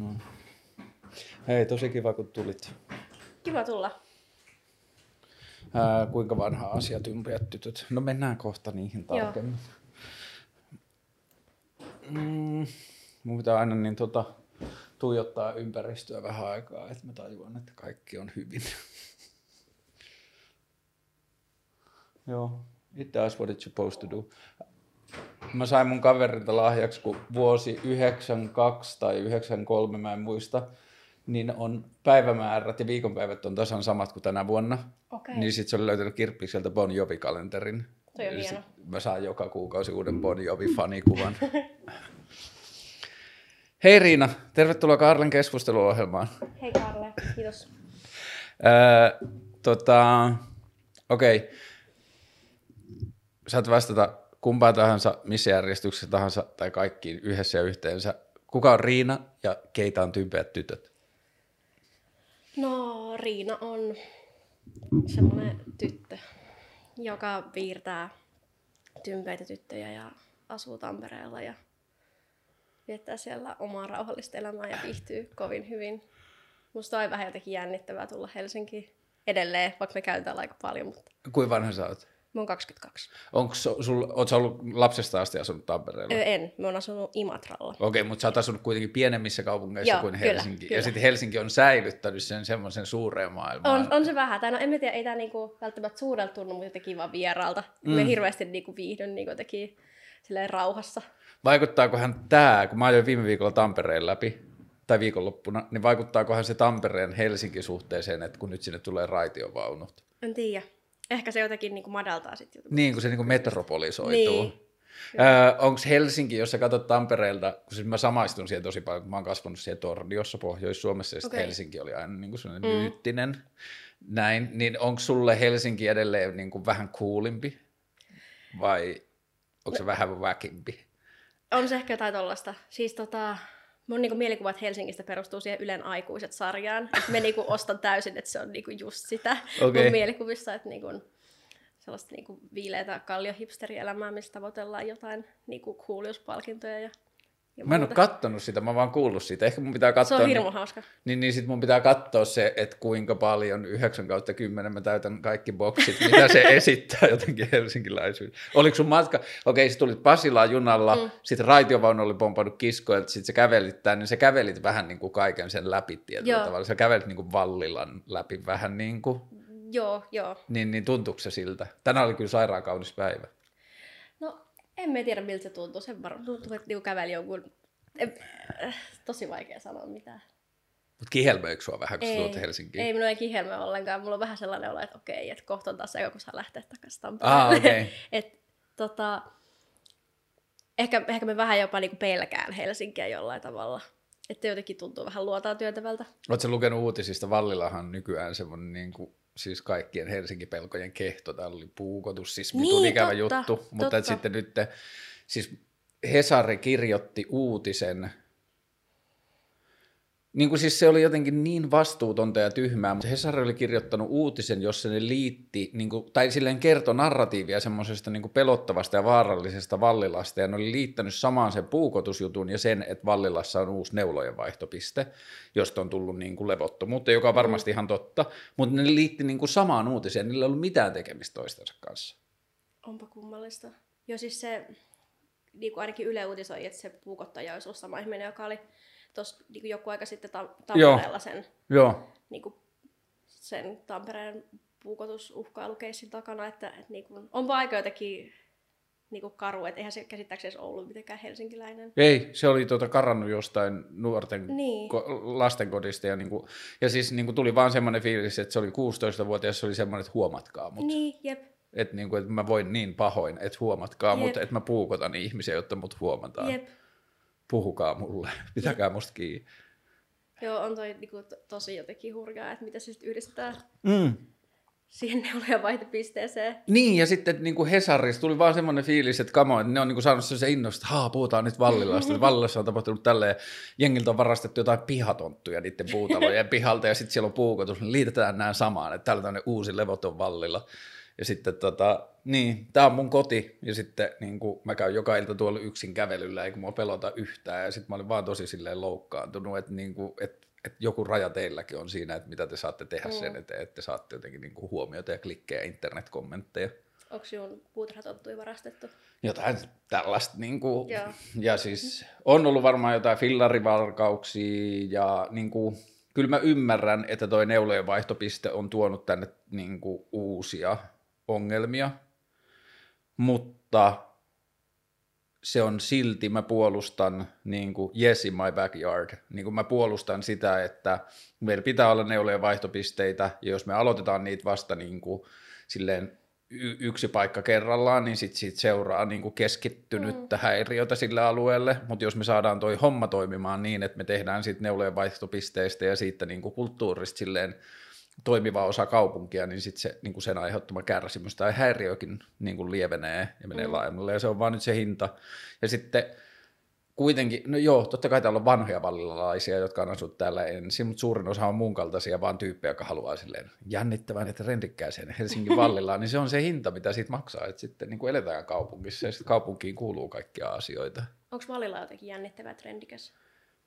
No. Hei, tosi kiva kun tulit. Kiva tulla. Ää, kuinka vanha asia tympiät tytöt? No mennään kohta niihin tarkemmin. Mm, mun pitää aina niin tota, tuijottaa ympäristöä vähän aikaa, että mä tajuan, että kaikki on hyvin. Joo, it does what it's supposed to do. Mä sain mun kaverilta lahjaksi, kun vuosi 92 tai 93, mä en muista, niin on päivämäärät ja viikonpäivät on tasan samat kuin tänä vuonna. Okei. Niin sit se oli löytänyt kirppikseltä Bon Jovi-kalenterin. Toi on hieno. Mä saan joka kuukausi uuden Bon Jovi-fanikuvan. Hei Riina, tervetuloa Karlen keskusteluohjelmaan. Hei Karle, kiitos. Öö, tota, okei. Saat vastata kumpaan tahansa, missä järjestyksessä tahansa tai kaikkiin yhdessä ja yhteensä. Kuka on Riina ja keitä on tympeät tytöt? No, Riina on semmoinen tyttö, joka piirtää tympeitä tyttöjä ja asuu Tampereella ja viettää siellä omaa rauhallista elämää ja viihtyy kovin hyvin. Musta on vähän jotenkin jännittävää tulla Helsinkiin edelleen, vaikka me käytetään aika paljon, mutta Kuinka vanha sä oot? Mä oon 22. Onko sul, oot ollut lapsesta asti asunut Tampereella? Ö, en, mä oon asunut Imatralla. Okei, mutta sä oot asunut kuitenkin pienemmissä kaupungeissa Joo, kuin kyllä, Helsinki. Ja kyllä. sitten Helsinki on säilyttänyt sen semmoisen suureen maailmaan. On, on se vähän. Tai no en mä tiedä, ei tää niinku välttämättä suurelta tunnu, mutta jotenkin vaan vieraalta. Mm. Me hirveästi niinku viihdyn niinku jotenkin silleen rauhassa. Vaikuttaakohan tämä, kun mä ajoin viime viikolla Tampereen läpi, tai viikonloppuna, niin vaikuttaakohan se Tampereen Helsinki-suhteeseen, että kun nyt sinne tulee raitiovaunut? En tiedä. Ehkä se jotenkin niinku madaltaa sitten. Niin, kun se niin metropolisoituu. Niin. Öö, Onko Helsinki, jos sä katsot Tampereelta, kun siis mä samaistun siihen tosi paljon, kun mä oon kasvanut siellä Torniossa Pohjois-Suomessa, ja Okei. Helsinki oli aina niin kuin sellainen mm. myyttinen, näin, niin onko sulle Helsinki edelleen niin kuin vähän coolimpi, vai onko se vähän väkimpi? On se ehkä jotain tollasta. Siis tota, mun niinku mielikuva, että Helsingistä perustuu siihen Ylen aikuiset sarjaan. Et me niinku ostan täysin, että se on niinku just sitä Okei. mun mielikuvissa, että niinku, sellaista niinku viileitä kalliohipsterielämää, missä tavoitellaan jotain niinku kuuliuspalkintoja ja, ja Mä en ole kattonut sitä, mä oon vaan kuullut siitä. Ehkä mun pitää Se katsoa. on hirmu hauska. Niin, niin sit mun pitää katsoa se, että kuinka paljon 9 kautta 10 mä täytän kaikki boksit, mitä se esittää jotenkin helsinkiläisyys. Oliko sun matka, okei sä tulit Pasilaan junalla, mm. sitten raitiovaunu oli pompannut kiskoilta, sitten sä kävelit tänne, niin sä kävelit vähän niin kuin kaiken sen läpi tietyllä Joo. tavalla. Sä kävelit niin kuin Vallilan läpi vähän niin kuin, Joo, joo. niin, niin tuntuuko se siltä? Tänään oli kyllä sairaan kaunis päivä. En mä tiedä miltä se tuntuu. Se varmaan tuntuu, että niinku käveli jonkun... En, äh, tosi vaikea sanoa mitään. Mutta kihelmöikö sua vähän, kun sä tulet Helsinkiin? ei minua ei kihelmä ollenkaan. Mulla on vähän sellainen olo, että okei, että kohta on taas aika, kun saa lähteä takaisin Tampereelle. Ah, okei. Et, tota, ehkä, ehkä me vähän jopa niinku pelkään Helsinkiä jollain tavalla. Että jotenkin tuntuu vähän luotaan työtävältä. Oletko lukenut uutisista? Vallillahan nykyään semmoinen niin kuin, siis kaikkien Helsinki-pelkojen kehto. Täällä oli puukotus, siis Niin, vitun ikävä totta, juttu. Mutta totta. sitten nyt, siis Hesari kirjoitti uutisen, niin kuin siis se oli jotenkin niin vastuutonta ja tyhmää, mutta Hesari oli kirjoittanut uutisen, jossa ne liitti, niin kuin, tai silleen kertoi narratiivia semmoisesta niin pelottavasta ja vaarallisesta Vallilasta, ja ne oli liittänyt samaan sen puukotusjutun ja sen, että Vallilassa on uusi neulojen vaihtopiste, josta on tullut niin kuin levottomuutta, joka on varmasti ihan totta, mutta ne liitti niin kuin samaan uutiseen, niillä ei ollut mitään tekemistä toistensa kanssa. Onpa kummallista. Joo, siis se, niin kuin ainakin Yle uutisoi, että se puukottaja olisi ollut sama ihminen, joka oli tuossa niin joku aika sitten Tam- Tampereella sen, Joo, niin kuin, sen Tampereen puukotusuhkailukeissin takana, että, että niin kuin, onpa aika jotenkin niin kuin karu, että eihän se käsittääkseni ollut mitenkään helsinkiläinen. Ei, se oli tuota karannut jostain nuorten Niin. ko- lastenkodista ja, niinku, ja siis niinku tuli vaan semmoinen fiilis, että se oli 16-vuotias, se oli semmoinen, että huomatkaa mut. Niin, jep. Että niinku, et mä voin niin pahoin, että huomatkaa Jep. mut, että mä puukotan ihmisiä, jotta mut huomataan. Jep. Puhukaa mulle, pitäkää musta kiinni. Joo, on toi niinku, to, tosi jotenkin hurjaa, että miten se sitten yhdistetään Mm. siihen neulojen vaihtopisteeseen. Niin, ja sitten niin kuin Hesarissa tuli vaan semmoinen fiilis, että kamo, että ne on niin kuin saanut se innosta, että haa, puhutaan nyt Vallilasta. että Vallilassa on tapahtunut tälleen, jengiltä on varastettu jotain pihatonttuja niiden puutalojen pihalta, ja sitten siellä on puukotus, niin liitetään nämä samaan, että täällä on uusi levoton Vallilla. Ja sitten tota, niin, tää on mun koti, ja sitten niin kuin, mä käyn joka ilta tuolla yksin kävelyllä, eikä mua pelota yhtään, ja sitten mä olin vaan tosi silleen loukkaantunut, että, niin kuin, että, että joku raja teilläkin on siinä, että mitä te saatte tehdä mm. sen eteen, että te saatte jotenkin niin kuin huomiota ja klikkejä internetkommentteja. Onko sinun puutarhatottui varastettu? Jotain tällaista, niin kuin, ja siis on ollut varmaan jotain fillarivarkauksia, ja niin kuin, kyllä mä ymmärrän, että toi neulojen vaihtopiste on tuonut tänne niin kuin, uusia ongelmia, mutta se on silti, mä puolustan niin kuin, yes in my backyard, niin kuin mä puolustan sitä, että meillä pitää olla neulojen vaihtopisteitä, ja jos me aloitetaan niitä vasta niin kuin, silleen y- yksi paikka kerrallaan, niin sitten siitä seuraa niin kuin keskittynyttä mm. häiriötä sille alueelle, mutta jos me saadaan toi homma toimimaan niin, että me tehdään sitten neulojen vaihtopisteistä ja siitä niin kuin kulttuurista silleen toimiva osa kaupunkia, niin sitten se, niin kuin sen aiheuttama kärsimys tai häiriökin niin kuin lievenee ja menee mm. laajemmalle, ja se on vaan nyt se hinta. Ja sitten kuitenkin, no joo, totta kai täällä on vanhoja vallilalaisia, jotka on asunut täällä ensin, mutta suurin osa on mun kaltaisia vaan tyyppejä, jotka haluaa silleen jännittävän, että rendikkääseen Helsingin vallilaan, niin se on se hinta, mitä siitä maksaa, että sitten niin kuin eletään kaupungissa ja sitten kaupunkiin kuuluu kaikkia asioita. Onko vallilla jotenkin jännittävä trendikäs?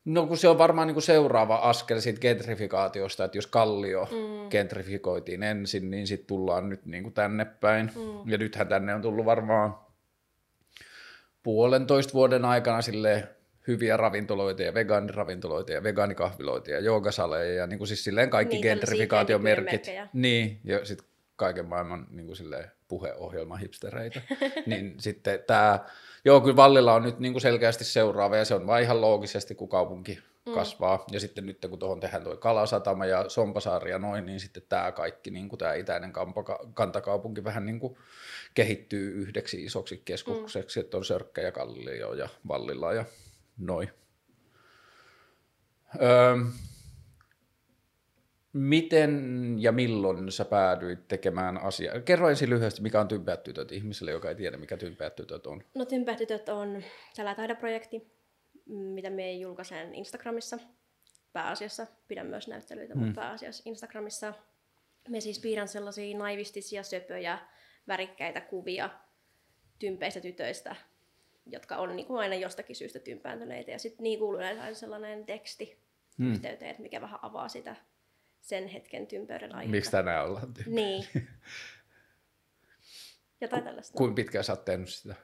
No kun se on varmaan niin kuin seuraava askel siitä gentrifikaatiosta, että jos Kallio mm. gentrifikoitiin ensin, niin sitten tullaan nyt niin kuin tänne päin. Mm. Ja nythän tänne on tullut varmaan puolentoista vuoden aikana sille hyviä ravintoloita ja vegaaniravintoloita ja vegaanikahviloita ja joogasaleja ja niin kuin siis silleen kaikki niin, gentrifikaatiomerkit. Niin, ja sitten kaiken maailman niin kuin silleen puheohjelma hipstereitä. niin sitten tämä, joo kyllä Vallilla on nyt niin kuin selkeästi seuraava ja se on vaan ihan loogisesti, kun kaupunki mm. kasvaa. Ja sitten nyt kun tuohon tehdään tuo Kalasatama ja Sompasaari ja noin, niin sitten tämä kaikki, niin kuin tämä itäinen kantakaupunki vähän niin kuin kehittyy yhdeksi isoksi keskukseksi, mm. että on Sörkkä ja Kallio ja Vallilla ja noin. Öö, miten ja milloin sä päädyit tekemään asiaa? Kerro ensin lyhyesti, mikä on Tympäät tytöt ihmiselle, joka ei tiedä, mikä Tympäät tytöt on. No Tympäät tytöt on tällä taideprojekti, mitä me julkaisen Instagramissa pääasiassa. Pidän myös näyttelyitä, mm. mutta pääasiassa Instagramissa. Me siis piirrän sellaisia naivistisia, söpöjä, värikkäitä kuvia tympeistä tytöistä, jotka on niin kuin aina jostakin syystä tympääntyneitä. Ja sitten niin kuuluu sellainen teksti hmm. yhteyteen, mikä vähän avaa sitä sen hetken tympeyden aihetta. Miksi tänään ollaan tympäitä? Niin. Jotain tällaista. Kuinka pitkään sä oot tehnyt sitä?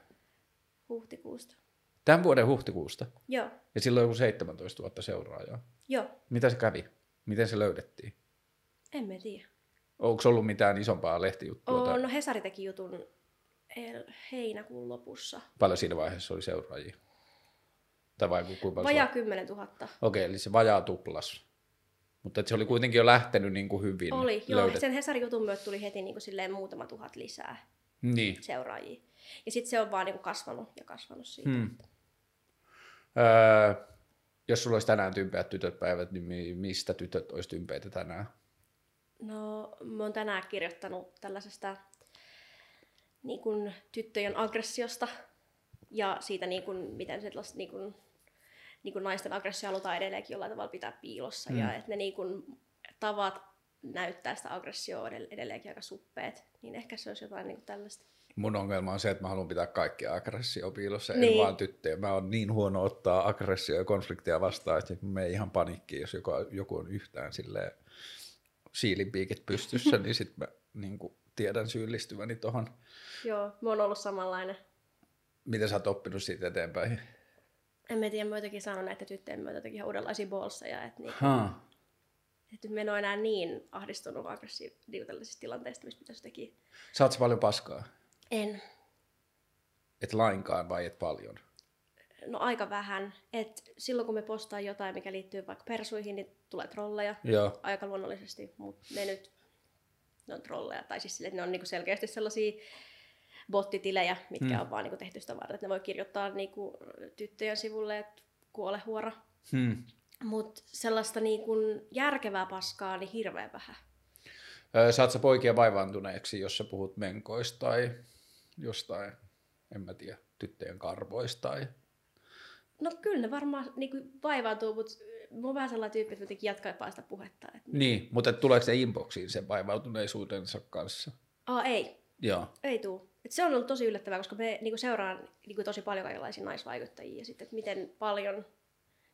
Huhtikuusta. Tämän vuoden huhtikuusta? Joo. Ja silloin joku 17 vuotta seuraajaa? Joo. Mitä se kävi? Miten se löydettiin? En mä tiedä. Onko ollut mitään isompaa lehtijuttua? On, tai... no Hesari teki jutun heinäkuun lopussa. Paljon siinä vaiheessa oli seuraajia? Tai vai kuinka paljon Vajaa 10 000. Okei, okay, eli se vajaa tuplas. Mutta se oli kuitenkin jo lähtenyt niin kuin hyvin. Oli, joo. Löydet... Sen Hesarin jutun myötä tuli heti niin kuin silleen muutama tuhat lisää niin. seuraajia. Ja sitten se on vaan niin kuin kasvanut ja kasvanut siitä. Hmm. Öö, jos sulla olisi tänään tympeät tytöt päivät, niin mistä tytöt olisi tympeitä tänään? No, mä oon tänään kirjoittanut tällaisesta niin kuin, tyttöjen aggressiosta ja siitä, niin kuin, miten sellaista, niin kuin, niin kuin naisten aggressio halutaan edelleenkin jollain tavalla pitää piilossa. Mm. Ja että ne niin kuin, tavat näyttää sitä aggressioa edelleenkin aika suppeet, niin ehkä se olisi jotain niin kuin tällaista. Mun ongelma on se, että mä haluan pitää kaikki aggressio piilossa, niin. en vaan tyttöjä. Mä oon niin huono ottaa aggressio ja konfliktia vastaan, että me ei ihan panikki, jos joku, joku on yhtään silleen siilinpiikit pystyssä, niin sitten mä niin kuin, tiedän syyllistyväni tuohon. Joo, mä oon ollut samanlainen. Miten sä oot oppinut siitä eteenpäin? En mä tiedä, mä jotenkin saanut näitä tyttöjen myötä jotenkin ihan uudenlaisia bolseja, että niin, että me en ole enää niin ahdistunut aggressiivisesti tällaisista tilanteista, missä pitäisi teki. Saatko paljon paskaa? En. Et lainkaan vai et paljon? No aika vähän. Et silloin kun me postaan jotain, mikä liittyy vaikka persuihin, niin tulee trolleja Joo. aika luonnollisesti, mutta ne nyt ne on trolleja. Tai siis sille, että ne on niinku selkeästi sellaisia bottitilejä, mitkä hmm. on vaan niinku tehty sitä varten, että ne voi kirjoittaa niinku tyttöjen sivulle, että kuole huora. Hmm. Mutta sellaista niinku järkevää paskaa niin hirveän vähän. Saat sä poikia vaivaantuneeksi, jos sä puhut menkoista tai jostain, en mä tiedä, tyttöjen karvoista tai No kyllä ne varmaan niin kuin vaivautuu, mutta mä oon vähän sellainen tyyppi, että jotenkin jatkaa sitä puhetta. Että... Niin, mutta tuleeko se inboxiin sen vaivautuneisuutensa kanssa? Aa, ei. Joo. Ei tuu. Et se on ollut tosi yllättävää, koska me niinku seuraan niinku tosi paljon kaikenlaisia naisvaikuttajia ja sitten, että miten paljon,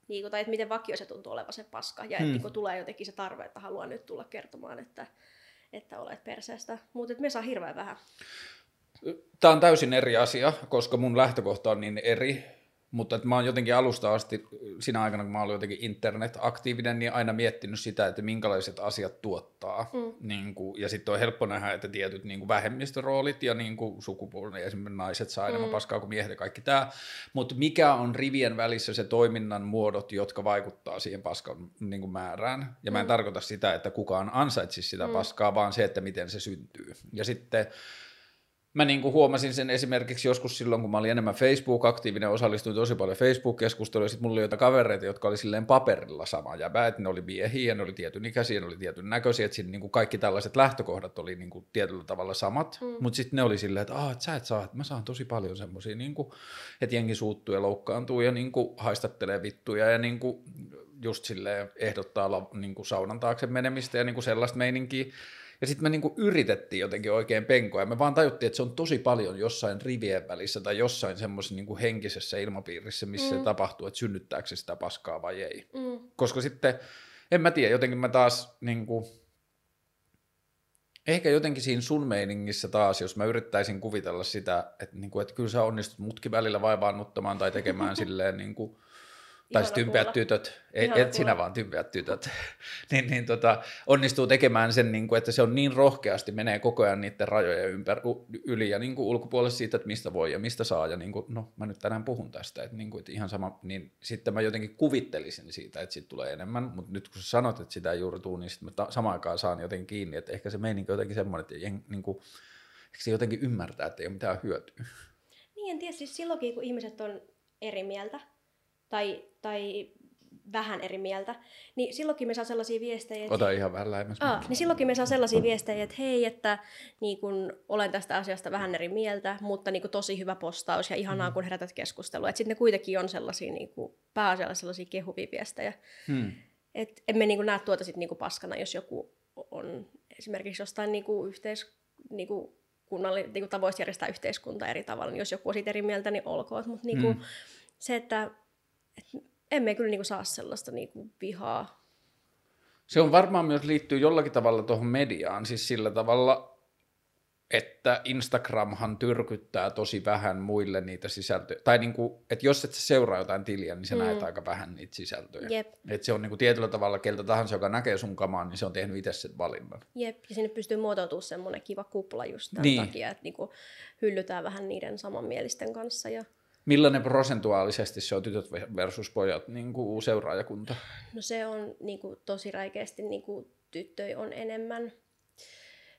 niinku, tai että miten vakio se tuntuu olevan se paska. Ja Hmm. että niinku, tulee jotenkin se tarve, että haluan nyt tulla kertomaan, että, että olet perseestä. Mutta me saa hirveän vähän. Tämä on täysin eri asia, koska mun lähtökohta on niin eri, mutta että mä oon jotenkin alusta asti, siinä aikana kun mä olin jotenkin internet-aktiivinen, niin aina miettinyt sitä, että minkälaiset asiat tuottaa. Mm. Niin kuin, ja sitten on helppo nähdä, että tietyt niin kuin vähemmistöroolit ja niin kuin sukupuolen, esimerkiksi naiset saa enemmän Mm. paskaa kuin miehet ja kaikki tämä. Mutta mikä on rivien välissä se toiminnan muodot, jotka vaikuttaa siihen paskan niin kuin määrään? Ja mä en Mm. tarkoita sitä, että kukaan ansaitsisi sitä Mm. paskaa, vaan se, että miten se syntyy. Ja sitten Mä niin kuin huomasin sen esimerkiksi joskus silloin, kun mä olin enemmän Facebook-aktiivinen, osallistuin tosi paljon Facebook-keskusteluun, ja sitten mulla oli jotain kavereita, jotka oli silleen paperilla sama jäbä, että ne oli miehiä, ne oli tietyn ikäisiä, ne oli tietyn näköisiä, että siinä niin kuin kaikki tällaiset lähtökohdat oli niin kuin tietyllä tavalla samat, Mm. mutta sitten ne oli silleen, että, ah, että sä et saa, että mä saan tosi paljon semmoisia, niin kuin, että jengi suuttuu ja loukkaantuu ja niin kuin haistattelee vittuja ja niin kuin just silleen ehdottaa niin kuin saunan taakse menemistä ja niin kuin sellaista meininkiä. Ja sitten me niinku yritettiin jotenkin oikein penkoa, ja me vaan tajuttiin, että se on tosi paljon jossain rivien välissä tai jossain semmoisessa niinku henkisessä ilmapiirissä, missä mm. Se tapahtuu, että synnyttääkö se sitä paskaa vai ei. Mm. Koska sitten, en mä tiedä, jotenkin mä taas niinku, ehkä jotenkin siinä sun meiningissä taas, jos mä yrittäisin kuvitella sitä, että, niinku, että kyllä sä onnistut mutkin välillä vaivaannuttamaan tai tekemään silleen niinku, tai tympeät kuulla. tytöt, ei, Ihana et sinä vaan tympeät tytöt, niin, niin tota, onnistuu tekemään sen, niin kuin, että se on niin rohkeasti, menee koko ajan niiden rajojen ympär, yli ja niin kuin ulkopuolelle siitä, että mistä voi ja mistä saa. Ja niin kuin, no mä nyt tänään puhun tästä, että, niin kuin, että ihan sama, niin sitten mä jotenkin kuvittelisin siitä, että siitä tulee enemmän, mutta nyt kun sä sanot, että sitä ei juuri tule, niin sitten mä ta- samaan aikaan saan jotenkin kiinni, että ehkä se meininki on jotenkin semmoinen, että jen, niin kuin, ehkä se jotenkin ymmärtää, että ei ole mitään hyötyä. Niin, en tiedä, siis silloinkin kun ihmiset on eri mieltä tai, tai vähän eri mieltä, niin silloinkin me saa sellaisia viestejä, että Ota ihan vähän lähemmäs. Aa, niin silloinkin me saa sellaisia viestejä, että hei, että niin kun, olen tästä asiasta vähän eri mieltä, mutta niin kun, tosi hyvä postaus ja ihanaa, Mhm. kun herätät keskustelua. Sitten ne kuitenkin on sellaisia niin kun, pääasiallisesti sellaisia kehuvia viestejä. Hmm. Et emme niin kun, näe tuota sit, niin kun, paskana, jos joku on esimerkiksi jostain niin kun, yhteis, niin kun, kunnalli, niin kun, tavoista järjestää yhteiskunta eri tavalla, niin jos joku on siitä eri mieltä, niin olkoon. Mutta niin kun, Mm. se, että et, emme kyllä niin kun, saa sellaista niin kun, vihaa. Se on varmaan myös liittyy jollakin tavalla tuohon mediaan, siis sillä tavalla, että Instagramhan tyrkyttää tosi vähän muille niitä sisältöjä. Tai niin kuin, että jos et sä seuraa jotain tiliä, niin sä Mm. näet aika vähän niitä sisältöjä. Jep. Et se on niin kuin tietyllä tavalla, keltä tahansa, joka näkee sun kamaan, niin se on tehnyt itse sen valinnan. Jep, ja sinne pystyy muotoutumaan semmoinen kiva kupla just tämän niin. takia, että niinku hyllytään vähän niiden samanmielisten kanssa. Ja, Millainen prosentuaalisesti se on tytöt versus pojat, niin kuin seuraajakunta? no se on niinku tosi räikeästi, niinku tyttöjä on enemmän,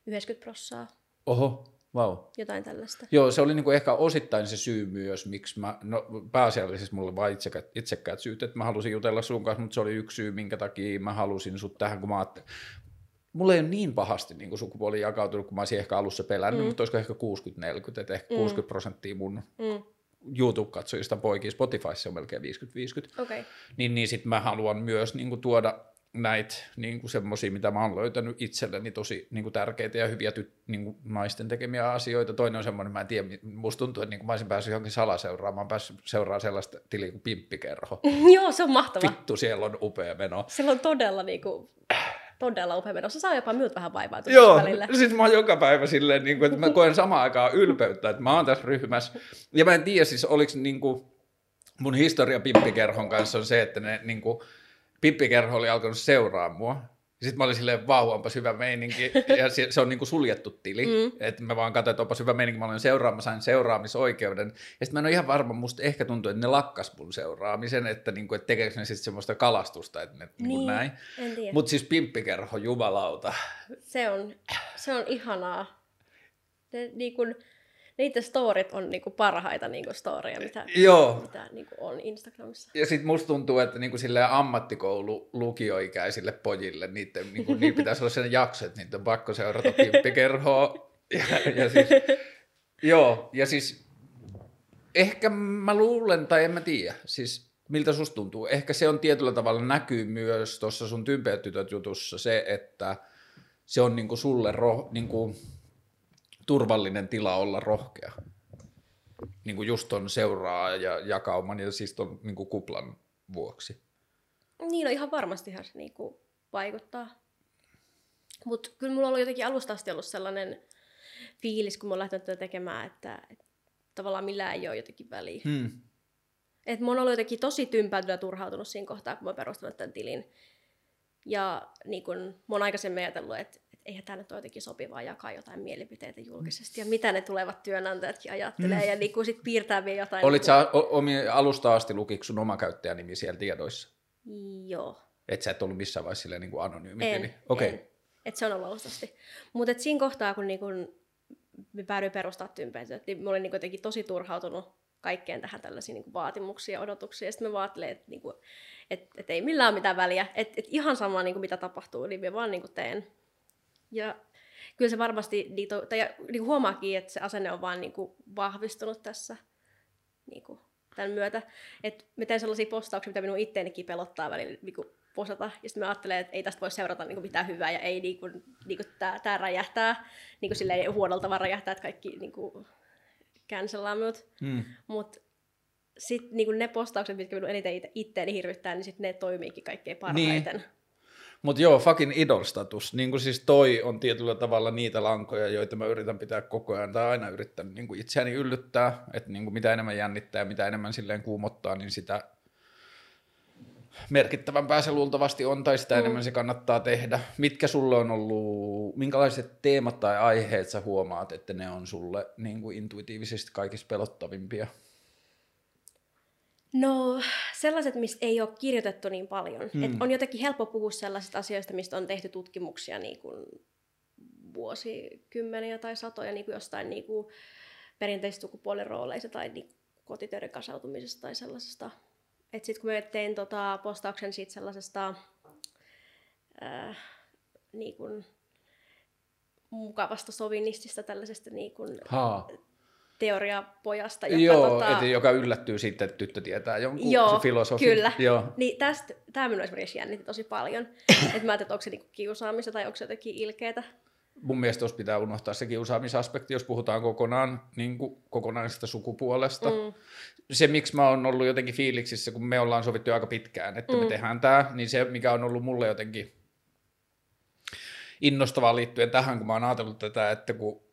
90 prossaa, Oho, vau. Wow. jotain tällaista. Joo, se oli niinku ehkä osittain se syy myös, miksi mä, no pääasiallisesti mulla vaan itsekkäät syyt, että mä halusin jutella sun kanssa, mutta se oli yksi syy, minkä takia mä halusin sut tähän, kun mä ajattelin, mulla ei ole niin pahasti niin kuin sukupuoli jakautunut, kun mä olisin ehkä alussa pelännyt. Mm. mutta olisiko ehkä 60-40, että ehkä Mm. 60 prosenttia mun Mm, YouTube-katsojista poikia, Spotifyssa on melkein 50-50, Okei, okay. niin, niin sitten mä haluan myös niin kuin, tuoda näitä niin kuin semmosia, mitä mä oon löytänyt itselleni tosi niin kuin, tärkeitä ja hyviä ty, niin kuin, naisten tekemiä asioita. Toinen on semmoinen, mä en tiedä, musta tuntuu, että niin kuin mä olisin päässyt johonkin salaseuraamaan, mä oon päässyt seuraamaan sellaista tiliä kuin Pimppikerho. Joo, se on mahtava. Vittu, siellä on upea meno. Sillä on todella, niinku, todella upea meno. Se saa jopa minut vähän vaivaa Joo, välillä. siis mä oon joka päivä silleen, niin kuin, että mä koen samaan aikaan ylpeyttä, että mä oon tässä ryhmässä. Ja mä en tiedä siis, oliko niin kuin, mun historia Pippikerhon kanssa on se, että ne niin kuin, Pippikerho oli alkanut seuraa mua. Sitten mä olin silleen, vau, onpas hyvä meininki. Ja se, se on niin kuin suljettu tili. Mm. Että mä vaan katsoin, että onpas hyvä meininki. Mä olin seuraa, mä sain seuraamisoikeuden. Ja sitten mä en ole ihan varma, musta ehkä tuntuu, että ne lakkas mun seuraamisen, että, niin kuin, että tekeekö ne sitten semmoista kalastusta, että ne niin. Niin Niin. näin. Mutta siis Pimppikerho, jumalauta. Se on, se on ihanaa. Ne, niinku, niiden storit on niinku parhaita niinku storeja, mitä, Joo. mitä niinku on Instagramissa. Ja sitten musta tuntuu, että niinku ammattikoulu lukioikäisille pojille, niiden, niinku, niillä pitäisi olla sellainen jakso, että niitä on pakko seurata pimppikerhoa. Ja, ja siis, joo, ja siis ehkä mä luulen, tai en mä tiedä, siis miltä susta tuntuu. Ehkä se on tietyllä tavalla näkyy myös tuossa sun tympeät tytöt jutussa se, että se on niinku sulle ro, niinku, turvallinen tila olla rohkea. Niin kuin just ton seuraa ja jakauman ja siis ton niin kuin kuplan vuoksi. Niin, no ihan varmastihan se niinku vaikuttaa. Mutta kyllä mulla on ollut jotenkin alusta asti ollut sellainen fiilis, kun mä oon lähtenyt tätä tekemään, että, että tavallaan millään ei ole jotenkin väliä. Hmm. Et mä oon ollut jotenkin tosi tympääntynyt ja turhautunut siinä kohtaa, kun mä oon perustanut tämän tilin. Ja niin kun, mä oon aikaisemmin ajatellut, että eihän tämä nyt ole jotenkin sopivaa jakaa jotain mielipiteitä julkisesti. Ja mitä ne tulevat työnantajatkin ajattelee. Mm. Ja niin sit piirtää vielä jotain. Olit niin sä o- omi, alusta asti lukiko sun oma käyttäjänimi siellä tiedoissa? Joo. Et sä et ollut missään vaiheessa silleen niin kuin anonyymi En, tili? Okei. en. Et se on ollut alusta asti. Mutta siinä kohtaa, kun niinku me päädyin perustaa tympäitä, niin mä olin niinku jotenkin tosi turhautunut kaikkeen tähän tällaisiin niinku vaatimuksiin ja odotuksiin. Ja sitten mä vaattelin, että niinku, et, et ei millään ole mitään väliä. Että et ihan sama niinku mitä tapahtuu, niin mä vaan niinku teen. Ja kyllä se varmasti, niinku, tai niinku huomaakin, että se asenne on vaan niinku vahvistunut tässä niinku, tämän myötä. Että mä teen sellaisia postauksia, mitä minun itteenikin pelottaa välillä niinku, posata. Ja sitten mä ajattelen, että ei tästä voi seurata niinku, mitään hyvää ja ei niinku, niinku, tää, tää räjähtää. Niinku, silleen huonolta vaan räjähtää, että kaikki niinku, cancellaa minut. Hmm. Mutta sitten niinku, ne postaukset, mitkä minun eniten ite- itteeni hirvittää, niin sitten ne toimiikin kaikkein parhaiten. Niin. Mutta joo, fucking idol-status. Niin kuin siis toi on tietyllä tavalla niitä lankoja, joita mä yritän pitää koko ajan, tai aina yrittänyt niin kuin itseäni yllyttää, että niin kuin mitä enemmän jännittää ja mitä enemmän silleen kuumottaa, niin sitä merkittävämpää se luultavasti on, tai sitä Mm. enemmän se kannattaa tehdä. Mitkä sulle on ollut, minkälaiset teemat tai aiheet sä huomaat, että ne on sulle niin kuin intuitiivisesti kaikista pelottavimpia? No sellaiset, mistä ei ole kirjoitettu niin paljon. Hmm. Et on jotenkin helppo puhua sellaisista asioista, mistä on tehty tutkimuksia niin kuin vuosikymmeniä tai satoja niin kuin jostain niin kuin perinteisistä sukupuolen rooleista tai niin kotitöiden kasautumisesta tai sellaisesta. Et sit kun mä tein tota postauksen siitä sellaisesta äh, niin kuin mukavasta sovinnistista, tällaisesta niin kuin Haa. Teoriapojasta, joka, Joo, tota, et, joka yllättyy sitten, että tyttö tietää jonkun Joo, filosofin. kyllä. Joo. Niin tästä, tämä minua esimerkiksi jännitti tosi paljon. että mä ajattelin, että onko se niinku kiusaamista tai onko se jotenkin ilkeetä. Mun mielestä tuossa pitää unohtaa se kiusaamisaspekti, jos puhutaan kokonaan niin kuin kokonaisesta sukupuolesta. Mm. Se, miksi mä oon ollut jotenkin fiiliksissä, kun me ollaan sovittu aika pitkään, että mm. me tehdään tämä, niin se, mikä on ollut mulle jotenkin innostavaa liittyen tähän, kun mä oon ajatellut tätä, että kun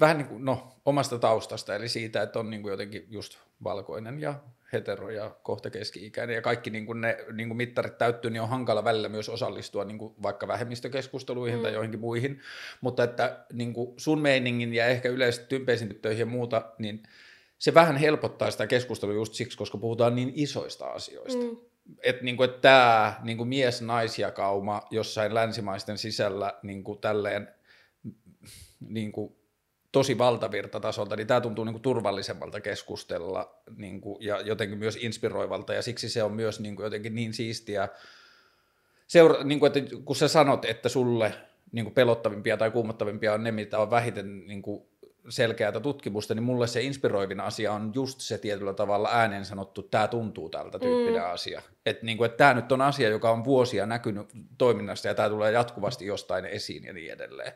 vähän niin kuin, no, omasta taustasta, eli siitä, että on niin kuin jotenkin just valkoinen ja hetero ja kohta keski-ikäinen ja kaikki niin kuin ne niin kuin mittarit täyttyy, niin on hankala välillä myös osallistua niin kuin vaikka vähemmistökeskusteluihin mm. tai joihinkin muihin, mutta että niin kuin sun meiningin ja ehkä yleisesti tympeisiin tyttöihin ja muuta, niin se vähän helpottaa sitä keskustelua just siksi, koska puhutaan niin isoista asioista. Mm. Että niinku, et tämä niinku mies-naisjakauma jossain länsimaisten sisällä niinku tälleen niinku, tosi valtavirtatasolta, niin tämä tuntuu niinku turvallisemmalta keskustella niinku, ja jotenkin myös inspiroivalta ja siksi se on myös niinku, jotenkin niin siistiä. Seura- niinku, että kun sä sanot, että sulle niinku, pelottavimpia tai kuumottavimpia on ne, mitä on vähiten niinku, selkeää tutkimusta, niin mulle se inspiroivin asia on just se tietyllä tavalla ääneen sanottu, tämä tuntuu tältä tyyppinen mm. asia. Että niinku, et tämä nyt on asia, joka on vuosia näkynyt toiminnassa ja tämä tulee jatkuvasti jostain esiin ja niin edelleen.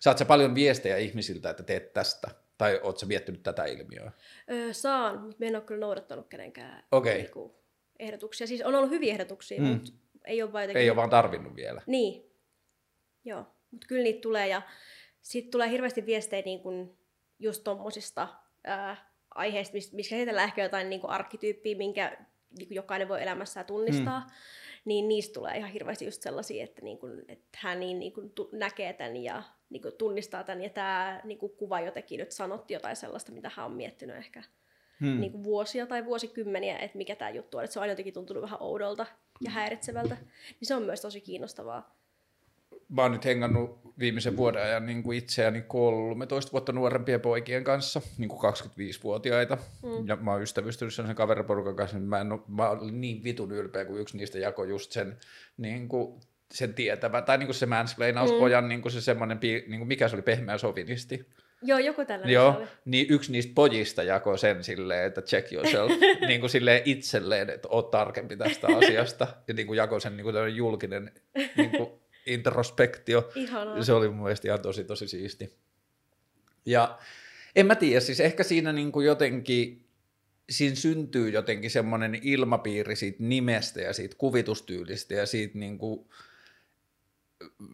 Saat sä paljon viestejä ihmisiltä, että teet tästä, tai oot sä miettinyt tätä ilmiöä? Öö, saan, mutta en ole kyllä noudattanut kenenkään Okei. niinku, ehdotuksia. Siis on ollut hyviä ehdotuksia, Mm. mutta ei ole vaan jotenkin... Ei ole vaan tarvinnut vielä. Niin, joo. Mutta kyllä niitä tulee ja sitten tulee hirveästi viestejä niin kun just tommosista ää, aiheista, mis- missä käsitellään ehkä jotain niin arkkityyppiä, minkä niin jokainen voi elämässään tunnistaa. Mm. Niin niistä tulee ihan hirveästi just sellaisia, että, niin kun, että hän niin, niin kun tu- näkee tämän ja niin kun tunnistaa tämän ja tämä niin kun kuva jotenkin nyt sanotti jotain sellaista, mitä hän on miettinyt ehkä Hmm. niin kuin vuosia tai vuosikymmeniä, että mikä tämä juttu on. Että se on aina jotenkin tuntunut vähän oudolta ja häiritsevältä. Niin se on myös tosi kiinnostavaa. Mä oon nyt hengannut viimeisen vuoden ajan niin kuin itseäni 13 vuotta nuorempien poikien kanssa, niin kuin 25-vuotiaita. Mm. Ja mä oon ystävystynyt sen kaveriporukan kanssa, niin mä, en oo, mä olin niin vitun ylpeä, kun yksi niistä jakoi just sen, niin kuin, sen tietävän, tai niin kuin se mansplainauspojan, mm. niin kuin se semmoinen, niin kuin mikä se oli, pehmeä sovinisti. Joo, joku tällainen Joo, oli. niin yksi niistä pojista jakoi sen silleen, että check yourself, niin kuin silleen itselleen, että oot tarkempi tästä asiasta, ja niin kuin jakoi sen niin kuin julkinen niin kuin introspektio. Ihanaa. Se oli mun mielestä ihan tosi, tosi siisti. Ja en mä tiedä, siis ehkä siinä niin kuin jotenkin, siinä syntyy jotenkin semmoinen ilmapiiri siitä nimestä ja siitä kuvitustyylistä ja siitä niin kuin,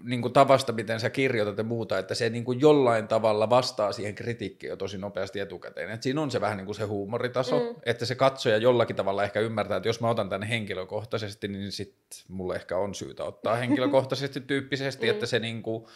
niin kuin tavasta, miten sä kirjoitat ja muuta, että se niin kuin jollain tavalla vastaa siihen kritiikkiin jo tosi nopeasti etukäteen. Et siinä on se vähän niin kuin se huumoritaso, mm. että se katsoja jollakin tavalla ehkä ymmärtää, että jos mä otan tänne henkilökohtaisesti, niin sitten mulle ehkä on syytä ottaa henkilökohtaisesti tyyppisesti, mm. että se niin kuin,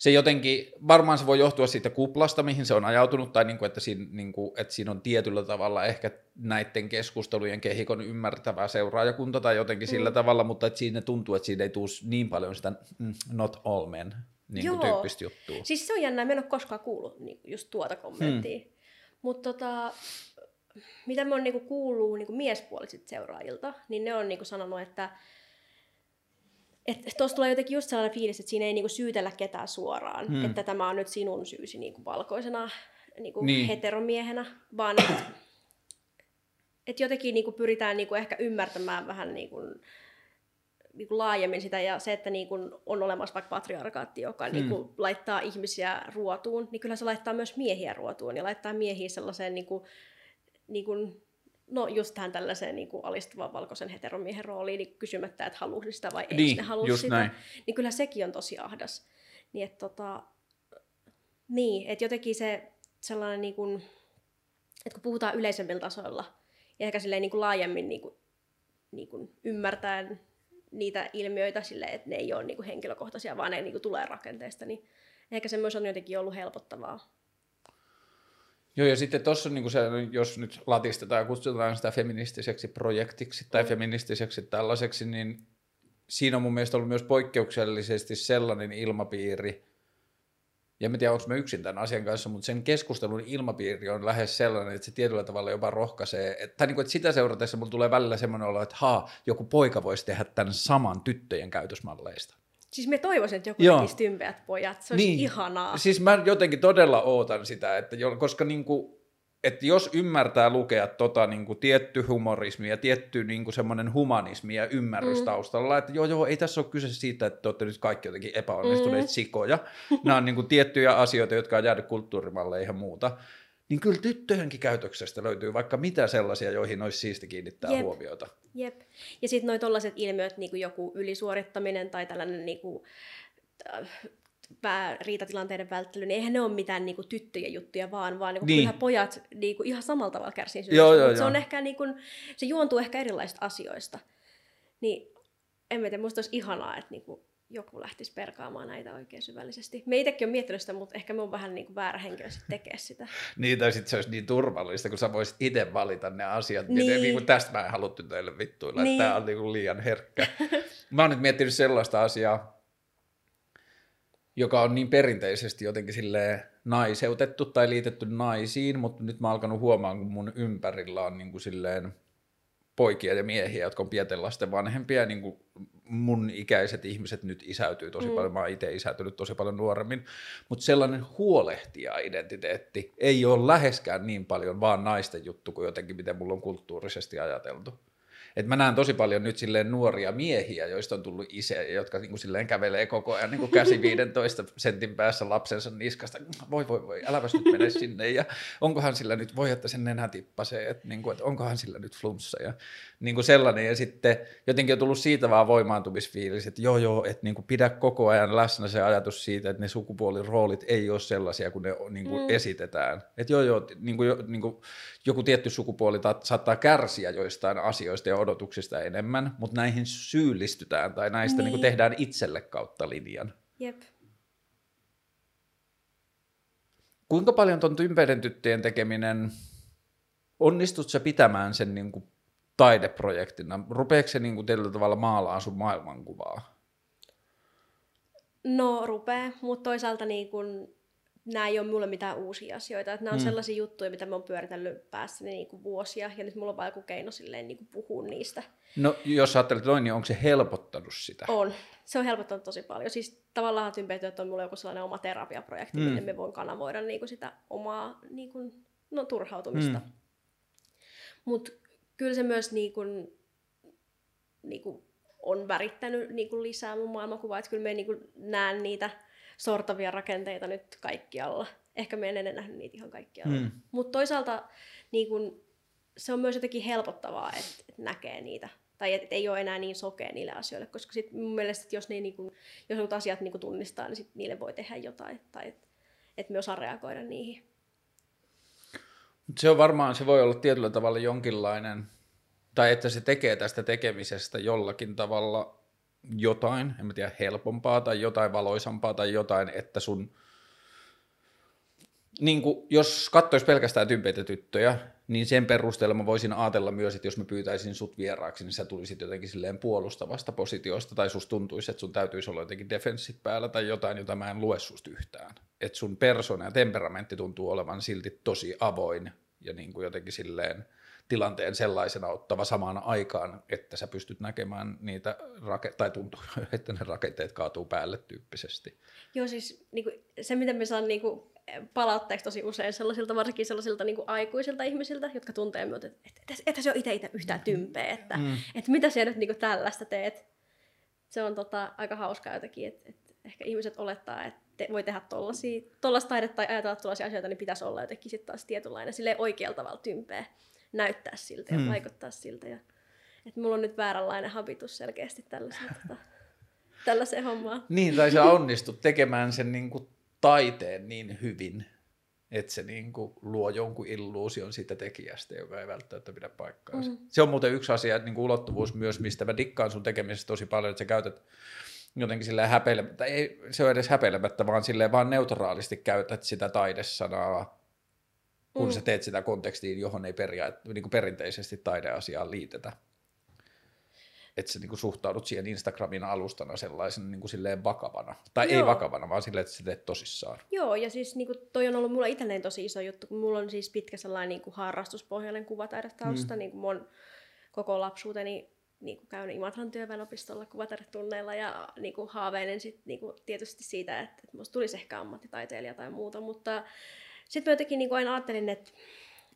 se jotenkin, varmaan se voi johtua siitä kuplasta, mihin se on ajautunut, tai niin kuin, että, siinä, niin kuin, että siinä on tietyllä tavalla ehkä näiden keskustelujen kehikon ymmärtävä seuraajakunta tai jotenkin mm. sillä tavalla, mutta että siinä tuntuu, että siinä ei tule niin paljon sitä mm, not all men niin kuin tyyppistä juttua. Siis se on jännää, mä en ole koskaan kuullut niin just tuota kommenttia. Hmm. Mutta tota, mitä mä oon niin kuullut niin miespuolisilta seuraajilta, niin ne on niin sanonut, että että tuossa tulee jotenkin just sellainen fiilis, että siinä ei niinku syytellä ketään suoraan, hmm. että tämä on nyt sinun syysi niinku valkoisena niinku niin. heteromiehenä, vaan että et jotenkin niinku pyritään niinku ehkä ymmärtämään vähän niinku, niinku laajemmin sitä ja se, että niinku on olemassa vaikka patriarkaatti, joka hmm. niinku laittaa ihmisiä ruotuun, niin kyllä se laittaa myös miehiä ruotuun ja laittaa miehiä sellaiseen niinku, niinku no just tähän tällaiseen niin kuin alistuvan valkoisen heteromiehen rooliin niin kysymättä, että halusi sitä vai niin, ei ne halua sitä. Näin. Niin kyllä sekin on tosi ahdas. Niin, että tota, niin, että jotenkin se sellainen, niin kuin, että kun puhutaan yleisemmillä tasoilla ja ehkä silleen niin kuin laajemmin niin kuin, niin kuin ymmärtäen niitä ilmiöitä silleen, että ne ei ole niin kuin henkilökohtaisia, vaan ne niin kuin tulee rakenteesta, niin ehkä se myös on jotenkin ollut helpottavaa. Joo, ja sitten tuossa, niin se, jos nyt latistetaan ja kutsutaan sitä feministiseksi projektiksi tai mm. feministiseksi tällaiseksi, niin siinä on mun mielestä ollut myös poikkeuksellisesti sellainen ilmapiiri, ja en tiedä, onko mä yksin tämän asian kanssa, mutta sen keskustelun ilmapiiri on lähes sellainen, että se tietyllä tavalla jopa rohkaisee, että, tai niin kuin, että sitä seuratessa mulla tulee välillä semmoinen olo, että haa, joku poika voisi tehdä tämän saman tyttöjen käytösmalleista. Siis me toivoisin, että joku Joo. tekisi tympeät pojat. Se olisi niin. ihanaa. Siis mä jotenkin todella ootan sitä, että jo, koska niin kuin, että jos ymmärtää lukea tota niin kuin tietty humorismi ja tietty niin kuin semmoinen humanismi ja ymmärrys mm. taustalla, että joo joo, ei tässä ole kyse siitä, että te olette nyt kaikki jotenkin epäonnistuneet mm. sikoja. Nämä on niin kuin tiettyjä asioita, jotka on jäänyt kulttuurimalle ja muuta niin kyllä tyttöjenkin käytöksestä löytyy vaikka mitä sellaisia, joihin olisi siisti kiinnittää Jep. huomiota. Jep. Ja sitten noin tollaiset ilmiöt, niin kuin joku ylisuorittaminen tai tällainen niin kuin, äh, riitatilanteiden välttely, niin eihän ne ole mitään niin kuin, tyttöjen juttuja vaan, vaan niin kuin, niin. pojat niin kuin, ihan samalla tavalla kärsii joo, joo, se, on ehkä, niin kuin, se juontuu ehkä erilaisista asioista. Niin en tiedä, musta olisi ihanaa, että niin kuin, joku lähtisi perkaamaan näitä oikein syvällisesti. Me itsekin on miettinyt sitä, mutta ehkä me on vähän niin kuin väärä henkilö tekee sitä. niin, tai sitten se olisi niin turvallista, kun sä voisit itse valita ne asiat. Niin. niin kuin tästä mä en haluttu teille vittuilla, niin. että tämä on niin kuin liian herkkä. mä oon nyt miettinyt sellaista asiaa, joka on niin perinteisesti jotenkin silleen naiseutettu tai liitetty naisiin, mutta nyt mä oon alkanut huomaan, kun mun ympärillä on niin kuin silleen poikia ja miehiä, jotka on pienten lasten vanhempia, niin kuin mun ikäiset ihmiset nyt isäytyy tosi mm. paljon, mä oon itse isäytynyt tosi paljon nuoremmin, mutta sellainen huolehtija-identiteetti ei ole läheskään niin paljon vaan naisten juttu kuin jotenkin miten mulla on kulttuurisesti ajateltu. Et mä näen tosi paljon nyt silleen nuoria miehiä, joista on tullut isä, jotka niin kuin silleen kävelee koko ajan niin kuin käsi 15 sentin päässä lapsensa niskasta. Voi, voi, voi, äläpäs nyt mene sinne. Ja onkohan sillä nyt, voi että sen nenä tippasee, että, niin kuin, että onkohan sillä nyt flunssa. Ja niin kuin sellainen. Ja sitten jotenkin on tullut siitä vaan voimaantumisfiilis, että joo, joo, että niin kuin pidä koko ajan läsnä se ajatus siitä, että ne sukupuoliroolit ei ole sellaisia kuin ne niin kuin mm. esitetään. Että joo, joo, niin kuin, niin kuin joku tietty sukupuoli saattaa kärsiä joistain asioista ja odotuksista enemmän, mutta näihin syyllistytään tai näistä niin. Niin kuin tehdään itselle kautta linjan. Jep. Kuinka paljon tuon tympeiden tyttöjen tekeminen, onnistut sä pitämään sen niin kuin taideprojektina? Rupeeko se niin kuin tietyllä tavalla maalaa sun maailmankuvaa? No rupee, mutta toisaalta niin kun nämä ei ole mulle mitään uusia asioita. Että nämä on mm. sellaisia juttuja, mitä mä oon pyöritellyt päässäni niin kuin vuosia, ja nyt mulla on vaan joku keino silleen niin kuin puhua niistä. No jos ajattelet noin, niin onko se helpottanut sitä? On. Se on helpottanut tosi paljon. Siis tavallaan tympeytyöt on mulla joku sellainen oma terapiaprojekti, mm. miten me voin kanavoida niin kuin sitä omaa niin kuin, no, turhautumista. Mm. Mutta kyllä se myös niin kuin, niin kuin on värittänyt niin kuin lisää mun maailmankuvaa, että kyllä me niin kuin näen niitä sortavia rakenteita nyt kaikkialla. ehkä me en ennen nähnyt niitä ihan kaikkia. Mm. Mutta toisaalta niin kun, se on myös jotenkin helpottavaa, että et näkee niitä. Tai että et ei ole enää niin sokea niille asioille, koska sit mun mielestä, että jos, ne, niin kun, jos jotkut asiat niin kun tunnistaa, niin sit niille voi tehdä jotain. Tai että et me osaa reagoida niihin. Mut se on varmaan, se voi olla tietyllä tavalla jonkinlainen, tai että se tekee tästä tekemisestä jollakin tavalla jotain, en mä tiedä, helpompaa tai jotain valoisampaa tai jotain, että sun, niin kuin, jos katsoisi pelkästään tympeitä tyttöjä, niin sen perusteella mä voisin ajatella myös, että jos mä pyytäisin sut vieraaksi, niin sä tulisit jotenkin silleen puolustavasta positiosta, tai sus tuntuisi, että sun täytyisi olla jotenkin defenssit päällä tai jotain, jota mä en lue susta yhtään. Että sun persona ja temperamentti tuntuu olevan silti tosi avoin ja niin kuin jotenkin silleen tilanteen sellaisena ottava samaan aikaan, että sä pystyt näkemään niitä, rake- tai tuntuu, että ne rakenteet kaatuu päälle tyyppisesti. Joo, siis niin kuin, se, mitä me saan niin kuin, palautteeksi tosi usein sellaisilta, varsinkin sellaisilta niin kuin aikuisilta ihmisiltä, jotka tuntee minut, että, että, että se on itse itse yhtään tympeä, että, mm. että mitä sä nyt niin kuin, tällaista teet. Se on tota, aika hauskaa jotenkin, että, että ehkä ihmiset olettaa, että te, voi tehdä tuollaista taidetta tai ajatella tuollaisia asioita, niin pitäisi olla jotenkin sitten taas tietynlainen oikealla tavalla tympeä näyttää siltä ja mm. vaikuttaa siltä. Ja, että mulla on nyt vääränlainen habitus selkeästi tällaiseen, tota, tällaiseen hommaan. Niin, tai sä onnistut tekemään sen niin kuin taiteen niin hyvin, että se niin kuin luo jonkun illuusion siitä tekijästä, joka ei välttämättä pidä paikkaansa. Mm. Se on muuten yksi asia, niin kuin ulottuvuus myös, mistä mä dikkaan sun tekemisestä tosi paljon, että sä käytät jotenkin silleen häpeilemättä, ei se ole edes häpeilemättä, vaan silleen vaan neutraalisti käytät sitä taidesanaa kun mm. sä teet sitä kontekstiin, johon ei peria, niin kuin perinteisesti taideasiaan liitetä. Että sä niin kuin suhtaudut siihen Instagramin alustana sellaisen niin kuin silleen vakavana. Tai Joo. ei vakavana, vaan silleen, että sä teet tosissaan. Joo, ja siis niin kuin, toi on ollut mulla itselleen tosi iso juttu, kun mulla on siis pitkä sellainen niin kuin harrastuspohjainen kuvataidetausta, mm. niin kuin mun koko lapsuuteni niin kuin käynyt Imatran työväenopistolla kuvataidetunneilla ja niin kuin haaveilen sit, niin kuin tietysti siitä, että, että musta tulisi ehkä ammattitaiteilija tai muuta, mutta sitten mä jotenkin niin kuin aina ajattelin, että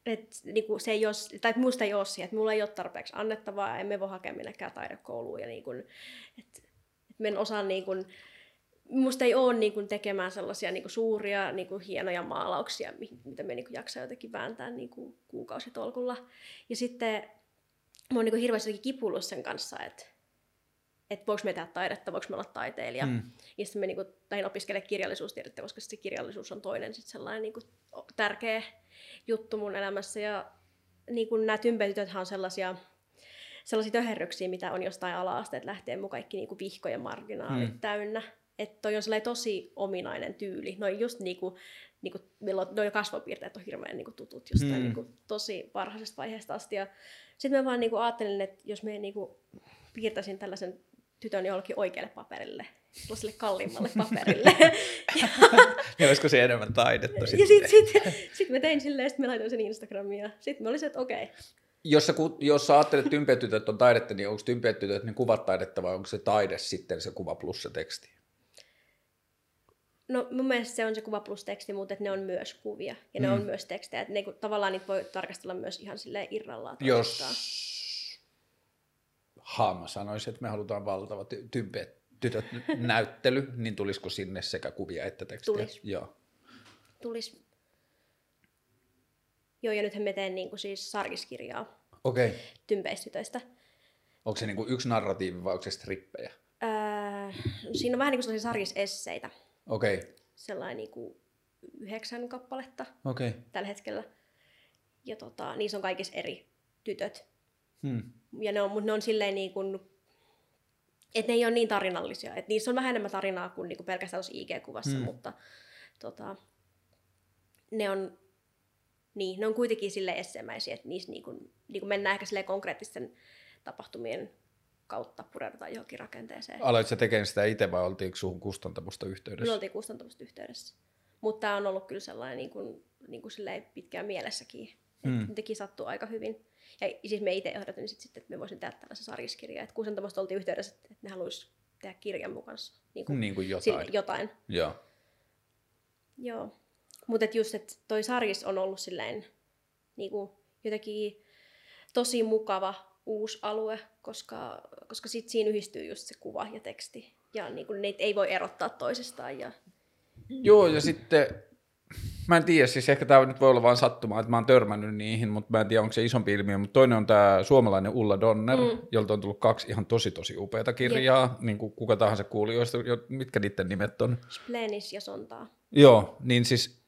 että niinku se ei ole, tai musta ei ole siihen, että mulla ei ole tarpeeksi annettavaa, emme voi hakea minnekään taidekouluun, ja niinku, että et mä en osaa niinku, musta ei ole niinku tekemään sellaisia niinku suuria, niinku hienoja maalauksia, mitä me niinku jaksaa jotenkin vääntää niinku kuukausitolkulla. Ja sitten mä oon niinku hirveästi kipullut sen kanssa, että että voiko me tehdä taidetta, voiko me olla taiteilija. Mm. Ja sitten me niinku, lähdin opiskelemaan kirjallisuustiedettä, koska se kirjallisuus on toinen sit sellainen niinku, tärkeä juttu mun elämässä. Ja niinku, nämä tympetytöthän on sellaisia, sellaisia töherryksiä, mitä on jostain ala-asteet lähtien mun kaikki niinku, vihkojen marginaalit mm. täynnä. Että toi on sellainen tosi ominainen tyyli. Noin just niinku, niinku, milloin noin kasvopiirteet on hirveän niinku, tutut jostain mm. niinku, tosi varhaisesta vaiheesta asti. Ja sitten mä vaan niinku, ajattelin, että jos me niinku, piirtäisin tällaisen tytön jollekin oikealle paperille, sille kalliimmalle paperille. ja, ja olisiko se enemmän taidetta sitten? Ja sitten sit, sit mä tein silleen, sitten mä laitoin sen Instagramiin ja sitten mä olisin, että okei. Okay. Jos sä, jos sä ajattelet, että tympetytöt on taidetta, niin onko tympetytöt niin kuvat taidetta vai onko se taide sitten se kuva plus se teksti? No mun mielestä se on se kuva plus teksti, mutta ne on myös kuvia ja ne mm. on myös tekstejä. Että ne, tavallaan niitä voi tarkastella myös ihan silleen irrallaan. Jos Haama sanoisi, että me halutaan valtava ty- tytöt näyttely, niin tulisiko sinne sekä kuvia että tekstiä? Tulis. Joo. Tulis. Joo, ja nythän me teen niin kuin siis sarkiskirjaa okay. tympeistytöistä. Onko se niin kuin yksi narratiivi vai onko se strippejä? Öö, siinä on vähän niin kuin sellaisia sarjisesseitä. Okei. Okay. Sellainen niin kuin yhdeksän kappaletta okay. tällä hetkellä. Ja tota, niissä on kaikissa eri tytöt. Hmm. Ja ne on, mutta ne on silleen niin kuin, että ne ei ole niin tarinallisia. Että niissä on vähän enemmän tarinaa kuin, niin kuin pelkästään tuossa IG-kuvassa, hmm. mutta tota, ne on, niin, ne on kuitenkin sille essemäisiä, että niissä niin kuin, niin kuin mennään ehkä konkreettisten tapahtumien kautta pureudutaan johonkin rakenteeseen. Aloit sä tekemään sitä itse vai oltiinko suhun kustantamusta yhteydessä? Me oltiin kustantamusta yhteydessä. Mutta tämä on ollut kyllä sellainen niin kuin, niin kuin pitkään mielessäkin. Hmm. Teki sattuu aika hyvin. Ja siis me itse ehdotin sit, sit, että me voisin tehdä tällaisen sarjiskirjan. Että kuusantamosta oltiin yhteydessä, että ne haluaisi tehdä kirjan mukaan. Niin kuin, niin kuin jotain. Sille, jotain. Joo. Joo. Mutta just, että toi sarjis on ollut silleen niin kuin jotenkin tosi mukava uusi alue, koska, koska sit siinä yhdistyy just se kuva ja teksti. Ja niin kuin, niitä ei voi erottaa toisistaan. Ja... Joo, ja sitten mä en tiedä, siis ehkä tämä nyt voi olla vain sattumaa, että mä oon törmännyt niihin, mutta mä en tiedä, onko se isompi ilmiö, mutta toinen on tämä suomalainen Ulla Donner, mm. jolta on tullut kaksi ihan tosi tosi upeata kirjaa, yep. niin kuin kuka tahansa kuulijoista, mitkä niiden nimet on? Splenis ja Sontaa. Joo, niin siis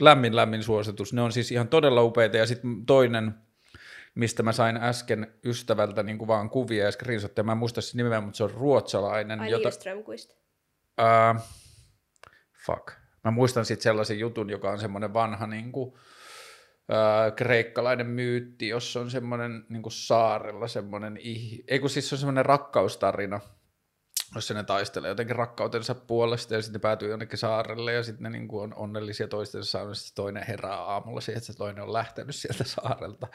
lämmin lämmin suositus, ne on siis ihan todella upeita ja sitten toinen, mistä mä sain äsken ystävältä niin kuin vaan kuvia ja screenshotteja, mä en muista sen nimeä, mutta se on ruotsalainen. Ai jota. Uh, fuck. Mä muistan sitten sellaisen jutun, joka on semmoinen vanha niin kuin, äh, kreikkalainen myytti, jossa on semmoinen niin kuin saarella semmoinen, ei kun siis se on semmoinen rakkaustarina, jossa ne taistelee jotenkin rakkautensa puolesta ja sitten ne päätyy jonnekin saarelle ja sitten ne niin kuin on onnellisia toistensa saanut, toinen herää aamulla siihen, että se toinen on lähtenyt sieltä saarelta.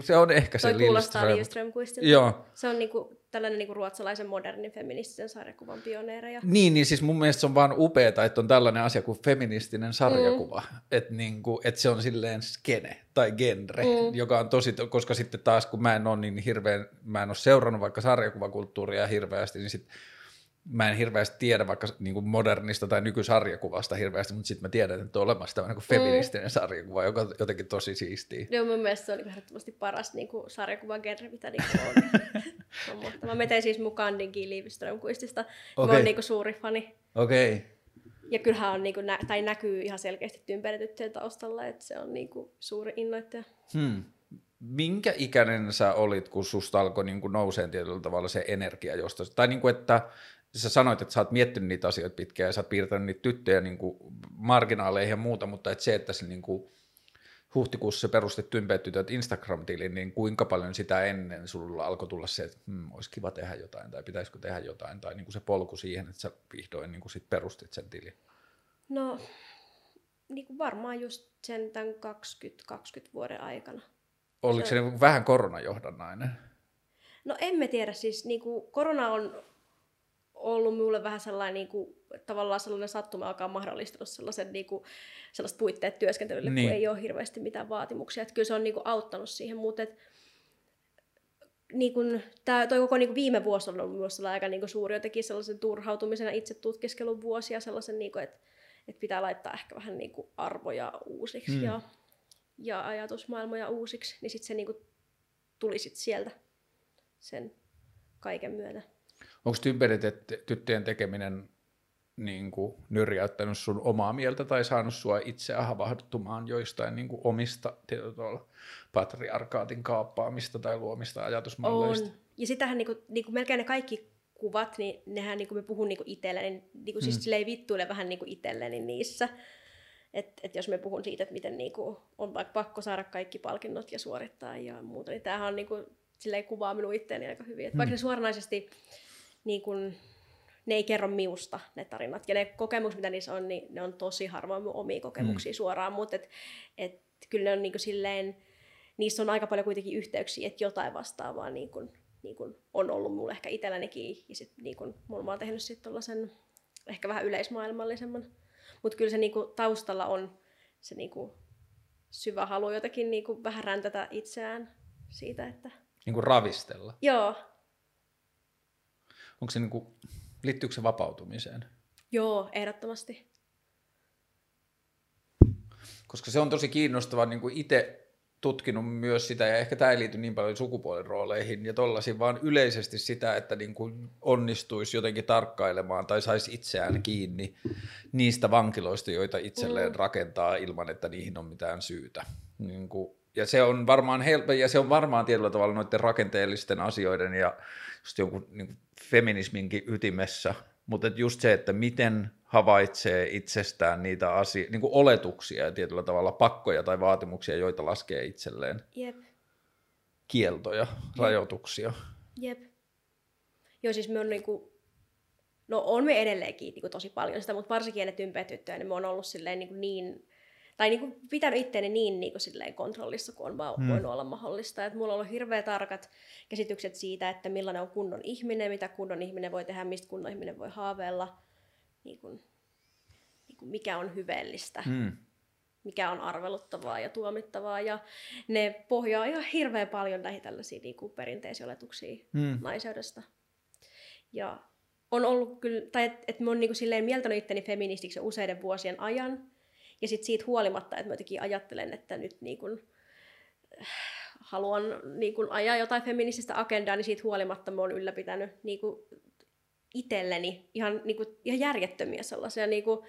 Se on ehkä se Toi kuulostaa Lillström. Joo. Se on niinku tällainen niinku ruotsalaisen modernin feministisen sarjakuvan pioneereja. Niin, niin siis mun mielestä se on vaan upeeta, että on tällainen asia kuin feministinen sarjakuva. Mm. Että niinku, et se on silleen skene tai genre, mm. joka on tosi, koska sitten taas kun mä en ole niin hirveän, mä en ole seurannut vaikka sarjakuvakulttuuria hirveästi, niin sitten mä en hirveästi tiedä vaikka niin kuin modernista tai nykysarjakuvasta hirveästi, mutta sitten mä tiedän, että on olemassa tämmöinen kuin mm. feministinen mm. sarjakuva, joka on jotenkin tosi siistiä. Joo, mun mielestä se oli ehdottomasti paras niin kuin sarjakuvan genre, mitä niin kuin on. Mä meten siis mukaan Dinky Liivström-kuistista. Okay. Mä oon niin kuin suuri fani. Okei. Okay. Ja kyllähän on, niin kuin, nä- tai näkyy ihan selkeästi tympärityttöjen taustalla, että se on niin kuin, suuri innoittaja. Hmm. Minkä ikäinen sä olit, kun susta alkoi niin kuin nouseen tietyllä tavalla se energia jostain? Tai niin kuin, että sä sanoit, että sä oot miettinyt niitä asioita pitkään ja sä oot piirtänyt niitä tyttöjä niin kuin marginaaleihin ja muuta, mutta että se, että se niin kuin huhtikuussa perustettu ympätytöt Instagram-tilin, niin kuinka paljon sitä ennen sulla alkoi tulla se, että hmm, olisi kiva tehdä jotain tai pitäisikö tehdä jotain tai niin kuin se polku siihen, että sä vihdoin niin kuin sit perustit sen tilin? No niin kuin varmaan just sen tämän 20-20 vuoden aikana. Oliko se, se niin vähän koronajohdannainen? No emme tiedä, siis niin kuin korona on ollut minulle vähän sellainen niin kuin, tavallaan sellainen sattuma, joka on mahdollistanut sellaisen, niin kuin, sellaiset puitteet työskentelylle, niin. kun ei ole hirveästi mitään vaatimuksia. Että kyllä se on niin kuin, auttanut siihen, mutta et, niin kuin, tämä, toi koko niin kuin viime vuosi on ollut myös aika niin kuin, suuri jotenkin sellaisen turhautumisen ja itse tutkiskelun vuosi ja sellaisen, niin kuin, että, että pitää laittaa ehkä vähän niin kuin, arvoja uusiksi mm. ja, ja ajatusmaailmoja uusiksi, niin sitten se niin kuin, tuli sit sieltä sen kaiken myötä. Onko tyttöjen tekeminen niin kuin, nyrjäyttänyt sun omaa mieltä tai saanut sua itse havahtumaan joistain niin kuin, omista tietyllä patriarkaatin kaappaamista tai luomista ajatusmalleista? On. Ja sitähän niin kuin, niin kuin melkein ne kaikki kuvat, niin nehän niin kuin me puhun niin kuin itselleni, niin kuin, siis mm. silleen vittuille vähän niin kuin itselleni niissä. Et, et jos me puhun siitä, että miten niin kuin, on vaikka pakko saada kaikki palkinnot ja suorittaa ja muuta, niin tämähän on niin kuin, silleen kuvaa minun itteeni aika hyvin. Et mm. Vaikka ne suoranaisesti niin kun, ne ei kerro miusta ne tarinat. Ja ne kokemukset, mitä niissä on, niin ne on tosi harvoin mun omia kokemuksia mm. suoraan, mutta et, et, kyllä ne on niin silleen, niissä on aika paljon kuitenkin yhteyksiä, että jotain vastaavaa niin kun, niin kun on ollut mulle ehkä itsellänikin. Ja sitten niin kun, mulla on tehnyt sitten sen ehkä vähän yleismaailmallisemman. Mutta kyllä se niin kun, taustalla on se niin kun, syvä halu jotenkin niin kun, vähän räntätä itseään siitä, että... Niin kuin ravistella? Joo, onko se niin kuin, liittyykö se vapautumiseen? Joo, ehdottomasti. Koska se on tosi kiinnostavaa niin kuin itse tutkinut myös sitä, ja ehkä tämä ei liity niin paljon sukupuolen rooleihin ja tollaisiin, vaan yleisesti sitä, että niin kuin onnistuisi jotenkin tarkkailemaan tai saisi itseään kiinni niistä vankiloista, joita itselleen mm. rakentaa ilman, että niihin on mitään syytä. Niin kuin, ja se on varmaan helppo, ja se on varmaan tietyllä tavalla noiden rakenteellisten asioiden ja just jonkun niin feminisminkin ytimessä, mutta just se, että miten havaitsee itsestään niitä asio- niin kuin oletuksia ja tietyllä tavalla pakkoja tai vaatimuksia, joita laskee itselleen. Jep. Kieltoja, Jep. rajoituksia. Jep. Joo, siis me on niinku, no on me edelleenkin niinku tosi paljon sitä, mutta varsinkin ennen tympeä tyttöjä, niin me on ollut silleen niinku niin tai niin kuin pitänyt itteeni niin, niin kuin silleen kontrollissa kuin on vaan hmm. voinut olla mahdollista. Et mulla on ollut hirveän tarkat käsitykset siitä, että millainen on kunnon ihminen, mitä kunnon ihminen voi tehdä, mistä kunnon ihminen voi haaveilla, niin kuin, niin kuin mikä on hyveellistä. Hmm mikä on arveluttavaa ja tuomittavaa. Ja ne pohjaa ihan hirveän paljon näihin tällaisiin niin kuin perinteisiin oletuksiin hmm. naiseudesta. Ja on ollut kyllä, tai että et mä oon niin kuin silleen mieltänyt itteni feministiksi useiden vuosien ajan. Ja sitten siitä huolimatta, että mä jotenkin ajattelen, että nyt niin kuin, äh, haluan niin kuin ajaa jotain feminististä agendaa, niin siitä huolimatta mä oon ylläpitänyt niin kuin itselleni ihan, niin kuin, ihan järjettömiä sellaisia niin kuin,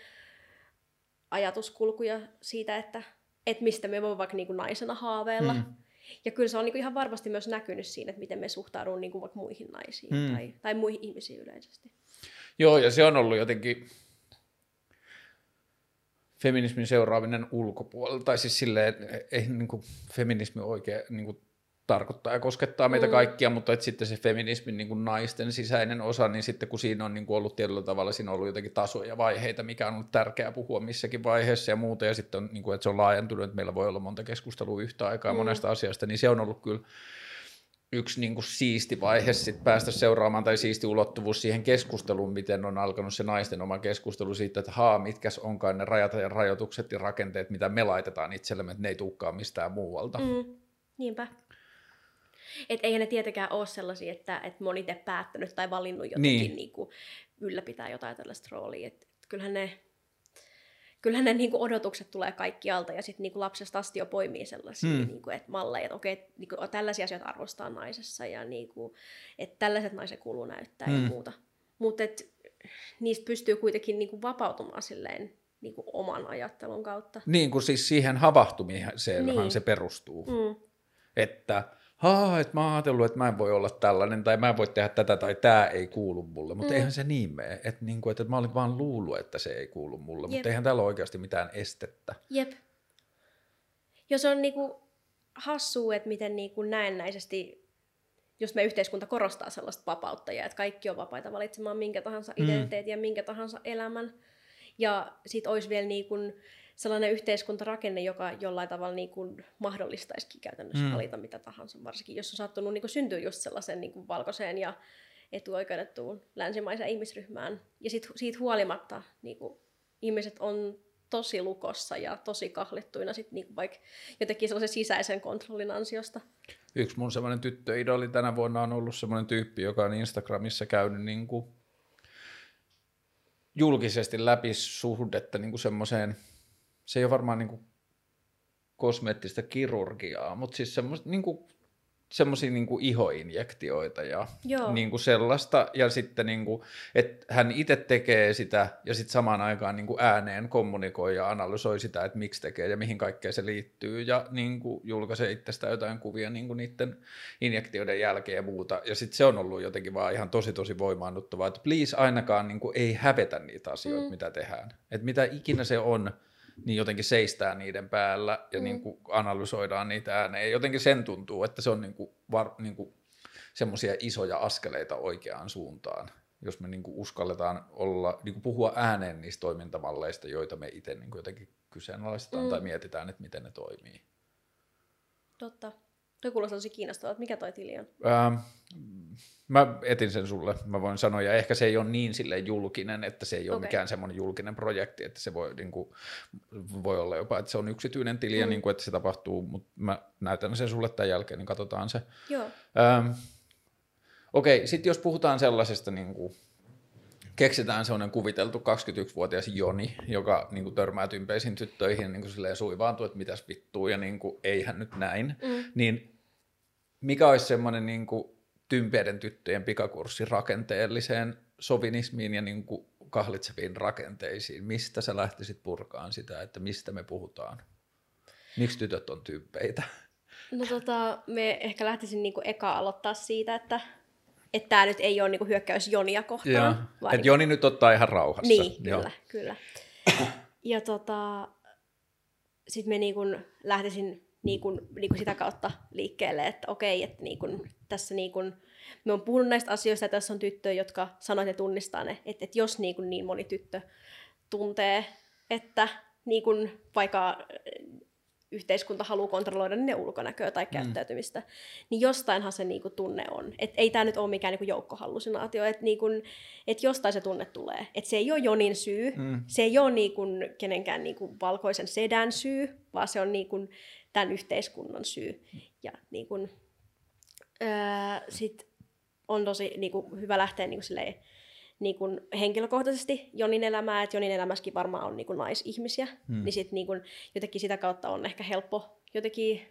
ajatuskulkuja siitä, että, että mistä me voimme vaikka niin kuin naisena haaveilla. Mm. Ja kyllä se on niin ihan varmasti myös näkynyt siinä, että miten me suhtaudumme niin vaikka muihin naisiin mm. tai, tai muihin ihmisiin yleisesti. Joo, ja se on ollut jotenkin feminismin seuraaminen ulkopuolella, tai siis silleen, ei niin kuin feminismi oikein niin kuin tarkoittaa ja koskettaa meitä mm. kaikkia, mutta että sitten se feminismin niin kuin naisten sisäinen osa, niin sitten kun siinä on niin kuin ollut tietyllä tavalla, siinä on ollut jotenkin tasoja ja vaiheita, mikä on ollut tärkeää puhua missäkin vaiheessa ja muuta, ja sitten on, niin kuin, että se on laajentunut, että meillä voi olla monta keskustelua yhtä aikaa mm. monesta asiasta, niin se on ollut kyllä yksi niin kuin siisti vaihe sit päästä seuraamaan tai siisti ulottuvuus siihen keskusteluun, miten on alkanut se naisten oma keskustelu siitä, että haa, mitkäs onkaan ne rajat ja rajoitukset ja rakenteet, mitä me laitetaan itsellemme, että ne ei tulekaan mistään muualta. Mm, niinpä. Et eihän ne tietenkään ole sellaisia, että, että moni itse päättänyt tai valinnut jotenkin niin. Niin kuin ylläpitää jotain tällaista roolia. Et, et kyllähän ne, kyllähän ne niin kuin odotukset tulee kaikkialta ja sitten niin lapsesta asti jo poimii sellaisia hmm. niin kuin, että malleja, että okei, niin kuin, tällaisia asioita arvostaa naisessa ja niin kuin, että tällaiset naiset kuuluu näyttää hmm. ja muuta. Mutta niistä pystyy kuitenkin niin kuin vapautumaan silleen niin kuin oman ajattelun kautta. Niin kuin siis siihen havahtumiseen niin. se perustuu. Hmm. Että haa, että mä oon ajatellut, että mä en voi olla tällainen, tai mä en voi tehdä tätä, tai tämä ei kuulu mulle, mutta mm. eihän se niin mene, että, niin kuin, että mä olin vaan luullut, että se ei kuulu mulle, Jep. mutta eihän täällä ole oikeasti mitään estettä. Jep. Jos on niinku hassua, että miten niinku näennäisesti, jos me yhteiskunta korostaa sellaista vapautta ja että kaikki on vapaita valitsemaan minkä tahansa mm. identiteetin ja minkä tahansa elämän, ja sitten olisi vielä niin kuin, sellainen yhteiskuntarakenne, joka jollain tavalla niin kuin mahdollistaisikin käytännössä mm. valita mitä tahansa, varsinkin jos on sattunut niin kuin syntyä just sellaisen niin kuin valkoiseen ja etuoikeutettuun länsimaiseen ihmisryhmään. Ja sit, siitä huolimatta niin kuin, ihmiset on tosi lukossa ja tosi kahlittuina sit niin kuin vaikka jotenkin sellaisen sisäisen kontrollin ansiosta. Yksi mun semmoinen tyttöidoli tänä vuonna on ollut semmoinen tyyppi, joka on Instagramissa käynyt niin kuin julkisesti läpi suhdetta niin kuin semmoiseen – se ei ole varmaan niin kuin kosmeettista kirurgiaa, mutta siis semmoista niin kuin semmoisia niin ihoinjektioita ja niin kuin sellaista. Ja sitten, niin kuin, että hän itse tekee sitä ja sitten samaan aikaan niin kuin ääneen kommunikoi ja analysoi sitä, että miksi tekee ja mihin kaikkeen se liittyy. Ja niin kuin julkaisee itsestä jotain kuvia niin kuin niiden injektioiden jälkeen ja muuta. Ja sitten se on ollut jotenkin vaan ihan tosi tosi voimaannuttavaa, että please ainakaan niin kuin ei hävetä niitä asioita, mm. mitä tehdään. Että mitä ikinä se on, niin jotenkin seistää niiden päällä ja mm. niin kuin analysoidaan niitä ääneen. Jotenkin sen tuntuu, että se on niin kuin var, niin kuin semmoisia isoja askeleita oikeaan suuntaan, jos me niin kuin uskalletaan olla, niin kuin puhua ääneen niistä toimintamalleista, joita me itse niin kuin jotenkin kyseenalaistetaan mm. tai mietitään, että miten ne toimii. Totta. Toi kuulostaa tosi kiinnostavaa. Mikä toi tili on? Ähm, mä etin sen sulle, mä voin sanoa, ja ehkä se ei ole niin sille julkinen, että se ei ole okay. mikään semmoinen julkinen projekti, että se voi, niin kuin, voi olla jopa, että se on yksityinen tili, mm. ja niin kuin, että se tapahtuu, mutta mä näytän sen sulle tämän jälkeen, niin katsotaan se. Joo. Ähm, Okei, okay, sitten jos puhutaan sellaisesta, niin kuin, keksitään sellainen kuviteltu 21-vuotias Joni, joka niin kuin, törmää tympeisiin tyttöihin niin kuin, silleen suivaantuu, että mitäs vittuu, ja niin kuin, eihän nyt näin, mm. niin mikä olisi semmoinen niin kuin, tympeiden tyttöjen pikakurssi rakenteelliseen sovinismiin ja niin kuin kahlitseviin rakenteisiin. Mistä sä lähtisit purkaan sitä, että mistä me puhutaan? Miksi tytöt on tympeitä? No tota, me ehkä lähtisin niinku eka aloittaa siitä, että että tämä nyt ei ole niinku hyökkäys Jonia kohtaan. Että niinku... Joni nyt ottaa ihan rauhassa. Niin, kyllä, Joo. kyllä. Ja tota, sitten me niinku lähtisin niin kuin, niin kuin sitä kautta liikkeelle, että okei, että niin kuin, tässä niin kuin, me on puhunut näistä asioista ja tässä on tyttöjä, jotka sanoit ja tunnistaa ne, että, että jos niin, kuin niin moni tyttö tuntee, että niin kuin vaikka yhteiskunta haluaa kontrolloida ne ulkonäköä tai mm. käyttäytymistä, mm. niin jostainhan se niinku tunne on. Et ei tämä nyt ole mikään niinku joukkohallusinaatio, että niinku, et jostain se tunne tulee. Et se ei ole Jonin syy, mm. se ei ole niinku kenenkään niinku valkoisen sedän syy, vaan se on niinku tämän yhteiskunnan syy. Ja niinku, öö, sit on tosi niinku, hyvä lähteä niinku, silleen, niin kun henkilökohtaisesti Jonin elämää, että Jonin elämässäkin varmaan on niin kun naisihmisiä, hmm. niin sitten niin kun jotenkin sitä kautta on ehkä helppo jotenkin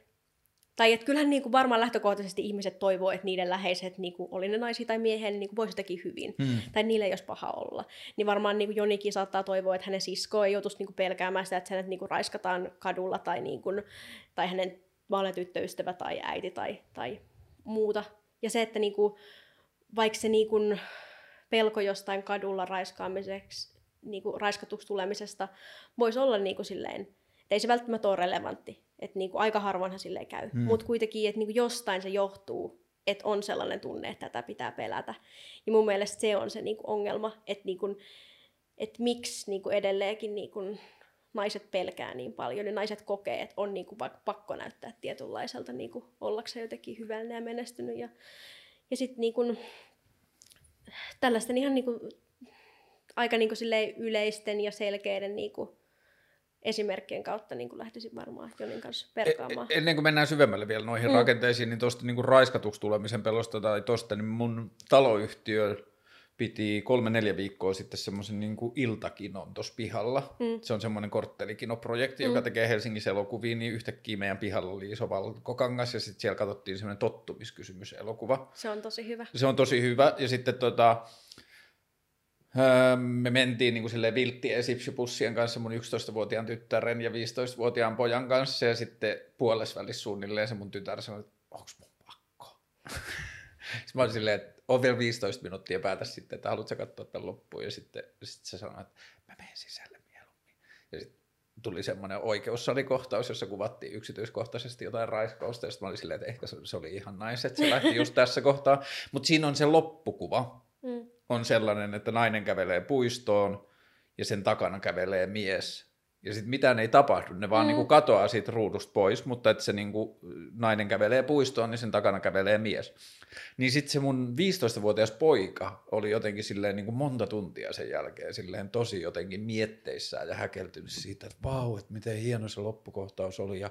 tai että kyllähän niin kuin varmaan lähtökohtaisesti ihmiset toivoo, että niiden läheiset, niin kuin oli ne naisia tai miehiä, niin, niin voisi jotenkin hyvin. Hmm. Tai niille ei olisi paha olla. Niin varmaan niin kuin Jonikin saattaa toivoa, että hänen sisko ei joutuisi niin kuin pelkäämään sitä, että hänet niin kuin raiskataan kadulla tai, niin kuin, tai hänen tyttöystävä tai äiti tai, tai muuta. Ja se, että niin kuin, vaikka se niin kuin pelko jostain kadulla raiskaamiseksi, niin kuin raiskatuksi tulemisesta voisi olla niin kuin silleen, että ei se välttämättä ole relevantti. Että niin kuin aika harvoinhan silleen käy. Hmm. Mutta kuitenkin, että niin kuin jostain se johtuu, että on sellainen tunne, että tätä pitää pelätä. Ja mun mielestä se on se niin kuin ongelma, että, niin kuin, että miksi niin kuin edelleenkin niin kuin naiset pelkää niin paljon ja naiset kokee, että on niin kuin vaikka pakko näyttää tietynlaiselta niin kuin ollakseen jotenkin hyvällinen ja menestynyt. Ja, ja sitten niin kuin, tällaisten ihan niin kuin, aika niin kuin yleisten ja selkeiden niin kuin, esimerkkien kautta niin kuin lähtisin varmaan Jonin kanssa e, perkaamaan. E- ennen kuin mennään syvemmälle vielä noihin mm. rakenteisiin, niin tuosta niin raiskatuksi tulemisen pelosta tai tuosta, niin mun taloyhtiö piti kolme-neljä viikkoa sitten semmoisen niin iltakinon tuossa pihalla. Mm. Se on semmoinen korttelikinoprojekti, mm. joka tekee Helsingin elokuvia, niin yhtäkkiä meidän pihalla oli iso valkokangas ja sitten siellä katsottiin semmoinen tottumiskysymys-elokuva. Se on tosi hyvä. Se on tosi hyvä ja sitten tota, öö, me mentiin niin kuin viltti esipsypussien kanssa mun 11-vuotiaan tyttären ja 15-vuotiaan pojan kanssa ja sitten puolesvälissä suunnilleen se mun tytär sanoi, että onko mun pakko? Sitten mä olin silleen, että on vielä 15 minuuttia päätä sitten, että haluatko katsoa tämän loppuun. Ja sitten, sitten se sanoi, että mä menen sisälle mieluummin. Ja sitten tuli semmoinen oikeussalikohtaus, jossa kuvattiin yksityiskohtaisesti jotain raiskausta. Ja sitten mä olin silleen, että ehkä se oli ihan nais, että se lähti just tässä kohtaa. Mutta siinä on se loppukuva. Mm. On sellainen, että nainen kävelee puistoon ja sen takana kävelee mies ja sitten mitään ei tapahdu, ne vaan mm. niinku katoaa siitä ruudusta pois, mutta että se niinku, nainen kävelee puistoon, niin sen takana kävelee mies. Niin sitten se mun 15-vuotias poika oli jotenkin silleen niinku monta tuntia sen jälkeen silleen tosi jotenkin mietteissään ja häkeltynyt siitä, että vau, että miten hieno se loppukohtaus oli ja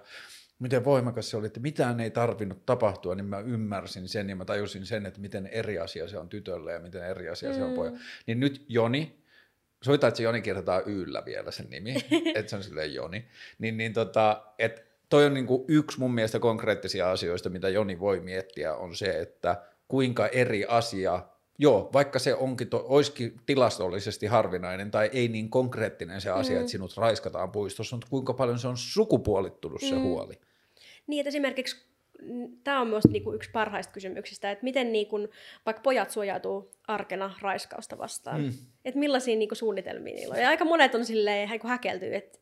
miten voimakas se oli, että mitään ei tarvinnut tapahtua, niin mä ymmärsin sen ja mä tajusin sen, että miten eri asia se on tytölle ja miten eri asia mm. se on pojalle. Niin nyt Joni, soita, että se Joni kirjoitetaan yllä vielä sen nimi, että se on silleen Joni, niin, niin tota, että toi on niinku yksi mun mielestä konkreettisia asioista, mitä Joni voi miettiä, on se, että kuinka eri asia, joo, vaikka se onkin, to, olisikin tilastollisesti harvinainen tai ei niin konkreettinen se asia, mm. että sinut raiskataan puistossa, mutta kuinka paljon se on sukupuolittunut se mm. huoli. Niin, että esimerkiksi tämä on myös niinku yksi parhaista kysymyksistä, että miten niinku, vaikka pojat suojautuu arkena raiskausta vastaan. Mm. Että millaisia niinku suunnitelmia niillä on. Ja aika monet on silleen niinku häkeltyy, että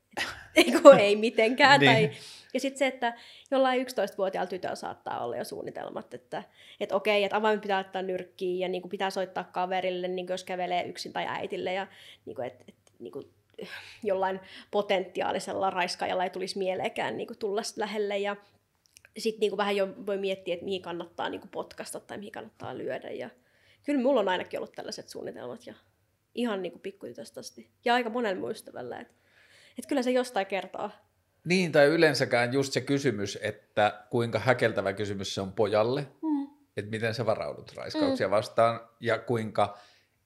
et, ei mitenkään. niin. tai, ja sitten se, että jollain 11-vuotiaalla tytöllä saattaa olla jo suunnitelmat, että et okei, että avaimet pitää ottaa nyrkkiin ja niinku pitää soittaa kaverille, niinku jos kävelee yksin tai äitille. Ja niinku, et, et, niinku, jollain potentiaalisella raiskaajalla ei tulisi mieleenkään niinku tulla lähelle. Ja sitten niinku vähän jo voi miettiä, että mihin kannattaa niinku potkasta tai mihin kannattaa lyödä. Ja kyllä mulla on ainakin ollut tällaiset suunnitelmat ja ihan niinku pikkutytöstä asti. Ja aika monen muistavalla, että et kyllä se jostain kertoo. Niin, tai yleensäkään just se kysymys, että kuinka häkeltävä kysymys se on pojalle, mm. että miten sä varaudut raiskauksia mm. vastaan, ja kuinka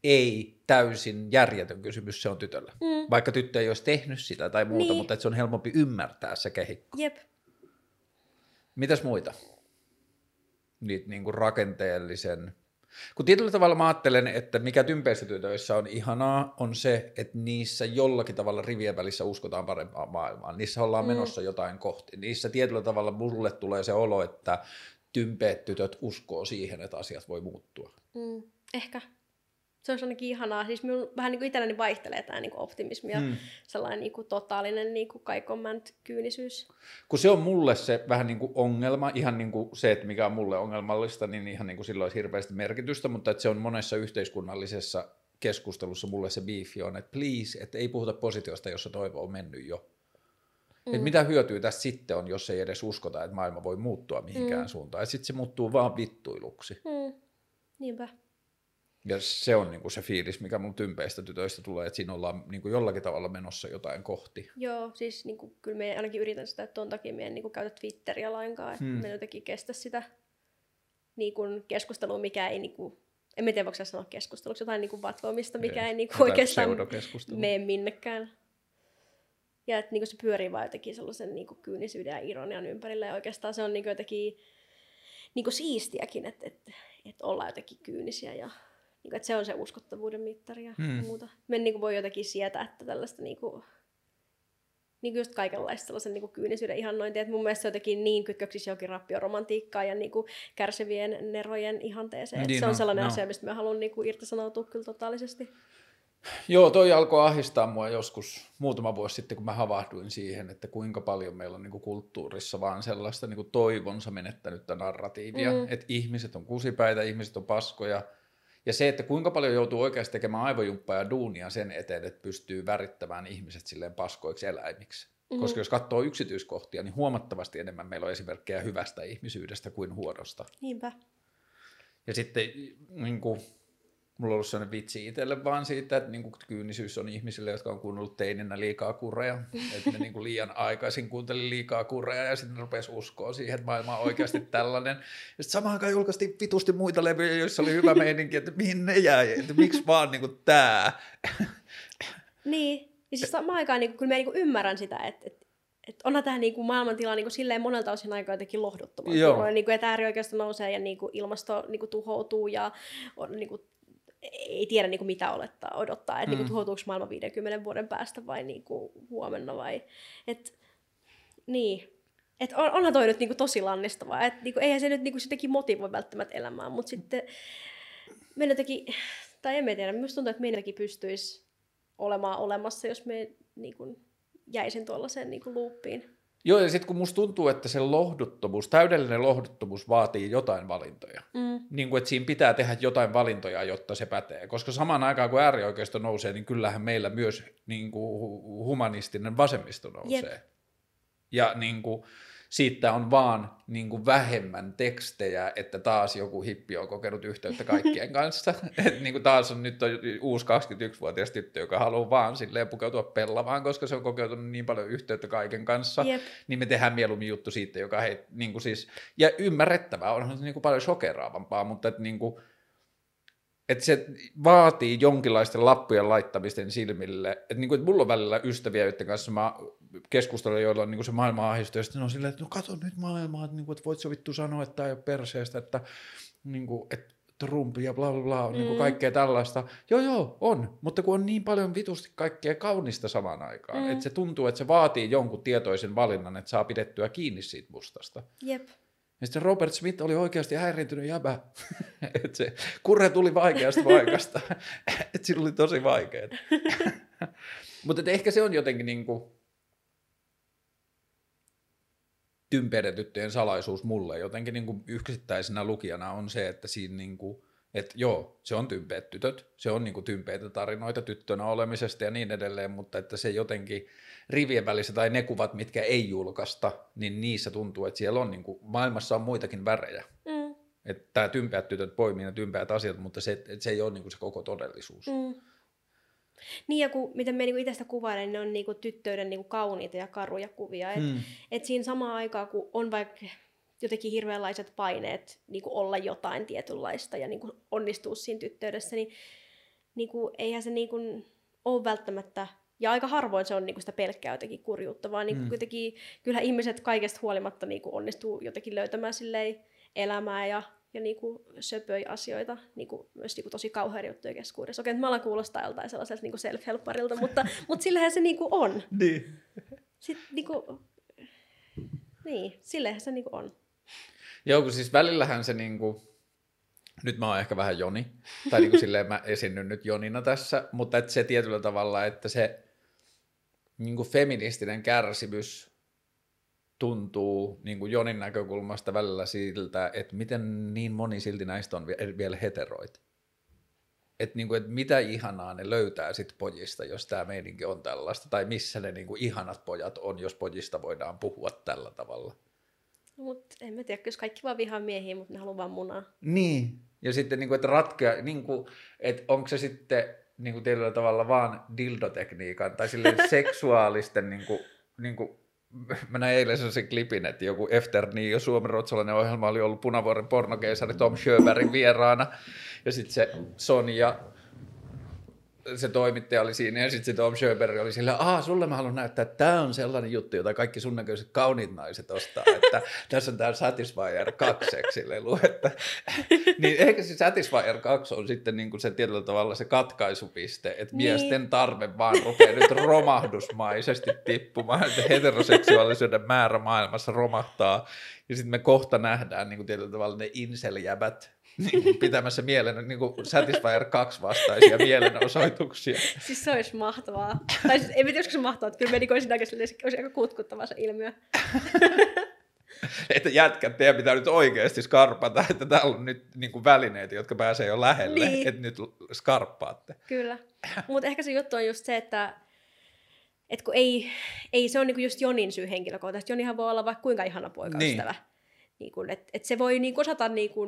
ei täysin järjetön kysymys se on tytölle. Mm. Vaikka tyttö ei olisi tehnyt sitä tai muuta, niin. mutta että se on helpompi ymmärtää se kehikko. Jep. Mitäs muita? Niitä niin kuin rakenteellisen... Kun tietyllä tavalla mä ajattelen, että mikä tytöissä on ihanaa, on se, että niissä jollakin tavalla rivien välissä uskotaan parempaan maailmaan. Niissä ollaan mm. menossa jotain kohti. Niissä tietyllä tavalla mulle tulee se olo, että tympeet tytöt uskoo siihen, että asiat voi muuttua. Mm. Ehkä se olisi ainakin ihanaa. Siis minun vähän niin kuin itselläni vaihtelee tämä niin kuin optimismi ja hmm. sellainen niin kuin totaalinen niin kuin kaikommänt kyynisyys. Kun se on mulle se vähän niin kuin ongelma, ihan niin kuin se, että mikä on mulle ongelmallista, niin ihan niin kuin sillä olisi hirveästi merkitystä, mutta että se on monessa yhteiskunnallisessa keskustelussa mulle se biifi on, että please, että ei puhuta positiosta, jossa toivo on mennyt jo. Mm. Et mitä hyötyä tässä sitten on, jos ei edes uskota, että maailma voi muuttua mihinkään mm. suuntaan. Sitten se muuttuu vaan vittuiluksi. Mm. Niinpä. Ja se on niin kuin se fiilis, mikä mun tympeistä tytöistä tulee, että siinä ollaan niin kuin jollakin tavalla menossa jotain kohti. Joo, siis niin kuin, kyllä me ainakin yritän sitä, että ton takia me en niin kuin, käytä Twitteriä lainkaan, että hmm. me jotenkin kestä sitä niin kuin, keskustelua, mikä ei niin kuin, en tiedä voiko sanoa keskusteluksi, jotain niin kuin vatvoamista, mikä Ei, ei, niin kuin oikeastaan mene minnekään. Ja että niin kuin se pyörii vaan jotenkin sellaisen niin kuin kyynisyyden ja ironian ympärillä. Ja oikeastaan se on niin kuin jotenkin niin kuin siistiäkin, että, että, että ollaan jotenkin kyynisiä ja niin kuin, että se on se uskottavuuden mittari ja Hmm. muuta. Me niin kuin voi jotenkin sietää, että tällaista niin kuin, niin kuin just kaikenlaista sellaisen niin kuin kyynisyyden ihannointia. Että mun mielestä se on jotenkin niin kytköksissä jokin rappioromantiikkaan ja niin kuin kärsivien nerojen ihanteeseen. Niin Niin se on on, sellainen no. asia, mistä mä haluan niin kuin irtisanoutua kyllä totaalisesti. Joo, toi alkoi ahistaa mua joskus muutama vuosi sitten, kun mä havahduin siihen, että kuinka paljon meillä on niin kuin kulttuurissa vaan sellaista niin kuin toivonsa menettänyttä narratiivia, Mm. mm. että ihmiset on kusipäitä, ihmiset on paskoja, ja se, että kuinka paljon joutuu oikeasti tekemään aivojumppaa ja duunia sen eteen, että pystyy värittämään ihmiset silleen paskoiksi eläimiksi. Mhm. Mm. Koska jos katsoo yksityiskohtia, niin huomattavasti enemmän meillä on esimerkkejä hyvästä ihmisyydestä kuin huonosta. Niinpä. Ja sitten niin kuin, mulla on ollut sellainen vitsi itselle vaan siitä, että niin kuin, kyynisyys on ihmisille, jotka on kuunnellut teininä liikaa kureja. Että ne niin kuin, liian aikaisin kuunteli liikaa kureja ja sitten rupesi uskoa siihen, että maailma on oikeasti tällainen. Ja sitten samaan aikaan julkaistiin vitusti muita levyjä, joissa oli hyvä meininki, että mihin ne jäi, että miksi vaan niin kuin, tämä. Niin, ja siis samaan aikaan niin kyllä mä niin ymmärrän sitä, että, että, että onhan tämä niin maailmantila niin silleen monelta osin aika jotenkin. Joo. Kun on, niin kuin, että äärioikeisto nousee ja niin kuin ilmasto niin kuin tuhoutuu ja on, niin kuin, ei tiedä niin kuin mitä olettaa, odottaa, että mm. niin Mm. kuin, tuhoutuuko maailma 50 vuoden päästä vai niin kuin, huomenna vai... Et, niin. Et on, onhan toi nyt niinku tosi lannistavaa. Et niinku, eihän se nyt niinku jotenkin motivoi välttämättä elämään, mutta sitten me jotenkin, tai en mä tiedä, minusta tuntuu, että me jotenkin pystyisi olemaan olemassa, jos me niinku, jäisin tuollaiseen niinku loopiin. Joo, ja sitten kun musta tuntuu, että se lohduttomuus, täydellinen lohduttomuus vaatii jotain valintoja. Mm. niin kuin, että siinä pitää tehdä jotain valintoja, jotta se pätee. Koska samaan aikaan, kun äärioikeisto nousee, niin kyllähän meillä myös niin kuin, hu- humanistinen vasemmisto nousee. Jep. Ja niin kuin, siitä on vaan niin kuin, vähemmän tekstejä, että taas joku hippi on kokenut yhteyttä kaikkien kanssa. Et, niin kuin, taas on nyt on uusi 21-vuotias tyttö, joka haluaa vaan silleen pukeutua pellavaan, koska se on kokeutunut niin paljon yhteyttä kaiken kanssa Jep. niin me tehdään mieluummin juttu siitä, joka hei, niin kuin siis, ja ymmärrettävää, onhan se niin kuin paljon shokeraavampaa, mutta että niin kuin, että se vaatii jonkinlaisten lappujen laittamisten silmille. Että, niin kuin, että mulla on välillä ystäviä, joiden kanssa mä keskustelen, joilla on niin se maailma ahdistuu, ja sitten on silleen, että no kato nyt maailmaa, että, niin kuin, että voit sä vittu sanoa, että tämä ei ole perseestä, että, niin kuin, että Trump ja bla bla bla, mm. niin kuin kaikkea tällaista. Joo joo, on, mutta kun on niin paljon vitusti kaikkea kaunista samaan aikaan, mm. että se tuntuu, että se vaatii jonkun tietoisen valinnan, että saa pidettyä kiinni siitä mustasta. Jep. Ja sitten Robert Smith oli oikeasti häiriintynyt jäbä. että se kurre tuli vaikeasta paikasta. että sillä oli tosi vaikeaa. Mutta ehkä se on jotenkin niin kuin tympeiden tyttöjen salaisuus mulle jotenkin niin kuin yksittäisenä lukijana on se, että siinä niin kuin, että joo, se on tympeät tytöt, se on niin kuin tympeitä tarinoita tyttönä olemisesta ja niin edelleen, mutta että se jotenkin rivien välissä tai ne kuvat, mitkä ei julkaista, niin niissä tuntuu, että siellä on niin kuin, maailmassa on muitakin värejä. Mm. Että tämä tympeät tytöt poimii ne tympeät asiat, mutta se, se ei ole niin kuin se koko todellisuus. Mm. Niin ja kun, miten me niinku itse sitä kuvailen, niin ne on niinku tyttöiden niinku kauniita ja karuja kuvia. Et, Mm. et siinä samaan aikaan, kun on vaikka jotenkin hirveänlaiset paineet niinku olla jotain tietynlaista ja niinku onnistua siinä tyttöydessä, niin niinku, eihän se niinku ole välttämättä, ja aika harvoin se on niinku sitä pelkkää jotenkin kurjuutta, vaan niinku Mm. mm. kuitenkin, kyllähän ihmiset kaikesta huolimatta niinku onnistuu jotenkin löytämään silleen elämää ja, ja niinku söpöi asioita niinku, myös niinku tosi kauhean juttujen keskuudessa. Okei, että mä alan kuulostaa joltain sellaiselta niinku self-helpparilta, mutta, mutta sillähän se niinku on. Niin. Sitten niinku, niin, sillehän se niinku on. Joo, kun siis välillähän se niinku, nyt mä oon ehkä vähän Joni, tai niinku silleen mä esinnyn nyt Jonina tässä, mutta että se tietyllä tavalla, että se niinku feministinen kärsimys tuntuu niinku Jonin näkökulmasta välillä siltä, että miten niin moni silti näistä on vie- vielä heteroit. Että niinku, et mitä ihanaa ne löytää sit pojista, jos tämä meininki on tällaista, tai missä ne niinku ihanat pojat on, jos pojista voidaan puhua tällä tavalla. Mutta en mä tiedä, jos kaikki vaan vihaa miehiä, mutta ne haluaa vaan munaa. Niin. Ja sitten, niin kuin, että ratkea, niin kuin, että onko se sitten niin kuin tietyllä tavalla vaan dildotekniikan tai silleen seksuaalisten niin kuin, niin kuin, mä näin eilen sellaisen klipin, että joku Efter jo suomen-ruotsalainen ohjelma oli ollut Punavuoren pornokeisari Tom Sjöbergin vieraana, ja sitten se Sonja se toimittaja oli siinä ja sitten se Tom Sjöberg oli sillä, aah, sulle mä haluan näyttää, että tämä on sellainen juttu, jota kaikki sun näköiset kauniit naiset ostaa, että tässä on tämä Satisfyer 2 lelu, että niin ehkä se Satisfyer 2 on sitten niin kuin se tietyllä tavalla se katkaisupiste, että niin. miesten tarve vaan rupeaa nyt romahdusmaisesti tippumaan, että heteroseksuaalisuuden määrä maailmassa romahtaa ja sitten me kohta nähdään niin kuin tietyllä tavalla ne inselijäbät niin pitämässä mielen, niin kuin Satisfyer 2 vastaisia mielenosoituksia. siis se olisi mahtavaa. Tai siis, en tiedä, se mahtavaa, että kyllä me niin olisi, olisi aika kutkuttava se ilmiö. että jätkät, teidän pitää nyt oikeasti skarpata, että täällä on nyt niin kuin välineitä, jotka pääsee jo lähelle, niin. että nyt skarppaatte. Kyllä, mutta ehkä se juttu on just se, että et kun ei, ei se on niinku just Jonin syy henkilökohtaisesti. Jonihan voi olla vaikka kuinka ihana poikaystävä. Niin. Niin kun, et, et se voi niinku osata niinku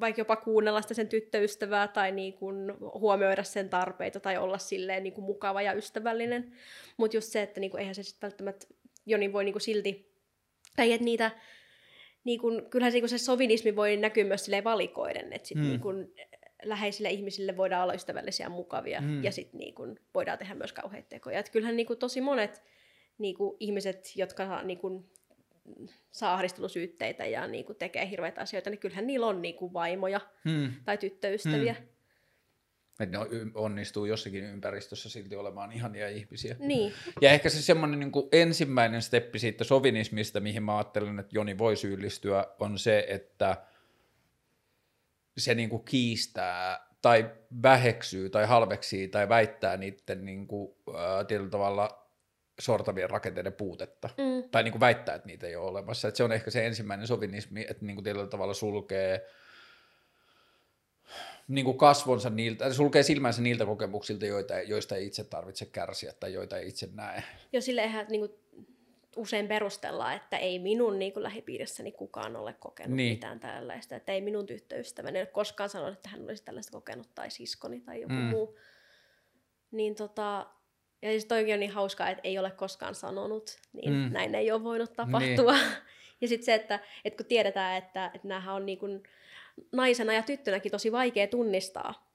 vaikka jopa kuunnella sitä sen tyttöystävää tai niin kuin huomioida sen tarpeita tai olla silleen niin kuin mukava ja ystävällinen. Mutta just se, että niin kuin, eihän se sitten välttämättä Joni voi niin kuin silti, tai että niitä, niin kuin, kyllähän se, niin se sovinismi voi näkyä myös silleen valikoiden, että sit mm. niin kuin, läheisille ihmisille voidaan olla ystävällisiä ja mukavia mm. ja sitten niin kuin, voidaan tehdä myös kauheita tekoja. Et kyllähän niin kuin, tosi monet niin kuin, ihmiset, jotka niin kuin, saa ahdistelusyytteitä ja niin kuin tekee hirveitä asioita, niin kyllähän niillä on niin kuin vaimoja hmm. tai tyttöystäviä. Hmm. Että ne onnistuu jossakin ympäristössä silti olemaan ihania ihmisiä. Niin. Ja ehkä se semmoinen niin ensimmäinen steppi siitä sovinismista, mihin mä ajattelen, että Joni voi syyllistyä, on se, että se niin kuin kiistää tai väheksyy tai halveksii tai väittää niiden niin kuin, äh, tietyllä tavalla sortavien rakenteiden puutetta. Mm. Tai niin kuin väittää, että niitä ei ole olemassa. Että se on ehkä se ensimmäinen sovinismi, että niin kuin tietyllä tavalla sulkee niin kuin kasvonsa niiltä, sulkee silmänsä niiltä kokemuksilta, joita, joista ei itse tarvitse kärsiä tai joita ei itse näe. Jo sille eihän niin kuin usein perustellaan, että ei minun niin kuin lähipiirissäni kukaan ole kokenut niin. mitään tällaista, että ei minun tyttöystäväni ole koskaan sanonut, että hän olisi tällaista kokenut, tai siskoni tai joku mm. muu. Niin tota, ja siis toikin on niin hauskaa, että ei ole koskaan sanonut, niin mm. näin ei ole voinut tapahtua. Niin. Ja sitten se, että, että kun tiedetään, että, että näähän on niin naisena ja tyttönäkin tosi vaikea tunnistaa,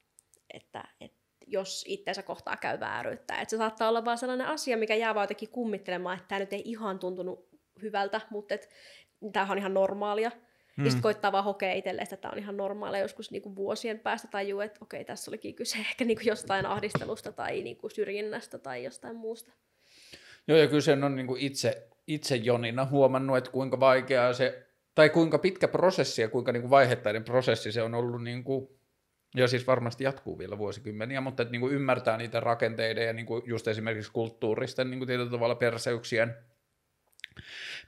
että, että jos itseensä kohtaa käy vääryyttä. Että se saattaa olla vaan sellainen asia, mikä jää vaan jotenkin kummittelemaan, että tämä nyt ei ihan tuntunut hyvältä, mutta tämä on ihan normaalia. Mm. Ja sitten koittaa vaan hokea itselleen, että tämä on ihan normaalia. Joskus niinku vuosien päästä tajuu, että okei, tässä olikin kyse ehkä niinku jostain ahdistelusta tai niinku syrjinnästä tai jostain muusta. Joo, ja kyllä sen on niinku itse, itse Jonina huomannut, että kuinka vaikeaa se, tai kuinka pitkä prosessi ja kuinka niinku vaiheittainen prosessi se on ollut, niinku, ja siis varmasti jatkuu vielä vuosikymmeniä, mutta että niinku ymmärtää niitä rakenteiden ja niinku just esimerkiksi kulttuuristen niinku tietyllä tavalla perseyksien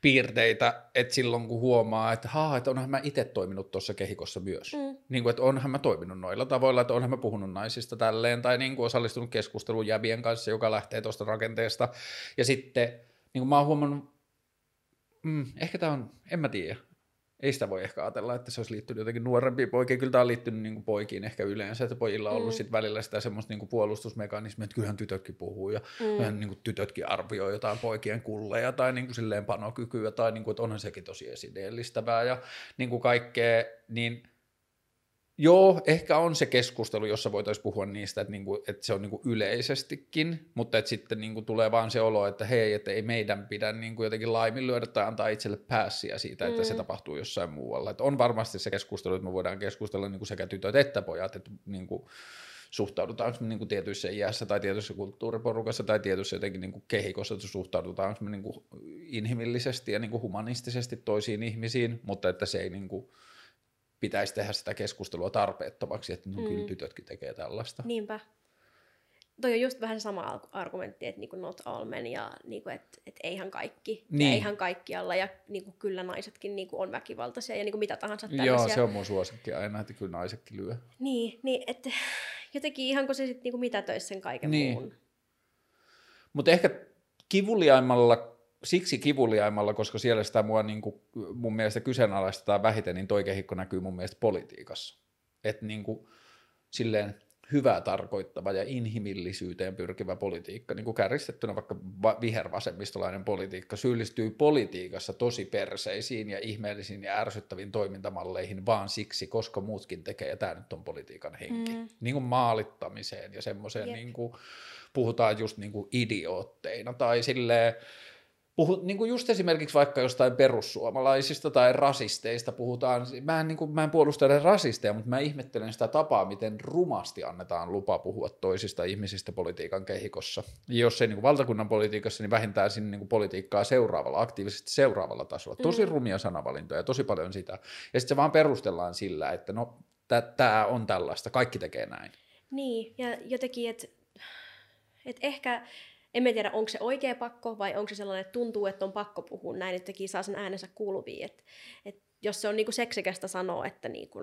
piirteitä, että silloin kun huomaa, että, haa, että onhan mä itse toiminut tuossa kehikossa myös. Mm. Niin kuin, että onhan mä toiminut noilla tavoilla, että onhan mä puhunut naisista tälleen, tai niin kuin osallistunut keskusteluun jävien kanssa, joka lähtee tuosta rakenteesta. Ja sitten niin kuin mä oon huomannut, mm, ehkä tämä on, en mä tiedä, ei sitä voi ehkä ajatella, että se olisi liittynyt jotenkin nuorempiin poikiin. Kyllä tämä on liittynyt niin kuin poikiin ehkä yleensä, että pojilla on ollut mm. sit välillä sitä semmoista niin puolustusmekanismia, että kyllähän tytötkin puhuu ja mm. niin kuin tytötkin arvioi jotain poikien kulleja tai niin kuin silleen panokykyä tai niin kuin, että onhan sekin tosi esineellistävää ja niin kuin kaikkea, niin – Joo, ehkä on se keskustelu, jossa voitaisiin puhua niistä, että, niinku, että se on niinku yleisestikin, mutta että sitten niinku tulee vaan se olo, että hei, että ei meidän pidä niinku jotenkin laiminlyödä tai antaa itselle päässiä siitä, että mm. se tapahtuu jossain muualla. Että on varmasti se keskustelu, että me voidaan keskustella niinku sekä tytöt että pojat, että niinku, suhtaudutaanko me niinku tietyissä iässä tai tietyissä kulttuuriporukassa tai tietyissä jotenkin niinku kehikossa, että suhtaudutaanko me niinku inhimillisesti ja niinku humanistisesti toisiin ihmisiin, mutta että se ei niinku, pitäisi tehdä sitä keskustelua tarpeettomaksi, että no, mm. kyllä tytötkin tekee tällaista. Niinpä. Toi on just vähän sama argumentti, että niinku not all men ja niinku, että et eihän kaikki, niin. ja eihän kaikkialla ja niinku, kyllä naisetkin niinku, on väkivaltaisia ja niinku, mitä tahansa tällaisia. Joo, se on mun suosikki aina, että kyllä naisetkin lyö. Niin, niin että jotenkin ihan kun se sitten niinku, mitätöisi sen kaiken niin. muun. Mutta ehkä kivuliaimmalla siksi kivuliaimmalla, koska siellä sitä mua niin kuin, mun mielestä kyseenalaistetaan vähiten, niin toi kehikko näkyy mun mielestä politiikassa. Että niin kuin, silleen, hyvää tarkoittava ja inhimillisyyteen pyrkivä politiikka, niin kuin kärjistettynä vaikka vihervasemmistolainen politiikka, syyllistyy politiikassa tosi perseisiin ja ihmeellisiin ja ärsyttäviin toimintamalleihin vaan siksi, koska muutkin tekee, ja tämä nyt on politiikan henki. Mm. Niin kuin maalittamiseen ja semmoiseen, niin kuin, puhutaan just niin kuin idiootteina tai silleen, Puhut, niin kuin just esimerkiksi vaikka jostain perussuomalaisista tai rasisteista puhutaan, mä en, niin kuin, mä en puolustele rasisteja, mutta mä ihmettelen sitä tapaa, miten rumasti annetaan lupa puhua toisista ihmisistä politiikan kehikossa. Jos ei niin kuin valtakunnan politiikassa, niin vähintään sinne niin kuin politiikkaa seuraavalla, aktiivisesti seuraavalla tasolla. Tosi mm. rumia sanavalintoja, tosi paljon sitä. Ja sitten se vaan perustellaan sillä, että no tämä on tällaista, kaikki tekee näin. Niin, ja jotenkin, että et ehkä en tiedä, onko se oikea pakko vai onko se sellainen, että tuntuu, että on pakko puhua näin, että saa sen äänensä kuuluviin. Et, et jos se on niinku seksikästä sanoa, että niinku,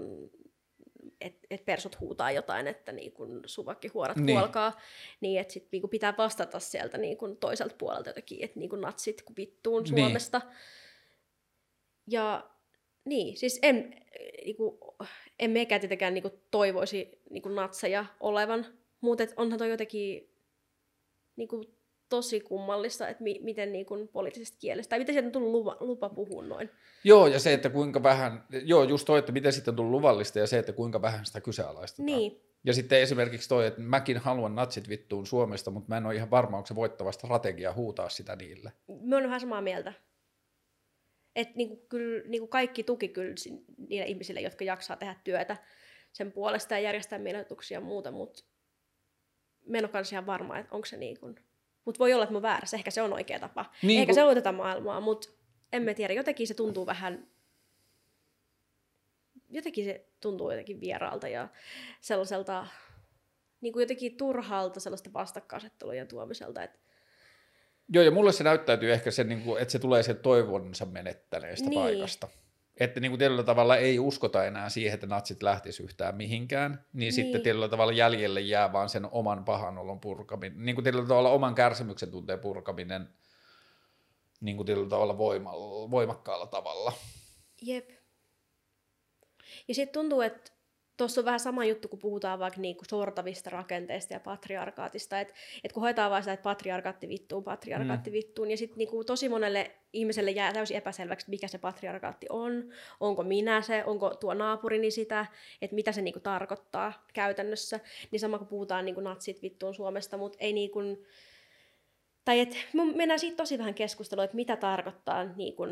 et, et persut huutaa jotain, että niinku suvakkihuorat niin. kuolkaa, niin että sit niinku pitää vastata sieltä niinku toiselta puolelta jotenkin, että niinku natsit kun vittuun niin. Suomesta. Niin. Ja niin, siis en, niinku, en mekään tietenkään niinku toivoisi niinku natseja olevan, mutta onhan toi jotenkin niinku, tosi kummallista, että mi- miten niin kuin poliittisesta kielestä, tai miten sieltä on tullut lupa, lupa puhua noin. Joo, ja se, että kuinka vähän, joo, just toi, että miten sitten on tullut luvallista, ja se, että kuinka vähän sitä kyseenalaistetaan. Niin. Ja sitten esimerkiksi toi, että mäkin haluan natsit vittuun Suomesta, mutta mä en ole ihan varma, onko se voittava strategia huutaa sitä niille. Mä oon vähän samaa mieltä. Että niinku, kyllä, niinku kaikki tuki kyllä niille ihmisille, jotka jaksaa tehdä työtä sen puolesta ja järjestää mielenotuksia ja muuta, mutta mä en ole ihan varma, että onko se niin kuin mutta voi olla, että mä väärässä. Ehkä se on oikea tapa. Niin, Ehkä kun... se on tätä maailmaa, mutta emme tiedä. Jotenkin se tuntuu vähän... Jotenkin se tuntuu jotenkin vieraalta ja sellaiselta niin kuin jotenkin turhalta sellaista vastakkainasettelujen tuomiselta, että Joo, ja mulle se näyttäytyy ehkä se, niin kuin, että se tulee sen toivonsa menettäneestä niin. paikasta että niin kuin tietyllä tavalla ei uskota enää siihen, että natsit lähtis yhtään mihinkään, niin, niin. sitten tietyllä tavalla jäljelle jää vaan sen oman pahanolon purkaminen, niin kuin tietyllä tavalla oman kärsimyksen tunteen purkaminen niin kuin tietyllä tavalla voimalla, voimakkaalla tavalla. Jep. Ja sitten tuntuu, että tuossa on vähän sama juttu, kun puhutaan vaikka niinku sortavista rakenteista ja patriarkaatista, että et kun hoitaa vaan sitä, että patriarkaatti vittuun, patriarkaatti mm. vittuun, ja sitten niinku tosi monelle ihmiselle jää täysin epäselväksi, mikä se patriarkaatti on, onko minä se, onko tuo naapurini sitä, että mitä se niinku tarkoittaa käytännössä, niin sama kuin puhutaan niinku natsit vittuun Suomesta, mutta ei niinku, tai että mennään siitä tosi vähän keskustelua, että mitä tarkoittaa niinku,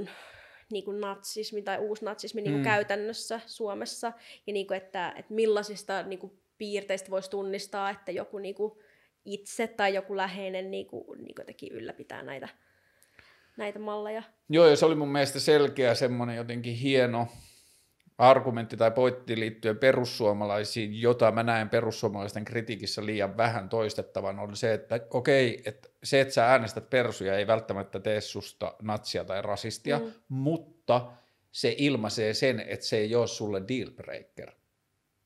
niin kuin natsismi tai uusnatsismi niin kuin mm. käytännössä Suomessa, ja niin kuin, että, että millaisista niin kuin piirteistä voisi tunnistaa, että joku niin kuin itse tai joku läheinen niin kuin, niin kuin teki ylläpitää näitä, näitä malleja. Joo, ja se oli mun mielestä selkeä semmoinen jotenkin hieno argumentti tai pointti liittyen perussuomalaisiin, jota mä näen perussuomalaisten kritiikissä liian vähän toistettavan, on se, että okei, että se, että sä äänestät persuja, ei välttämättä tee susta natsia tai rasistia, mm. mutta se ilmaisee sen, että se ei ole sulle dealbreaker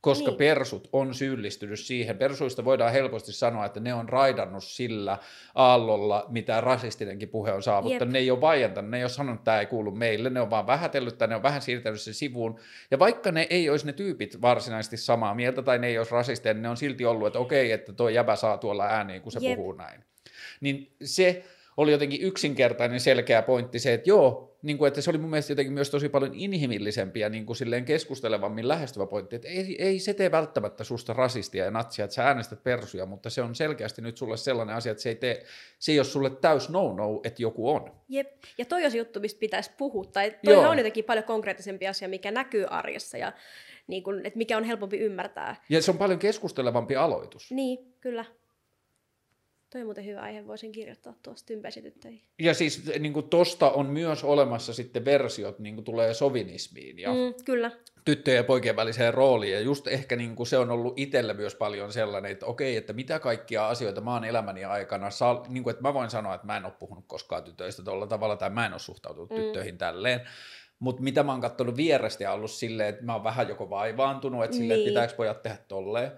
koska niin. persut on syyllistynyt siihen. Persuista voidaan helposti sanoa, että ne on raidannut sillä aallolla, mitä rasistinenkin puhe on saavuttanut. Jep. Ne ei ole vaientanut, ne ei ole sanonut, että tämä ei kuulu meille, ne on vaan vähätellyt tai ne on vähän siirtänyt sen sivuun. Ja vaikka ne ei olisi ne tyypit varsinaisesti samaa mieltä tai ne ei olisi rasisteja, niin ne on silti ollut, että okei, että tuo jäbä saa tuolla ääniin, kun se Jep. puhuu näin. Niin se oli jotenkin yksinkertainen selkeä pointti se, että joo, niin kuin, että se oli mun mielestä jotenkin myös tosi paljon inhimillisempi ja niin kuin silleen keskustelevammin lähestyvä pointti, että ei, ei se tee välttämättä susta rasistia ja natsia, että sä äänestät persuja, mutta se on selkeästi nyt sulle sellainen asia, että se ei, tee, se ei ole sulle täys no-no, että joku on. Jep, ja toi on se juttu, mistä pitäisi puhua, tai toi on jotenkin paljon konkreettisempi asia, mikä näkyy arjessa ja niin kuin, että mikä on helpompi ymmärtää. Ja se on paljon keskustelevampi aloitus. Niin, kyllä. Toi on muuten hyvä aihe, voisin kirjoittaa tuosta tympäisityttöihin. Ja siis niin kuin tosta on myös olemassa sitten versiot, niin kuin tulee sovinismiin ja mm, kyllä. tyttöjen ja poikien väliseen rooliin. Ja just ehkä niin kuin se on ollut itselle myös paljon sellainen, että okei, että mitä kaikkia asioita mä oon elämäni aikana, saa, niin kuin, että mä voin sanoa, että mä en ole puhunut koskaan tytöistä tuolla tavalla, tai mä en ole suhtautunut mm. tyttöihin tälleen. Mutta mitä mä oon katsonut vierestä ja ollut silleen, että mä oon vähän joko vaivaantunut, että, niin. silleen, että pitääkö pojat tehdä tolleen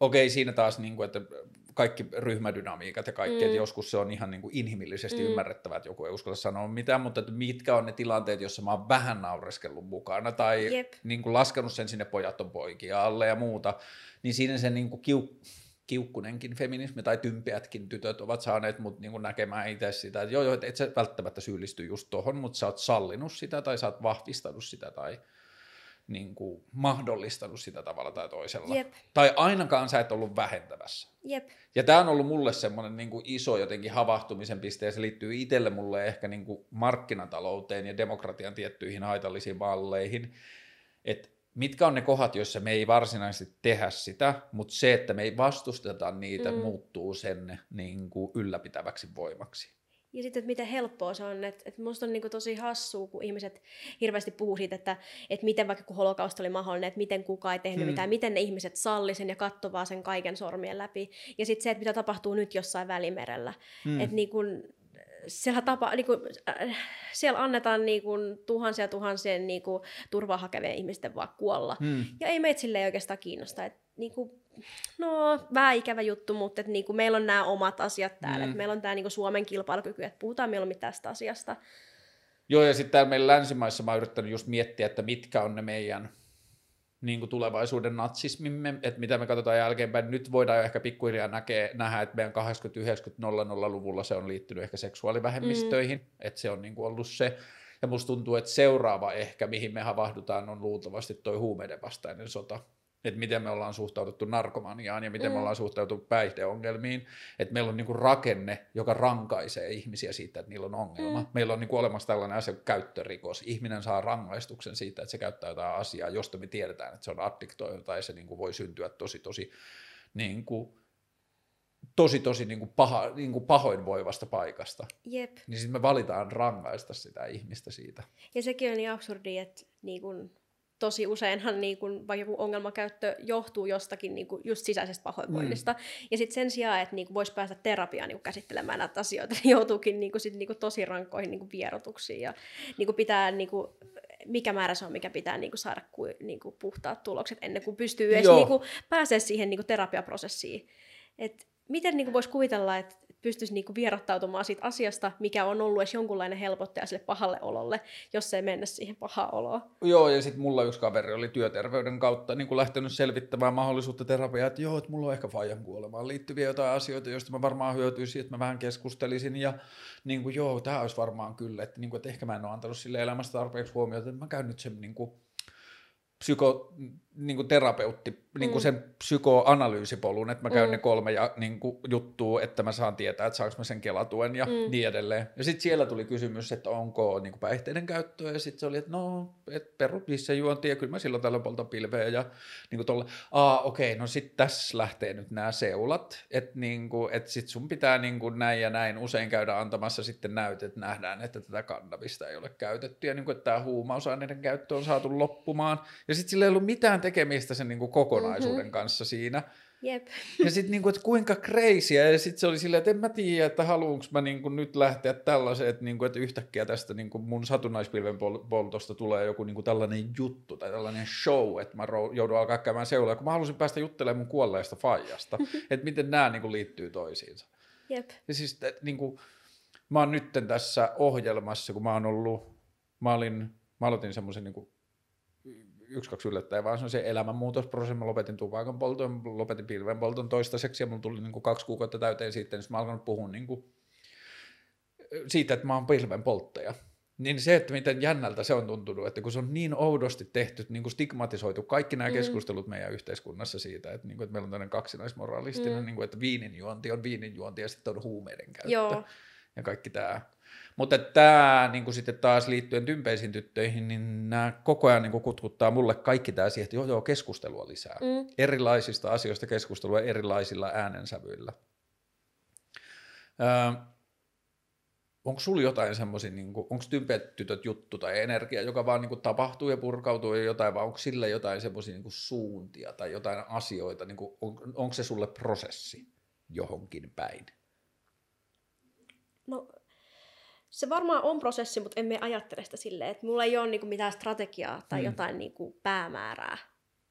okei, siinä taas, niin kuin, että kaikki ryhmädynamiikat ja kaikki, mm. että joskus se on ihan niin kuin inhimillisesti mm. ymmärrettävää, että joku ei uskalla sanoa mitään, mutta että mitkä on ne tilanteet, joissa mä oon vähän naureskellut mukana tai niin kuin laskenut sen sinne pojat on poikia alle ja muuta, niin siinä se niin kuin kiu, kiukkunenkin feminismi tai tympiätkin tytöt ovat saaneet mut niin näkemään itse sitä, että joo, joo, et sä välttämättä syyllisty just tohon, mutta sä oot sallinut sitä tai sä oot vahvistanut sitä tai niin kuin mahdollistanut sitä tavalla tai toisella. Jep. Tai ainakaan sä et ollut vähentävässä. Jep. Ja tämä on ollut mulle semmoinen niin kuin iso jotenkin havahtumisen piste, ja se liittyy itselle mulle ehkä niin kuin markkinatalouteen ja demokratian tiettyihin haitallisiin malleihin, että mitkä on ne kohdat, joissa me ei varsinaisesti tehdä sitä, mutta se, että me ei vastusteta niitä, mm. muuttuu sen niin kuin ylläpitäväksi voimaksi. Ja sitten, että miten helppoa se on. Että, että musta on niin kuin tosi hassua, kun ihmiset hirveästi puhuu siitä, että, että miten vaikka kun holokausta oli mahdollinen, että miten kukaan ei tehnyt hmm. mitään, miten ne ihmiset salli sen ja kattovaa sen kaiken sormien läpi. Ja sitten se, että mitä tapahtuu nyt jossain välimerellä. Hmm. Että niin kuin, siellä, tapa, niin kuin, äh, siellä annetaan niin kuin, tuhansia tuhansien niin kuin, turvaa hakevien ihmisten vaan kuolla. Hmm. Ja ei meitä sille oikeastaan kiinnosta. Et, niin kuin, no, vähän ikävä juttu, mutta et, niin kuin, meillä on nämä omat asiat täällä. Et meillä on tämä niin Suomen kilpailukyky, että puhutaan mieluummin tästä asiasta. Joo, ja sitten täällä meillä länsimaissa mä oon yrittänyt just miettiä, että mitkä on ne meidän niin kuin tulevaisuuden natsismimme, että mitä me katsotaan jälkeenpäin. Nyt voidaan ehkä pikkuhiljaa näkee, nähdä, että meidän 80-90-00-luvulla se on liittynyt ehkä seksuaalivähemmistöihin, mm. että se on niin kuin ollut se. Ja musta tuntuu, että seuraava ehkä, mihin me havahdutaan, on luultavasti toi huumeiden vastainen sota että miten me ollaan suhtauduttu narkomaniaan ja miten mm. me ollaan suhtautunut päihdeongelmiin, että meillä on niinku rakenne, joka rankaisee ihmisiä siitä, että niillä on ongelma. Mm. Meillä on niinku olemassa tällainen asia kuin käyttörikos. Ihminen saa rangaistuksen siitä, että se käyttää jotain asiaa, josta me tiedetään, että se on addiktoiva tai se niinku voi syntyä tosi tosi niinku, tosi tosi niinku paha, niinku pahoinvoivasta paikasta. Jep. Niin sitten me valitaan rangaista sitä ihmistä siitä. Ja sekin on niin absurdi, että niin kun tosi useinhan niin kun, vaikka joku ongelmakäyttö johtuu jostakin niin kun, just sisäisestä pahoinvoinnista. Mm. Ja sitten sen sijaan, että niin voisi päästä terapiaan niin käsittelemään näitä asioita, niin joutuukin niin kun, sit, niin kun, tosi rankkoihin niin vierotuksiin. Ja niin pitää, niin kun, mikä määrä se on, mikä pitää niin saada ku, niin puhtaat tulokset ennen kuin pystyy edes niin pääsee siihen niin terapiaprosessiin. Et miten niin voisi kuvitella, että pystyisi niinku vierottautumaan siitä asiasta, mikä on ollut edes jonkunlainen helpottaja sille pahalle ololle, jos ei mennä siihen pahaan oloon. Joo, ja sitten mulla yksi kaveri oli työterveyden kautta niin lähtenyt selvittämään mahdollisuutta terapiaa, että joo, että mulla on ehkä fajan kuolemaan liittyviä jotain asioita, joista mä varmaan hyötyisin, että mä vähän keskustelisin, ja niin kuin, joo, tämä olisi varmaan kyllä, että, niin kuin, että ehkä mä en ole antanut sille elämästä tarpeeksi huomiota, että mä käyn nyt sen niin kuin, psyko, niin kuin terapeutti, niin kuin mm. sen psykoanalyysipolun, että mä käyn mm. ne kolme ja, niin kuin, juttua, että mä saan tietää, että saanko mä sen kelatuen ja mm. niin edelleen. Ja sitten siellä tuli kysymys, että onko niin kuin päihteiden käyttöä, ja sitten se oli, että no, et perut missä juonti, ja kyllä mä silloin tällöin poltan pilveä, ja niin kuin tolle, aa okei, okay, no sitten tässä lähtee nyt nämä seulat, että niin kuin, et sit sun pitää niin kuin näin ja näin usein käydä antamassa sitten näytet, nähdään, että tätä kannabista ei ole käytetty, ja niin kuin, että tämä huumausaineiden käyttö on saatu loppumaan, ja sitten sillä ei ollut mitään tekemistä sen niin kuin kokonaisuuden mm-hmm. kanssa siinä. Jep. Ja sitten niinku, että kuinka crazy, ja sitten se oli silleen, että en mä tiedä, että haluanko mä niinku nyt lähteä tällaiseen, että, niinku, että yhtäkkiä tästä niinku mun satunnaispilven poltosta tulee joku niinku tällainen juttu tai tällainen show, että mä joudun alkaa käymään seulaa, kun mä halusin päästä juttelemaan mun kuolleesta faijasta, että miten nämä niinku liittyy toisiinsa. Jep. Ja siis että, niinku, mä oon nyt tässä ohjelmassa, kun mä oon ollut, mä, olin, mä aloitin semmoisen niinku yksi, kaksi yllättäen, vaan se on se elämänmuutosprosessi. Mä lopetin tupakan polton, lopetin pilven polton toistaiseksi ja mulla tuli niin kuin kaksi kuukautta täyteen sitten, niin mä alkanut puhua niin kuin siitä, että mä oon pilven polttaja. Niin se, että miten jännältä se on tuntunut, että kun se on niin oudosti tehty, niin kuin stigmatisoitu kaikki nämä mm. keskustelut meidän yhteiskunnassa siitä, että, niin kuin, että meillä on tämmöinen kaksinaismoralistinen, mm. niin kuin, että viininjuonti on viininjuonti ja sitten on huumeiden käyttö. Joo. Ja kaikki tämä. Mutta tämä niin sitten taas liittyen tympeisiin tyttöihin, niin nämä koko ajan niin kutkuttaa mulle kaikki tämä siihen, että joo, joo, keskustelua lisää. Mm. Erilaisista asioista keskustelua erilaisilla äänensävyillä. Öö, onko sulla jotain semmoisia, niin onko tympeät tytöt juttu tai energia, joka vaan niin kuin, tapahtuu ja purkautuu ja jotain, vai onko sille jotain semmoisia niin suuntia tai jotain asioita, niin kuin, on, onko se sulle prosessi johonkin päin? No se varmaan on prosessi, mutta emme ajattele sitä silleen, että mulla ei ole niinku mitään strategiaa tai mm. jotain niinku päämäärää.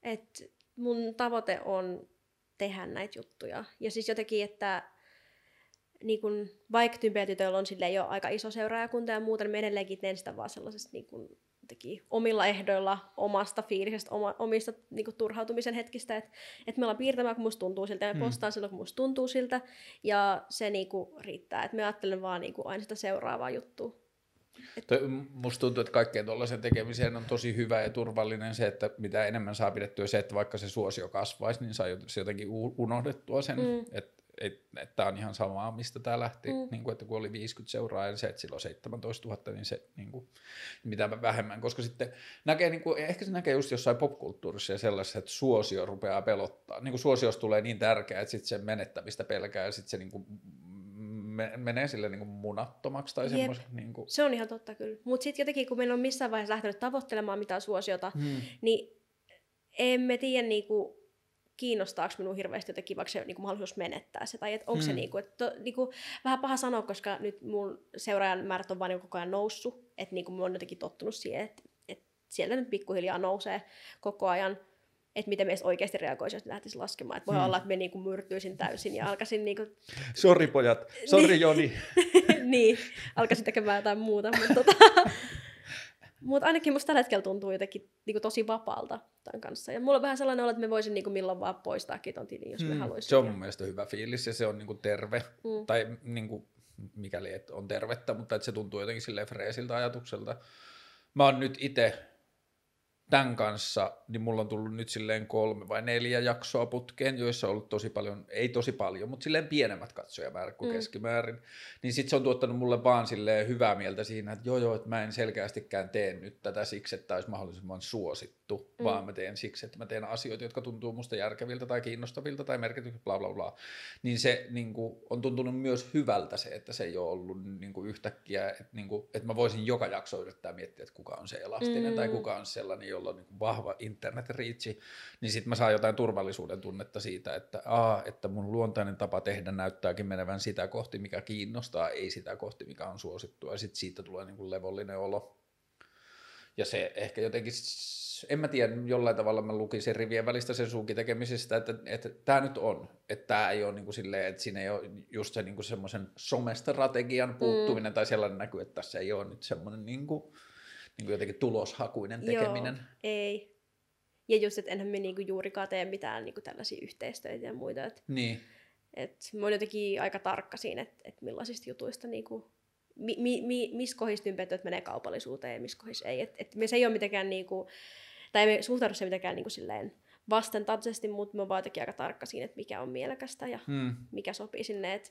Et mun tavoite on tehdä näitä juttuja. Ja siis jotenkin, että niin kun, vaikka tympejätytöillä on sille jo aika iso seuraajakunta ja muuta, niin me edelleenkin teen sitä vaan sellaisesta niin kun, teki omilla ehdoilla omasta fiilisestä, oma, omista niin turhautumisen hetkistä, että et me ollaan piirtämään, kun musta tuntuu siltä, ja me mm. postaan silloin, kun musta tuntuu siltä, ja se niin kuin, riittää, että me ajattelen vaan niin kuin, aina sitä seuraavaa juttua. Et... Musta tuntuu, että kaikkeen tuollaisen tekemiseen on tosi hyvä ja turvallinen se, että mitä enemmän saa pidettyä se, että vaikka se suosio kasvaisi, niin saa jotenkin unohdettua sen, mm. että että tämä on ihan samaa, mistä tämä lähti, mm. niin kuin, että kun oli 50 seuraajaa, niin se, että silloin 17 000, niin se niin kuin, mitä vähemmän, koska sitten näkee, niin kuin, ehkä se näkee just jossain popkulttuurissa ja sellaisessa, että suosio rupeaa pelottaa, niin kuin suosiosta tulee niin tärkeää, että sitten sen menettämistä pelkää ja sitten se niin kuin, menee sille niin kuin munattomaksi tai semmoisen. Niin kuin... Se on ihan totta kyllä. Mutta sitten jotenkin, kun meillä on missään vaiheessa lähtenyt tavoittelemaan mitään suosiota, hmm. niin emme tiedä niin kuin, kiinnostaako minua hirveästi jotenkin vaikka se niin mahdollisuus menettää se, tai että onko hmm. se niin kuin, että, to, niin kuin, vähän paha sanoa, koska nyt mun seuraajan määrät on vaan niin koko ajan noussut, että niin kuin mä oon jotenkin tottunut siihen, että, että sieltä nyt pikkuhiljaa nousee koko ajan, että miten meistä oikeasti reagoisi, jos lähtisi laskemaan. Että voi hmm. olla, että me niin myrtyisin täysin ja alkaisin... Niin kuin... Sori pojat, sori niin. Joni. niin, alkaisin tekemään jotain muuta, mutta tota... Mutta ainakin musta tällä hetkellä tuntuu jotenkin niinku tosi vapaalta tämän kanssa. Ja mulla on vähän sellainen olo, että me voisin niinku milloin vaan poistaakin ton tilin, jos hmm, me haluaisimme. Se on mun mielestä hyvä fiilis ja se on niinku terve. Hmm. Tai niinku, mikäli et on tervettä, mutta että se tuntuu jotenkin silleen freesiltä ajatukselta. Mä oon nyt itse tämän kanssa, niin mulla on tullut nyt silleen kolme vai neljä jaksoa putkeen, joissa on ollut tosi paljon, ei tosi paljon, mutta silleen pienemmät katsojamäärät kuin mm. keskimäärin. Niin sitten se on tuottanut mulle vaan silleen hyvää mieltä siinä, että joo joo, että mä en selkeästikään tee nyt tätä siksi, että olisi mahdollisimman suosittu, mm. vaan mä teen siksi, että mä teen asioita, jotka tuntuu musta järkeviltä tai kiinnostavilta tai merkityksiltä, bla bla bla. Niin se niin kuin, on tuntunut myös hyvältä se, että se ei ole ollut niin kuin yhtäkkiä, että, niin kuin, että mä voisin joka jakso yrittää miettiä, että kuka on se elastinen mm. tai kuka on sellainen, jolla on niin vahva internet-riitsi, niin sitten mä saan jotain turvallisuuden tunnetta siitä, että, aa, että mun luontainen tapa tehdä näyttääkin menevän sitä kohti, mikä kiinnostaa, ei sitä kohti, mikä on suosittua, ja sitten siitä tulee niin kuin levollinen olo. Ja se ehkä jotenkin, en mä tiedä, jollain tavalla mä lukisin rivien välistä sen sunkin tekemisestä, että, että tämä nyt on, että tämä ei ole niin kuin silleen, että siinä ei ole just se niin kuin semmoisen somestrategian puuttuminen mm. tai sellainen näkyy, että tässä ei ole nyt semmoinen niin kuin, niin kuin jotenkin tuloshakuinen tekeminen. Joo, ei. Ja just, että enhän me niinku juurikaan tee mitään niinku tällaisia yhteistöitä ja muita. Et, niin. Et mä oon jotenkin aika tarkka siinä, että et millaisista jutuista niinku, mi, mi, mi, missä kohdissa ympäristöt menee kaupallisuuteen ja missä kohdissa ei. Et, et me se ei ole mitenkään, niinku, tai me suhtaudu se mitenkään niinku silleen vastentatisesti, mutta mä oon vaan aika tarkka siinä, että mikä on mielekästä ja hmm. mikä sopii sinne. Että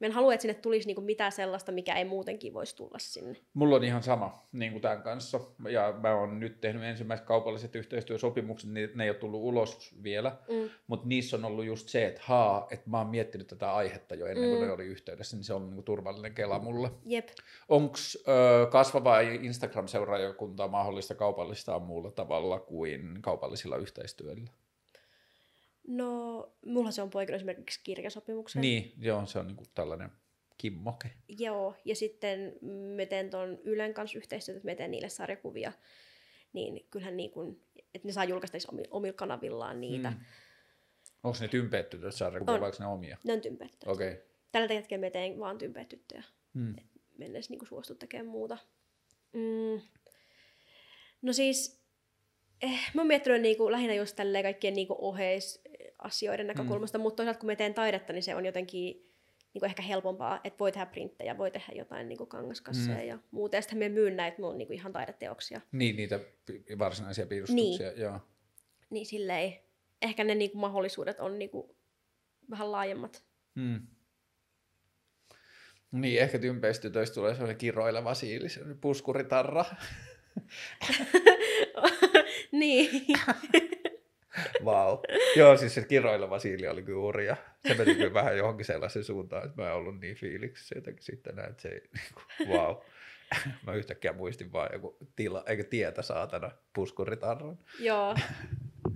Mä en halua, että sinne tulisi niinku mitään sellaista, mikä ei muutenkin voisi tulla sinne. Mulla on ihan sama niin kuin tämän kanssa. Ja mä oon nyt tehnyt ensimmäiset kaupalliset yhteistyösopimukset, niin ne ei ole tullut ulos vielä. Mm. Mutta niissä on ollut just se, että haa, että mä oon miettinyt tätä aihetta jo ennen kuin mm. ne oli yhteydessä, niin se on niinku turvallinen kela mulle. Jep. Onko kasvavaa Instagram-seuraajakuntaa mahdollista kaupallistaa muulla tavalla kuin kaupallisilla yhteistyöllä? No, mulla se on poikinut esimerkiksi kirjasopimuksen. Niin, joo, se on niinku tällainen kimmoke. Joo, ja sitten me teen tuon Ylen kanssa yhteistyötä, että me teen niille sarjakuvia, niin kyllähän niin kuin, että ne saa julkaista omilla kanavillaan niitä. Hmm. Onko ne tympeet tytöt sarjakuvia vai ne omia? Ne on tympeet Okei. Okay. Tällä hetkellä me teen vaan tympeet tyttöjä. Hmm. Me en edes niin suostu tekemään muuta. Mm. No siis, eh, mä oon miettinyt niinku, lähinnä just tälleen kaikkien niinku oheis asioiden mm. näkökulmasta, mm. mutta toisaalta kun me teen taidetta, niin se on jotenkin niin kuin ehkä helpompaa, että voi tehdä printtejä, voi tehdä jotain niin kuin kangaskasseja mm. ja muuta. Ja sitten me myyn näitä mun niin kuin ihan taideteoksia. Niin, niitä varsinaisia piirustuksia, niin. joo. Niin silleen, ehkä ne niin kuin mahdollisuudet on niin kuin vähän laajemmat. Mm. Niin, ehkä tympeistytöistä tulee sellainen kiroileva siili, sellainen puskuritarra. niin. Vau. Wow. Joo, siis se kiroileva siili oli kyllä urja. Se meni kyllä vähän johonkin sellaisen suuntaan, että mä en ollut niin fiiliksissä jotenkin sitten näin, että se ei, niin wow. Mä yhtäkkiä muistin vaan joku tila, eikä tietä saatana, puskuritarran. Joo,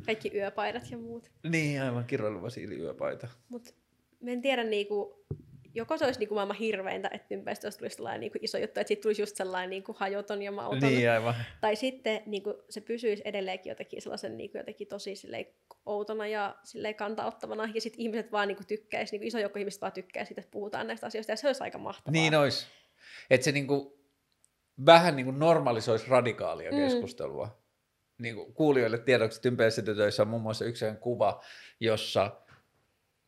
kaikki yöpaidat ja muut. Niin, aivan kiroileva siili yöpaita. Mut mä en tiedä niinku, joko se olisi niin kuin maailman hirveintä, että ympäristöstä tulisi sellainen niin kuin iso juttu, että siitä tulisi just sellainen niin kuin hajoton ja mauton. Niin, aivan. Tai sitten niin kuin, se pysyisi edelleenkin jotenkin sellaisen niin kuin, jotenkin tosi silleen, outona ja silleen kantaottavana, ja sitten ihmiset vaan niin kuin, tykkäisi, niin kuin iso joukko ihmiset vaan tykkää siitä, että puhutaan näistä asioista, ja se olisi aika mahtavaa. Niin olisi. Että se niin kuin, vähän niin kuin normalisoisi radikaalia Mm. keskustelua. Niin kuin kuulijoille tiedoksi, että ympäristössä tytöissä on muun muassa yksi kuva, jossa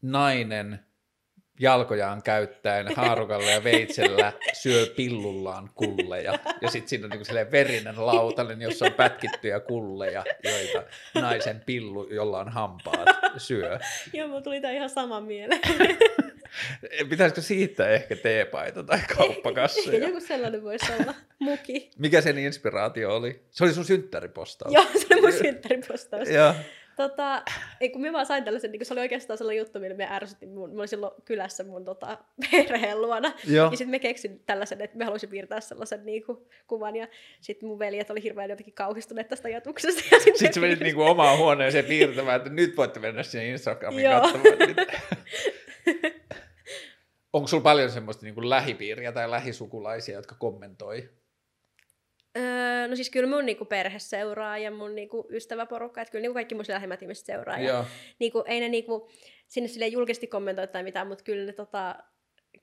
nainen jalkojaan käyttäen haarukalla ja veitsellä syö pillullaan kulleja. Ja sitten siinä on niin verinen lautanen, jossa on pätkittyjä kulleja, joita naisen pillu, jolla on hampaat, syö. Joo, mulla tuli tämä ihan sama mieleen. Pitäisikö siitä ehkä teepaita tai Ehkä kauppakasseja? joku sellainen voisi olla. Muki. Mikä sen inspiraatio oli? Se oli sun synttäripostaus. Joo, se oli mun synttäripostaus. Joo. Tota, ei kun mä vaan sain tällaisen, niin se oli oikeastaan sellainen juttu, millä me ärsytin, mun, mä olin silloin kylässä mun tota, perheen luona. Joo. Ja sitten me keksin tällaisen, että me haluaisin piirtää sellaisen niin kuin, kuvan. Ja sitten mun veljet oli hirveän jotenkin kauhistuneet tästä ajatuksesta. Ja sit Sitten sä menit niinku omaan huoneeseen piirtämään, että nyt voitte mennä sinne Instagramiin Joo. katsomaan. Onko sulla paljon semmoista niinku lähipiiriä tai lähisukulaisia, jotka kommentoi? Öö, no siis kyllä mun niinku, perhe seuraa ja mun niinku, ystäväporukka, että kyllä niinku, kaikki mun lähimmät ihmiset seuraa. Ja, niinku, ei ne niinku, sinne silleen julkisesti kommentoi tai mitään, mutta kyllä ne tota,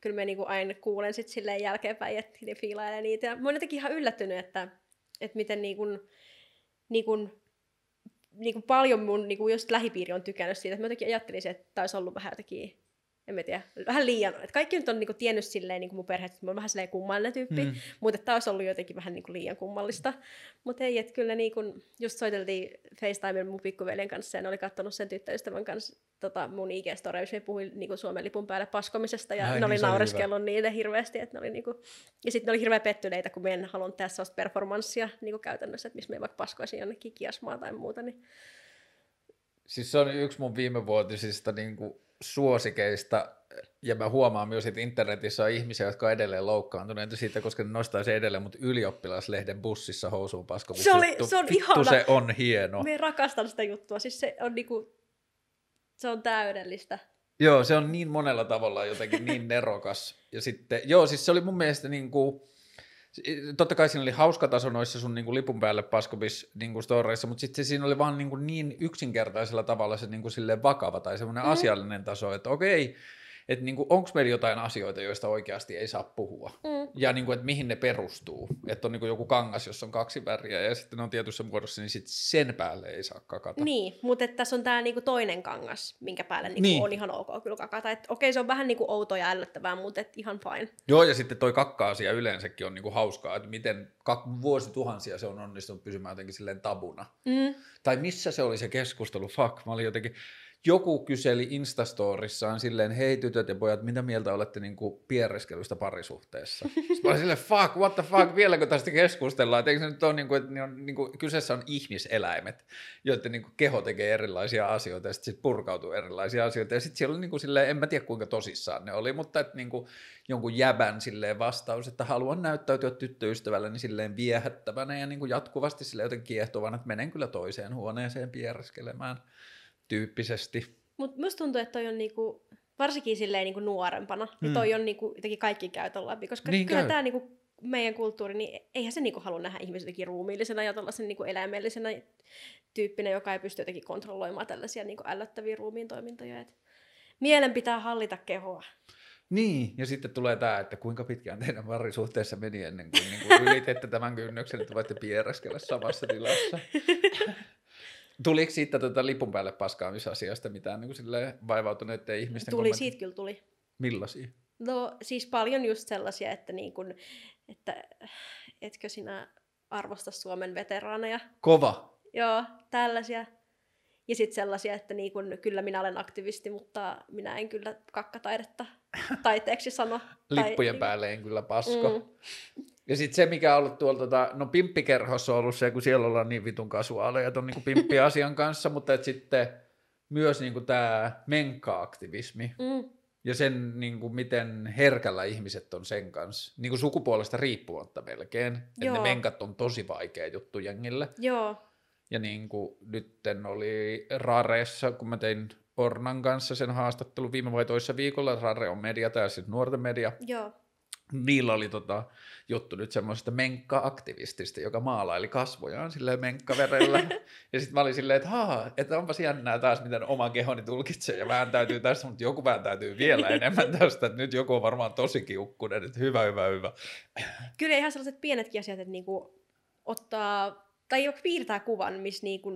kyllä mä niinku aina kuulen sit silleen jälkeenpäin, että ne fiilailee niitä. Ja mä oon jotenkin ihan yllättynyt, että, että miten niinku, niinku, niinku paljon mun niinku, just lähipiiri on tykännyt siitä. Että mä jotenkin ajattelin, että tämä olisi ollut vähän jotenkin, en mä tiedä, vähän liian. Että kaikki nyt on niinku, tiennyt silleen niinku mun perhe, että mä oon vähän silleen kummallinen tyyppi. Mm. Mutta tämä olisi ollut jotenkin vähän niin kuin liian kummallista. Mutta ei, että kyllä niin kuin, just soiteltiin FaceTime mun pikkuveljen kanssa ja ne oli katsonut sen tyttöystävän kanssa tota, mun ig story me puhuin niin kuin Suomen lipun päälle paskomisesta ja Ai Ai, niin, ne oli naureskellut niille hirveästi. Että ne oli niin kuin, ja sitten ne oli hirveän pettyneitä, kun me en halunnut tehdä sellaista performanssia niin kuin käytännössä, että missä me vaikka paskoisin jonnekin kiasmaa tai muuta. Niin... Siis se on yksi mun viimevuotisista niinku suosikeista, ja mä huomaan myös, että internetissä on ihmisiä, jotka on edelleen loukkaantuneita siitä, koska ne nostaa se edelleen, mutta ylioppilaslehden bussissa housuun paskomis Se oli- juttu. se on ihana. se on hieno. Me rakastan sitä juttua. Siis se on, niin kuin, se on täydellistä. Joo, se on niin monella tavalla jotenkin niin nerokas. Ja sitten, joo, siis se oli mun mielestä niin kuin, totta kai siinä oli hauska taso noissa sun niin kuin lipun päälle paskobis niin kuin storeissa, mutta sitten siinä oli vaan niin, kuin niin yksinkertaisella tavalla se niin kuin silleen vakava tai semmoinen Mm. mm. asiallinen taso, että okei, että niin onko meillä jotain asioita, joista oikeasti ei saa puhua. Mm. Ja niin kuin, että mihin ne perustuu. Että on niin kuin joku kangas, jossa on kaksi väriä ja sitten ne on tietyssä muodossa, niin sit sen päälle ei saa kakata. Niin, mutta että tässä on tämä niinku toinen kangas, minkä päälle niinku Niin. on ihan ok kyllä kakata. Et okei, se on vähän niinku outoa ja ällöttävää, mutta et ihan fine. Joo, ja sitten toi kakka-asia yleensäkin on niinku hauskaa, että miten kak- vuosituhansia se on onnistunut pysymään jotenkin silleen tabuna. Mm. Tai missä se oli se keskustelu, fuck, mä olin jotenkin, joku kyseli Instastorissaan silleen, hei tytöt ja pojat, mitä mieltä olette niinku piereskelystä parisuhteessa? Sitten mä olin silleen, fuck, what the fuck, vieläkö tästä keskustellaan? Eikö se nyt ole, niinku, että ne on, niinku, kyseessä on ihmiseläimet, joiden niinku, keho tekee erilaisia asioita ja sitten sit purkautuu erilaisia asioita. Ja sitten siellä oli niinku, silleen, en mä tiedä kuinka tosissaan ne oli, mutta että niinku, jonkun jäbän silleen vastaus, että haluan näyttäytyä tyttöystävälleni silleen viehättävänä ja niinku, jatkuvasti silleen jotenkin kiehtovana, että menen kyllä toiseen huoneeseen piereskelemään tyyppisesti. Mutta musta tuntuu, että toi on niinku, varsinkin silleen niinku nuorempana, mm. niin toi on niinku jotenkin kaikki käytön läpi, koska Niin niin kyllä tämä niinku meidän kulttuuri, niin eihän se niinku halua nähdä ihmisiä jotenkin ruumiillisena ja tällaisen niinku eläimellisenä tyyppinä, joka ei pysty jotenkin kontrolloimaan tällaisia niinku ällöttäviä ruumiin toimintoja. Et mielen pitää hallita kehoa. Niin, ja sitten tulee tämä, että kuinka pitkään teidän parisuhteessa meni ennen kuin, niin kuin ylitette tämän kynnyksen, että voitte piereskellä samassa tilassa. Tuliko siitä tuota lipun päälle paskaamisasiasta mitään niin kuin silleen vaivautuneiden ihmisten Tuli, kommentti- siitä kyllä tuli. Millaisia? No siis paljon just sellaisia, että, niin kun, että etkö sinä arvosta Suomen veteraaneja. Kova. Joo, tällaisia. Ja sitten sellaisia, että niin kun, kyllä minä olen aktivisti, mutta minä en kyllä kakkataidetta taiteeksi sano. Lippujen tai, päälle en kyllä pasko. Mm. Ja sitten se, mikä on ollut tuolla, tota, no pimppikerhossa on ollut se, kun siellä ollaan niin vitun kasuaaleja ton niin pimppiasian kanssa, mutta et sitten myös niin tämä menkka-aktivismi Mm. ja sen, niin kuin, miten herkällä ihmiset on sen kanssa, niin kuin sukupuolesta riippumatta melkein, että ne menkat on tosi vaikea juttu jengille. Joo, Ja niin kuin nytten oli Rareessa, kun mä tein Ornan kanssa sen haastattelu viime vai toissa viikolla, Rare on media, tämä siis nuorten media. Joo. Niillä oli tota, juttu nyt semmoisesta menkka-aktivistista, joka maalaili kasvojaan silleen menkkaverellä. ja sitten mä olin silleen, että haa, että onpas jännää taas, miten oma kehoni tulkitsee ja vähän täytyy tässä, mutta joku vähän täytyy vielä enemmän tästä, että nyt joku on varmaan tosi kiukkunen, että hyvä, hyvä, hyvä. Kyllä ihan sellaiset pienetkin asiat, että niinku ottaa, tai piirtää kuvan, missä niinku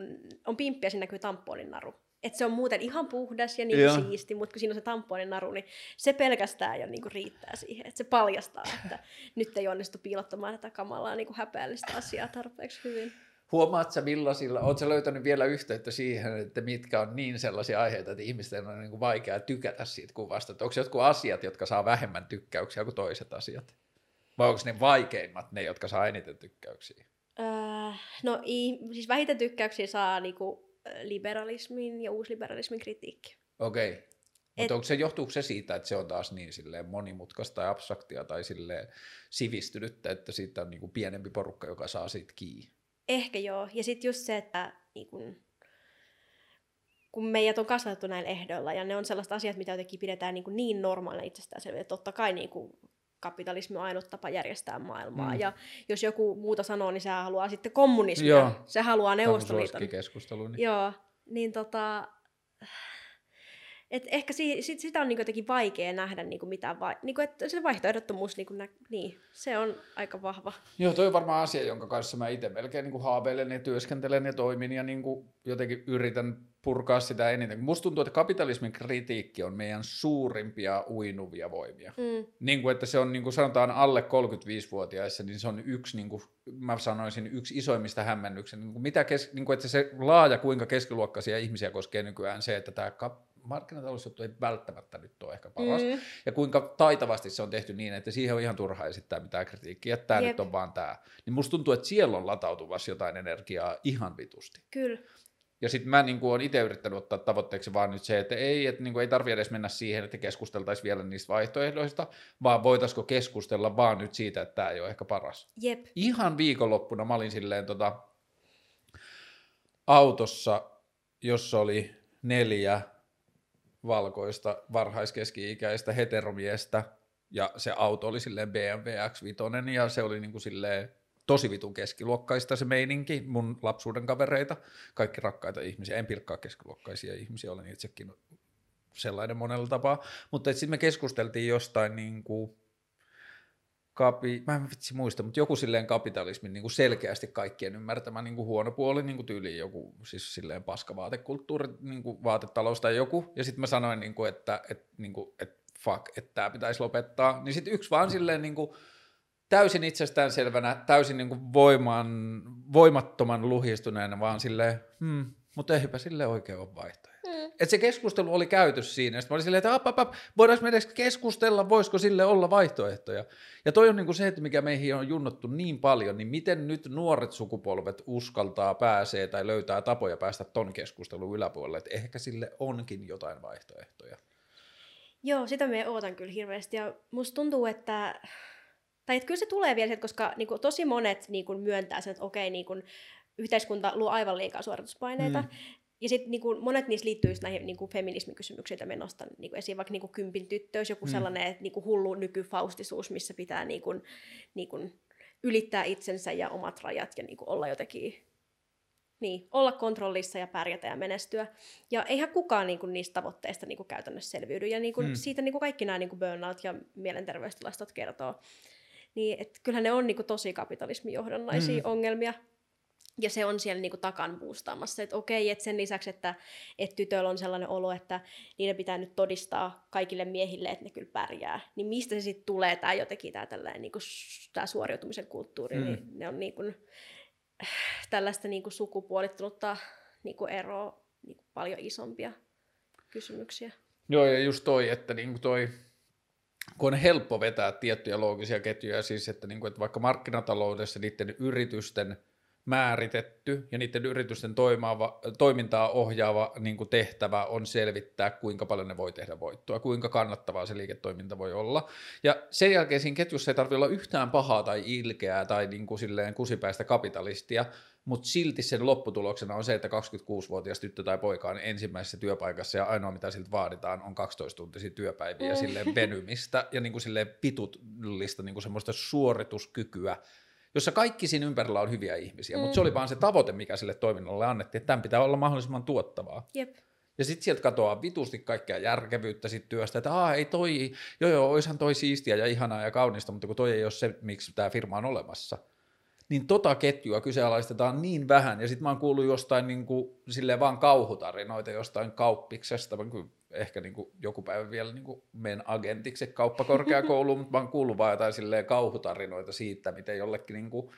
on pimppi ja siinä näkyy tamponin naru. Että se on muuten ihan puhdas ja niin siisti, mutta kun siinä on se tamponin naru, niin se pelkästään jo niinku riittää siihen, että se paljastaa, että nyt ei onnistu piilottamaan tätä kamalaa niinku häpeällistä asiaa tarpeeksi hyvin. Huomaat sä millaisilla, oot sä löytänyt vielä yhteyttä siihen, että mitkä on niin sellaisia aiheita, että ihmisten on niin kuin vaikea tykätä siitä kuvasta, että onko jotkut asiat, jotka saa vähemmän tykkäyksiä kuin toiset asiat? Vai onko ne vaikeimmat ne, jotka saa eniten tykkäyksiä? Öö, no siis vähiten tykkäyksiä saa niinku liberalismin ja uusliberalismin kritiikki. Okei. Okay. Mutta onko se, johtuuko se siitä, että se on taas niin silleen monimutkaista ja abstraktia tai silleen sivistynyttä, että siitä on niin kuin pienempi porukka, joka saa siitä kiinni? Ehkä joo. Ja sitten just se, että niin kun, kun meidät on kasvatettu näillä ehdoilla, ja ne on sellaiset asiat, mitä jotenkin pidetään niin, kuin niin normaalina itsestäänselviä, että totta kai niin kuin kapitalismi on ainut tapa järjestää maailmaa. Mm. Ja jos joku muuta sanoo, niin se haluaa sitten kommunismia. Joo. Se haluaa Tämä on Neuvostoliiton. Niin. Joo, niin tota... Et ehkä si, sit, sitä on niinku jotenkin vaikea nähdä niinku mitään, vai, niinku, että se vaihtoehdottomuus, niinku nä, niin, se on aika vahva. Joo, toi on varmaan asia, jonka kanssa mä itse melkein niin kuin haaveilen ja työskentelen ja toimin ja niin kuin jotenkin yritän purkaa sitä eniten. Musta tuntuu, että kapitalismin kritiikki on meidän suurimpia uinuvia voimia. Mm, Niin kuin, että se on niin kuin sanotaan alle 35-vuotiaissa, niin se on yksi, niin kuin, mä sanoisin, yksi isoimmista hämmennyksen. Niin kuin mitä kes, niin kuin, että se laaja, kuinka keskiluokkaisia ihmisiä koskee nykyään se, että tämä kap- markkinatalousjuttu ei välttämättä nyt ole ehkä paras. Mm. Ja kuinka taitavasti se on tehty niin, että siihen on ihan turha esittää mitään kritiikkiä, että tämä Jep. nyt on vaan tämä. Niin musta tuntuu, että siellä on latautuvassa jotain energiaa ihan vitusti. Kyllä. Ja sitten mä niin olen itse yrittänyt ottaa tavoitteeksi vaan nyt se, että ei, että niin ei tarvitse edes mennä siihen, että keskusteltaisiin vielä niistä vaihtoehdoista, vaan voitaisiko keskustella vaan nyt siitä, että tämä ei ole ehkä paras. Jep. Ihan viikonloppuna mä olin silleen tota, autossa, jossa oli neljä valkoista varhaiskeski-ikäistä heteromiestä, ja se auto oli silleen BMW X5, ja se oli niinku silleen tosi vitun keskiluokkaista se meininki, mun lapsuuden kavereita, kaikki rakkaita ihmisiä, en pilkkaa keskiluokkaisia ihmisiä, olen itsekin sellainen monella tapaa, mutta sitten me keskusteltiin jostain niinku, kapi, mä en vitsi muista, mutta joku silleen kapitalismin niin kuin selkeästi kaikkien ymmärtämä niin kuin huono puoli, niin kuin tyyli joku siis silleen paskavaatekulttuuri, niin kuin vaatetalous tai joku, ja sitten mä sanoin, niin kuin, että, että, niin kuin, että fuck, että tämä pitäisi lopettaa, niin sitten yksi vaan silleen niin kuin, täysin itsestäänselvänä, täysin niin kuin voiman, voimattoman luhistuneena, vaan silleen, hmm, mutta eipä sille oikein ole vaihtoehto. Että se keskustelu oli käyty siinä, ja sitten mä olin silleen, että ap, ap, ap, voidaanko me edes keskustella, voisiko sille olla vaihtoehtoja. Ja toi on niinku se, että mikä meihin on junnottu niin paljon, niin miten nyt nuoret sukupolvet uskaltaa, pääsee tai löytää tapoja päästä ton keskustelun yläpuolelle, että ehkä sille onkin jotain vaihtoehtoja. Joo, sitä me ootan kyllä hirveästi. Ja musta tuntuu, että... Tai että kyllä se tulee vielä koska niin kuin, tosi monet niin kuin, myöntää sen, että okei, niin kuin, yhteiskunta luo aivan liikaa suorituspaineita. Mm. Ja sitten niin kuin, monet niistä liittyy just näihin niin kuin, feminismikysymyksiin, joita me nostan niin kuin, esiin, vaikka niin kuin, kympin tyttöys, joku Mm. sellainen että, niin kuin, hullu nykyfaustisuus, missä pitää niin kuin, niin kuin, ylittää itsensä ja omat rajat ja niin kuin, olla jotenkin niin, olla kontrollissa ja pärjätä ja menestyä. Ja eihän kukaan niin kuin, niistä tavoitteista niin kuin, käytännössä selviydy. Ja niin kuin, Mm. siitä niin kuin, kaikki nämä niin kuin burnout ja mielenterveystilastot kertoo. Niin, et kyllähän ne on niin kuin, tosi kapitalismijohdonnaisia Mm. mm. ongelmia. Ja se on siellä niinku takan boostaamassa, että okei, että sen lisäksi, että, että tytöllä on sellainen olo, että niiden pitää nyt todistaa kaikille miehille, että ne kyllä pärjää, niin mistä se sitten tulee, tämä jotenkin tämä tällainen niinku, tää suoriutumisen kulttuuri, Mm. mm. niin ne on niinku, tällaista niinku sukupuolittunutta niinku eroa niinku paljon isompia kysymyksiä. Joo, ja just toi, että niinku toi, kun on helppo vetää tiettyjä loogisia ketjuja, siis että, niinku, että vaikka markkinataloudessa niiden yritysten määritetty ja niiden yritysten toimaava, toimintaa ohjaava niin kuin tehtävä on selvittää, kuinka paljon ne voi tehdä voittoa, kuinka kannattavaa se liiketoiminta voi olla. Ja sen jälkeen siinä ketjussa ei tarvitse olla yhtään pahaa tai ilkeää tai niin kuin silleen kusipäistä kapitalistia, mutta silti sen lopputuloksena on se, että 26-vuotias tyttö tai poika on ensimmäisessä työpaikassa ja ainoa mitä siltä vaaditaan on 12-tuntisia työpäiviä mm. silleen venymistä ja niin kuin silleen pitullista niin kuin semmoista suorituskykyä, jossa kaikki siinä ympärillä on hyviä ihmisiä, mm. mutta se oli vaan se tavoite, mikä sille toiminnalle annettiin, että tämän pitää olla mahdollisimman tuottavaa. Jep. Ja sitten sieltä katoaa vitusti kaikkea järkevyyttä sit työstä, että Aa, ei toi, joo joo, oishan toi siistiä ja ihanaa ja kaunista, mutta kun toi ei ole se, miksi tämä firma on olemassa – niin tota ketjua kyseenalaistetaan niin vähän, ja sitten mä oon kuullut jostain niin kuin, silleen vaan kauhutarinoita jostain kauppiksesta, ehkä niin kuin, joku päivä vielä niin kuin, menen agentiksi kauppakorkeakouluun, mutta mä oon kuullut vaan jotain silleen kauhutarinoita siitä, miten jollekin niin kuin,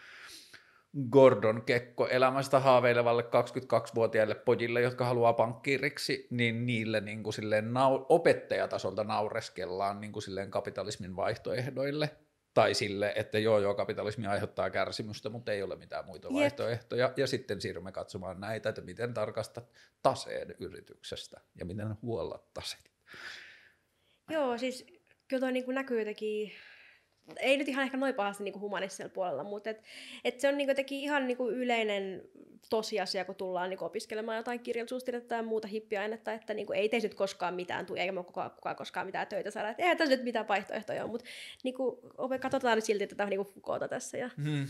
Gordon Kekko elämästä haaveilevalle 22-vuotiaille pojille, jotka haluaa pankkiiriksi, niin niille niin kuin silleen nau- opettajatasolta naureskellaan niin kuin silleen kapitalismin vaihtoehdoille tai sille, että joo joo, kapitalismi aiheuttaa kärsimystä, mutta ei ole mitään muita Jep. vaihtoehtoja. Ja sitten siirrymme katsomaan näitä, että miten tarkastat taseen yrityksestä ja miten huollat taset. Joo, siis kyllä toi niin näkyy jotenkin ei nyt ihan ehkä noin pahasti niin humanistisella puolella, mutta et, et se on niin jotenkin ihan niin yleinen tosiasia, kun tullaan niin opiskelemaan jotain kirjallisuustiedettä tai muuta hippiainetta, että niin ei teistä nyt koskaan mitään tule, eikä me kukaan, kukaan koskaan mitään töitä saada. Että eihän tässä nyt mitään vaihtoehtoja ole, mutta niin kuin, katsotaan silti tätä niin Foucaulta tässä. Ja... Hmm.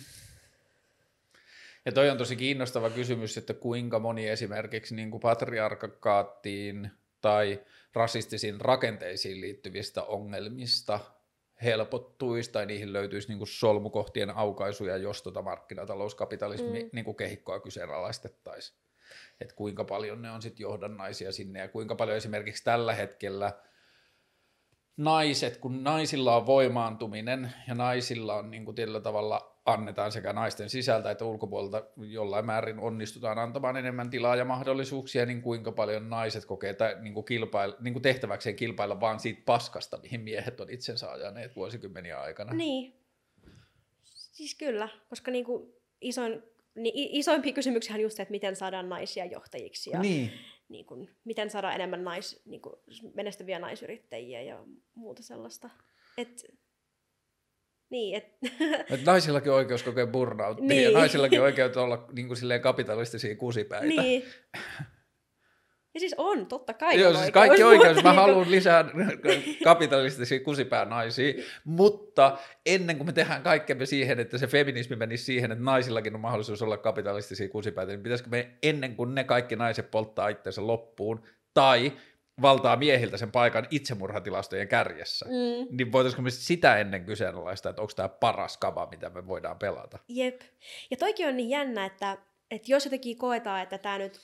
Ja toi on tosi kiinnostava kysymys, että kuinka moni esimerkiksi niin kuin patriarkaattiin tai rasistisiin rakenteisiin liittyvistä ongelmista – helpottuisi tai niihin löytyisi niin kuin solmukohtien aukaisuja, jos tuota markkinatalouskapitalismi mm. niin kuin kehikkoa kyseenalaistettaisiin. Että kuinka paljon ne on sitten johdannaisia sinne ja kuinka paljon esimerkiksi tällä hetkellä naiset, kun naisilla on voimaantuminen ja naisilla on niin kuin tietyllä tavalla annetaan sekä naisten sisältä että ulkopuolelta jollain määrin onnistutaan antamaan enemmän tilaa ja mahdollisuuksia, niin kuinka paljon naiset kokee tai niin kuin kilpail, niin kuin tehtäväkseen kilpailla vaan siitä paskasta, mihin miehet on itsensä ajaneet vuosikymmeniä aikana. Niin. Siis kyllä, koska niin kuin isoin, niin isoimpia kysymyksiä on just se, että miten saadaan naisia johtajiksi ja niin. Niin kuin, miten saadaan enemmän nais, niin kuin menestyviä naisyrittäjiä ja muuta sellaista. Et, niin, et... et naisillakin on oikeus kokea burnout niin. ja naisillakin on oikeus olla niin kuin silleen kapitalistisia kusipäitä. Niin. Ja siis on, totta kai Joo, siis kaikki oikeus. Mä haluan lisää kapitalistisia naisia, mutta ennen kuin me tehdään kaikkemme siihen, että se feminismi menisi siihen, että naisillakin on mahdollisuus olla kapitalistisia kusipäitä, niin pitäisikö me ennen kuin ne kaikki naiset polttaa itseensä loppuun, tai valtaa miehiltä sen paikan itsemurhatilastojen kärjessä, mm. niin voitaisiinko me sitä ennen kyseenalaista, että onko tämä paras kava, mitä me voidaan pelata? Jep. Ja toikin on niin jännä, että, että jos jotenkin koetaan, että tämä nyt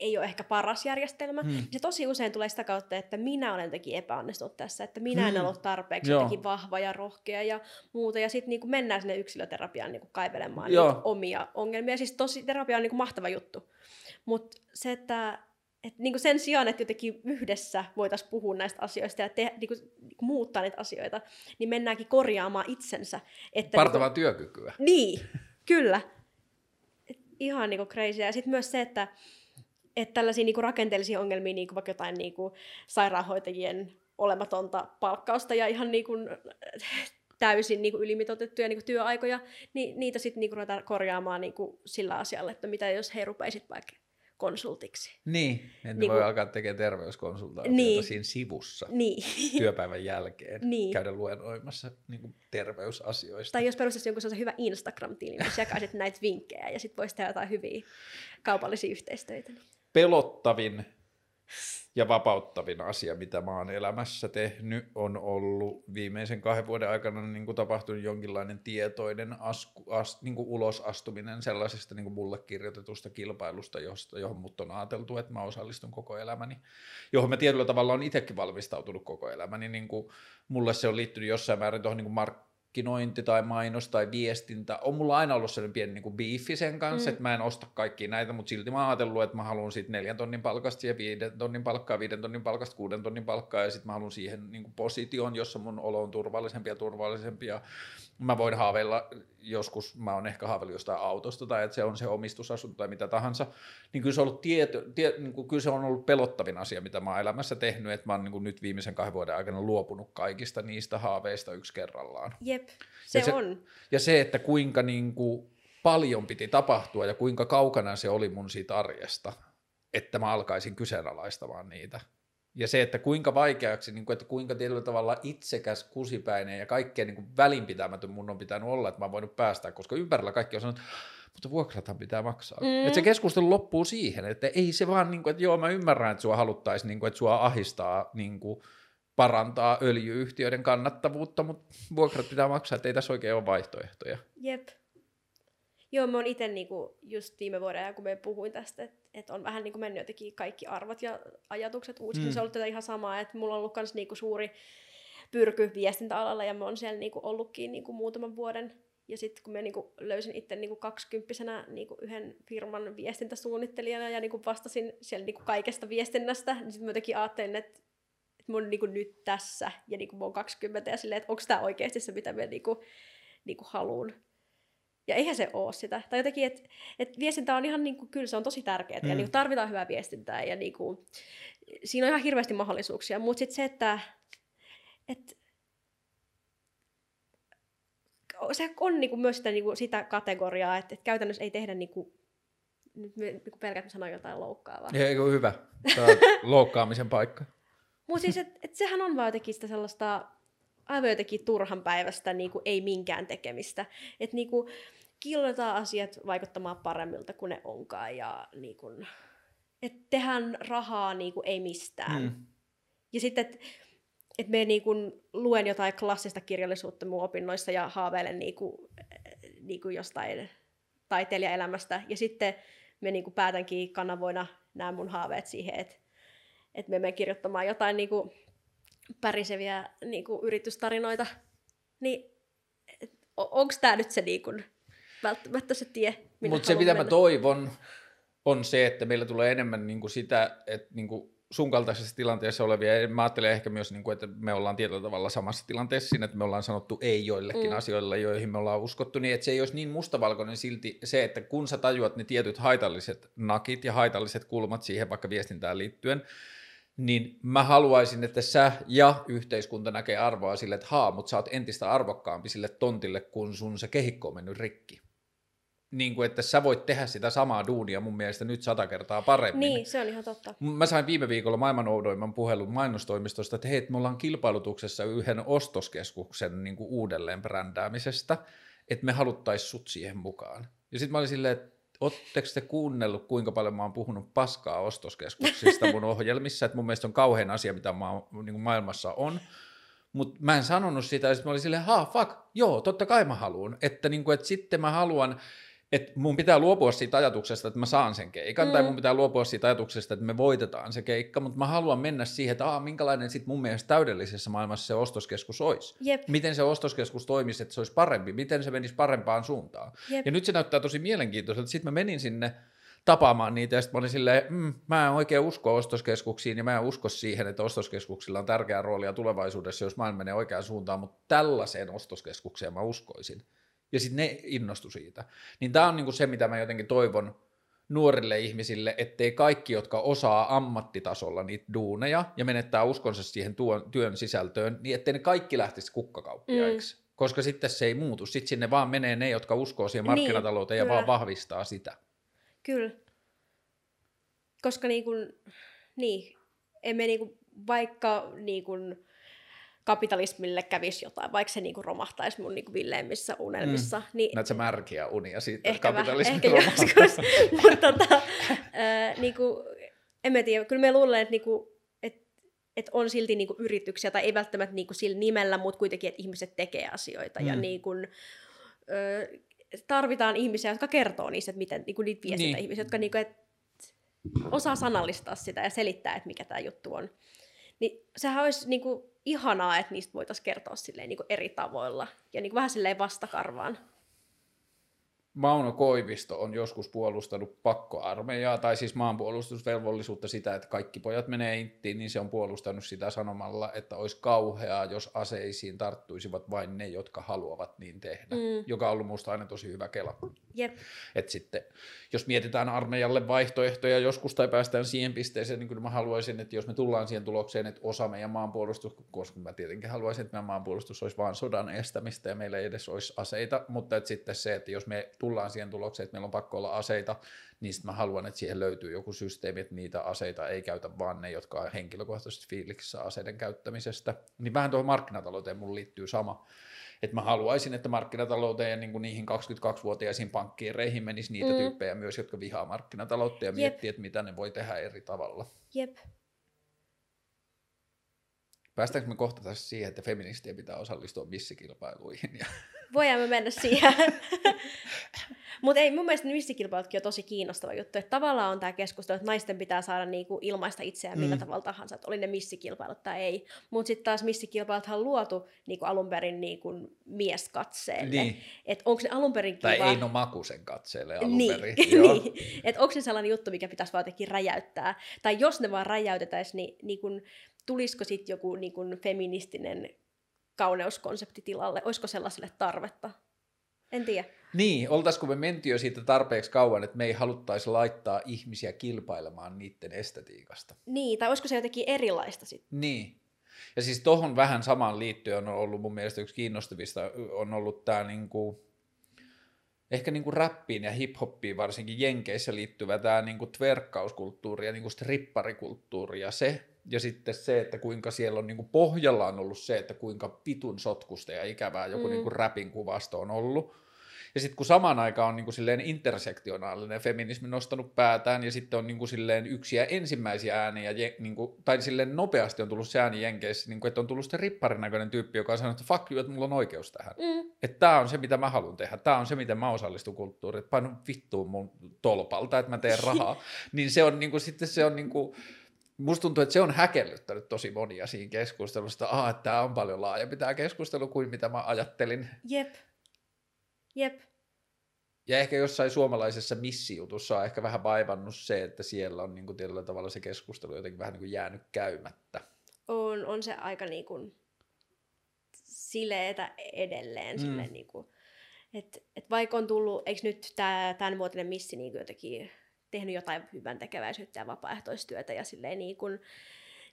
ei ole ehkä paras järjestelmä, hmm. niin se tosi usein tulee sitä kautta, että minä olen jotenkin epäonnistunut tässä, että minä hmm. en ollut tarpeeksi Joo. jotenkin vahva ja rohkea ja muuta, ja sitten niin mennään sinne yksilöterapiaan niin kaivelemaan niitä omia ongelmia. Siis tosi terapia on niin kuin mahtava juttu, mutta se, että et niin kuin sen sijaan, että jotenkin yhdessä voitaisiin puhua näistä asioista ja te, niin kuin, niin kuin muuttaa niitä asioita, niin mennäänkin korjaamaan itsensä. Että Partavaa niin kuin, työkykyä. Niin, kyllä. Et ihan niin kuin crazy. Ja sitten myös se, että, että tällaisia niin kuin rakenteellisia ongelmia, niin kuin vaikka jotain niin kuin sairaanhoitajien olematonta palkkausta ja ihan niin kuin, täysin niin kuin ylimitoitettuja niin kuin työaikoja, niin niitä sitten niin kuin ruvetaan korjaamaan niin kuin sillä asialla, että mitä jos he rupeisit vaikka konsultiksi. Niin, että niin voi alkaa tekemään terveyskonsultaatiota niin. siinä sivussa niin. työpäivän jälkeen, niin. käydä luennoimassa niin kuin terveysasioista. Tai jos perustaisi jonkun sellaisen hyvä Instagram-tili, niin jakaisit näitä vinkkejä ja sitten voisi tehdä jotain hyviä kaupallisia yhteistöitä. Pelottavin ja vapauttavin asia, mitä mä oon elämässä tehnyt, on ollut viimeisen kahden vuoden aikana niin kuin tapahtunut jonkinlainen tietoinen asku, as, niin kuin ulosastuminen sellaisesta niin kuin mulle kirjoitetusta kilpailusta, josta, johon mut on ajateltu, että mä osallistun koko elämäni, johon mä tietyllä tavalla on itsekin valmistautunut koko elämäni. Niin kuin mulle se on liittynyt jossain määrin tuohon niin mark- markkinointi tai mainos tai viestintä, on mulla aina ollut sellainen pieni niin biifi sen kanssa, mm. että mä en osta kaikkia näitä, mutta silti mä oon ajatellut, että mä haluan siitä neljän tonnin palkasta ja viiden tonnin palkkaa, viiden tonnin palkasta, kuuden tonnin palkkaa ja sitten mä haluan siihen niin kuin positioon, jossa mun olo on turvallisempi ja turvallisempi ja mä voin haaveilla joskus, mä oon ehkä haaveillut jostain autosta tai että se on se omistusasunto tai mitä tahansa, niin kyllä se on ollut, tieto, tie, niin kuin, kyllä se on ollut pelottavin asia, mitä mä oon elämässä tehnyt, että mä oon niin kuin nyt viimeisen kahden vuoden aikana luopunut kaikista niistä haaveista yksi kerrallaan. Jep, se, ja se on. Ja se, että kuinka niin kuin paljon piti tapahtua ja kuinka kaukana se oli mun siitä arjesta, että mä alkaisin kyseenalaistamaan niitä. Ja se, että kuinka vaikeaksi, niin kuin, että kuinka tietyllä tavalla itsekäs, kusipäinen ja kaikkein niin kuin välinpitämätön mun on pitänyt olla, että mä oon voinut päästä, koska ympärillä kaikki on sanonut, mutta vuokrathan pitää maksaa. Mm. Että se keskustelu loppuu siihen, että ei se vaan, niin kuin, että joo mä ymmärrän, että sua haluttaisiin, niin kuin, että sua ahistaa niin kuin, parantaa öljyyhtiöiden kannattavuutta, mutta vuokrat pitää maksaa, että ei tässä oikein ole vaihtoehtoja. Jep. Joo, mä oon itse niinku just viime vuoden ajan, kun me puhuin tästä, että et on vähän niinku mennyt jotenkin kaikki arvot ja ajatukset uusiksi. Mm. Se on ollut tätä ihan samaa, että mulla on ollut myös niinku suuri pyrky viestintäalalla ja mä oon siellä niinku ollutkin niinku muutaman vuoden. Ja sitten kun mä niinku löysin itse niinku kaksikymppisenä niinku yhden firman viestintäsuunnittelijana ja niinku vastasin siellä niinku kaikesta viestinnästä, niin sitten mä jotenkin ajattelin, että että mä oon niinku nyt tässä ja niinku mä oon 20 ja silleen, että onko tämä oikeasti se, mitä mä niinku, niinku haluan. Ja eihän se ole sitä. Tai jotenkin, että et viestintä on ihan, niinku, kyllä se on tosi tärkeää mm. ja niinku, tarvitaan hyvää viestintää ja niinku, siinä on ihan hirveästi mahdollisuuksia. Mutta sitten se, että et, se on niinku, myös sitä, niinku, sitä kategoriaa, että et käytännössä ei tehdä niinku, nyt niinku pelkät sanoa jotain loukkaavaa. Ei, hyvä. Tämä on loukkaamisen paikka. Mutta siis, että et sehän on vaan jotenkin sitä sellaista aivan jotenkin turhan päivästä niin kuin ei minkään tekemistä. Että niin kuin, killotaan asiat vaikuttamaan paremmilta kuin ne onkaan ja niin kuin, että tehdään rahaa niin kuin ei mistään. Mm. Ja sitten, että et me niin kuin luen jotain klassista kirjallisuutta mun opinnoissa ja haaveilen niin kuin, niin kuin jostain taiteilijaelämästä. Ja sitten me niin kuin päätänkin kanavoina nämä mun haaveet siihen, että että me menen kirjoittamaan jotain niin kuin päriseviä niin kuin yritystarinoita, niin onko tämä nyt se niin kuin, välttämättä se tie, Mutta se, mitä mennä? mä toivon, on se, että meillä tulee enemmän niin kuin sitä, että niin kuin sun kaltaisessa tilanteessa olevia, mä ajattelen ehkä myös, niin kuin, että me ollaan tietyllä tavalla samassa tilanteessa siinä, että me ollaan sanottu ei joillekin mm. asioille, joihin me ollaan uskottu, niin että se ei olisi niin mustavalkoinen silti se, että kun sä tajuat ne tietyt haitalliset nakit ja haitalliset kulmat siihen vaikka viestintään liittyen, niin mä haluaisin, että sä ja yhteiskunta näkee arvoa sille, että haa, mutta sä oot entistä arvokkaampi sille tontille, kun sun se kehikko on mennyt rikki. Niin kuin, että sä voit tehdä sitä samaa duunia mun mielestä nyt sata kertaa paremmin. Niin, se on ihan totta. Mä sain viime viikolla maailman oudoimman puhelun mainostoimistosta, että hei, me ollaan kilpailutuksessa yhden ostoskeskuksen niin kuin uudelleen brändäämisestä, että me haluttaisiin sut siihen mukaan. Ja sitten mä olin silleen, että Oletteko te kuunnellut, kuinka paljon mä oon puhunut paskaa ostoskeskuksista mun ohjelmissa, että mun mielestä on kauhean asia, mitä mä, niin kuin maailmassa on. Mutta mä en sanonut sitä, ja sitten mä olin silleen, ha, fuck, joo, totta kai mä haluan. Että, niin kuin, että sitten mä haluan, että mun pitää luopua siitä ajatuksesta, että mä saan sen keikan, mm. tai mun pitää luopua siitä ajatuksesta, että me voitetaan se keikka, mutta mä haluan mennä siihen, että Aa, minkälainen sitten mun mielestä täydellisessä maailmassa se ostoskeskus olisi. Jep. Miten se ostoskeskus toimisi, että se olisi parempi, miten se menisi parempaan suuntaan. Jep. Ja nyt se näyttää tosi mielenkiintoiselta. Sitten mä menin sinne tapaamaan niitä, ja sitten mä olin silleen, mm, mä en oikein usko ostoskeskuksiin, ja mä en usko siihen, että ostoskeskuksilla on tärkeä rooli ja tulevaisuudessa, jos maailma menee oikeaan suuntaan, mutta tällaiseen ostoskeskukseen mä uskoisin ja sitten ne innostu siitä. Niin tämä on niinku se, mitä mä jotenkin toivon nuorille ihmisille, ettei kaikki, jotka osaa ammattitasolla niitä duuneja ja menettää uskonsa siihen tuon, työn sisältöön, niin ettei ne kaikki lähtisi kukkakauppiaiksi. Mm. Koska sitten se ei muutu. Sitten sinne vaan menee ne, jotka uskoo siihen niin, markkinatalouteen niin, ja vaan vahvistaa sitä. Kyllä. Koska niin kuin, niin, emme niin kuin, vaikka niin kuin, kapitalismille kävisi jotain, vaikka se niinku romahtaisi mun niinku villeimmissä unelmissa. Mm. Niin, Näetkö märkiä unia siitä, ehkä että kapitalismi ehkä joskus, mutta tota, äh, niinku, en mä tiedä, kyllä me luulen, että niinku, et, et on silti niinku yrityksiä, tai ei välttämättä niinku sillä nimellä, mutta kuitenkin, että ihmiset tekee asioita, mm. ja niinku, ö, tarvitaan ihmisiä, jotka kertoo niistä, että miten niinku niitä viestintä niin. ihmisiä, jotka niinku, et, osaa sanallistaa sitä ja selittää, että mikä tämä juttu on. Niin sehän olisi niinku, ihanaa, että niistä voitaisiin kertoa silleen niin kuin eri tavoilla ja niin kuin vähän silleen vastakarvaan. Mauno Koivisto on joskus puolustanut pakkoarmeijaa, tai siis maanpuolustusvelvollisuutta sitä, että kaikki pojat menee inttiin, niin se on puolustanut sitä sanomalla, että olisi kauheaa, jos aseisiin tarttuisivat vain ne, jotka haluavat niin tehdä, mm. joka on ollut minusta aina tosi hyvä kela. Jep. Et sitten, jos mietitään armeijalle vaihtoehtoja joskus tai päästään siihen pisteeseen, niin kyllä mä haluaisin, että jos me tullaan siihen tulokseen, että osa meidän maanpuolustus, koska mä tietenkin haluaisin, että meidän maanpuolustus olisi vain sodan estämistä ja meillä ei edes olisi aseita, mutta että sitten se, että jos me tullaan siihen tulokseen, että meillä on pakko olla aseita, niin sitten mä haluan, että siihen löytyy joku systeemi, että niitä aseita ei käytä vaan ne, jotka on henkilökohtaisesti fiiliksissä aseiden käyttämisestä. Niin vähän tuohon markkinatalouteen mun liittyy sama. Että mä haluaisin, että markkinatalouteen ja niin kuin niihin 22-vuotiaisiin pankkiireihin menisi niitä mm. tyyppejä myös, jotka vihaa markkinataloutta ja Jep. miettii, että mitä ne voi tehdä eri tavalla. Jep. Päästäänkö me kohta tässä siihen, että feministien pitää osallistua missikilpailuihin? Ja... Voidaan me mennä siihen. Mutta ei, mun mielestä missikilpailutkin on tosi kiinnostava juttu, että tavallaan on tämä keskustelu, että naisten pitää saada niinku ilmaista itseään millä mm. tavalla tahansa, että oli ne missikilpailut tai ei. Mutta sitten taas missikilpailuthan on luotu niinku alun perin niinku mieskatseelle. Niin. Että onko se alun perin kiva... Tai ei no Makusen katseelle alun niin. perin. niin. Että onko se sellainen juttu, mikä pitäisi vaan jotenkin räjäyttää. Tai jos ne vaan räjäytetäisiin, niin, niin kun, tulisiko sitten joku niin kun feministinen kauneuskonsepti tilalle? Olisiko sellaiselle tarvetta? En tiedä. Niin, oltaisiko me menty jo siitä tarpeeksi kauan, että me ei haluttaisi laittaa ihmisiä kilpailemaan niiden estetiikasta. Niin, tai olisiko se jotenkin erilaista sitten? Niin. Ja siis tohon vähän samaan liittyen on ollut mun mielestä yksi kiinnostavista, on ollut tämä niinku, ehkä niinku rappiin ja hiphoppiin varsinkin Jenkeissä liittyvä tämä niinku tverkkauskulttuuri ja niinku stripparikulttuuri ja se, ja sitten se, että kuinka siellä on niinku pohjalla on ollut se, että kuinka pitun sotkusta ja ikävää joku mm. niinku rapin kuvasto on ollut ja sitten kun samaan aikaan on niin kuin silleen intersektionaalinen feminismi nostanut päätään ja sitten on niin kuin silleen yksiä ensimmäisiä ääniä, niin kuin, tai silleen nopeasti on tullut se ääni Jenkeissä, niin kuin, että on tullut sitten ripparin näköinen tyyppi, joka on sanonut, että fuck you, että mulla on oikeus tähän. Mm. Että tämä on se, mitä mä haluan tehdä. Tämä on se, miten mä osallistun kulttuuriin. Että painu vittuun mun tolpalta, että mä teen rahaa. niin se on niin kuin, sitten se on niin kuin, Musta tuntuu, että se on häkellyttänyt tosi monia siinä keskustelusta, että tämä on paljon laajempi tämä keskustelu kuin mitä mä ajattelin. Jep. Jep. Ja ehkä jossain suomalaisessa missijutussa on ehkä vähän vaivannut se, että siellä on niin kuin tietyllä tavalla se keskustelu jotenkin vähän niin kuin jäänyt käymättä. On, on se aika niin kuin sileetä edelleen. Mm. Niin kuin, et, et vaikka on tullut, eikö nyt tämä tämänvuotinen missi niin jotenkin tehnyt jotain hyvän tekeväisyyttä ja vapaaehtoistyötä ja silleen niin kuin,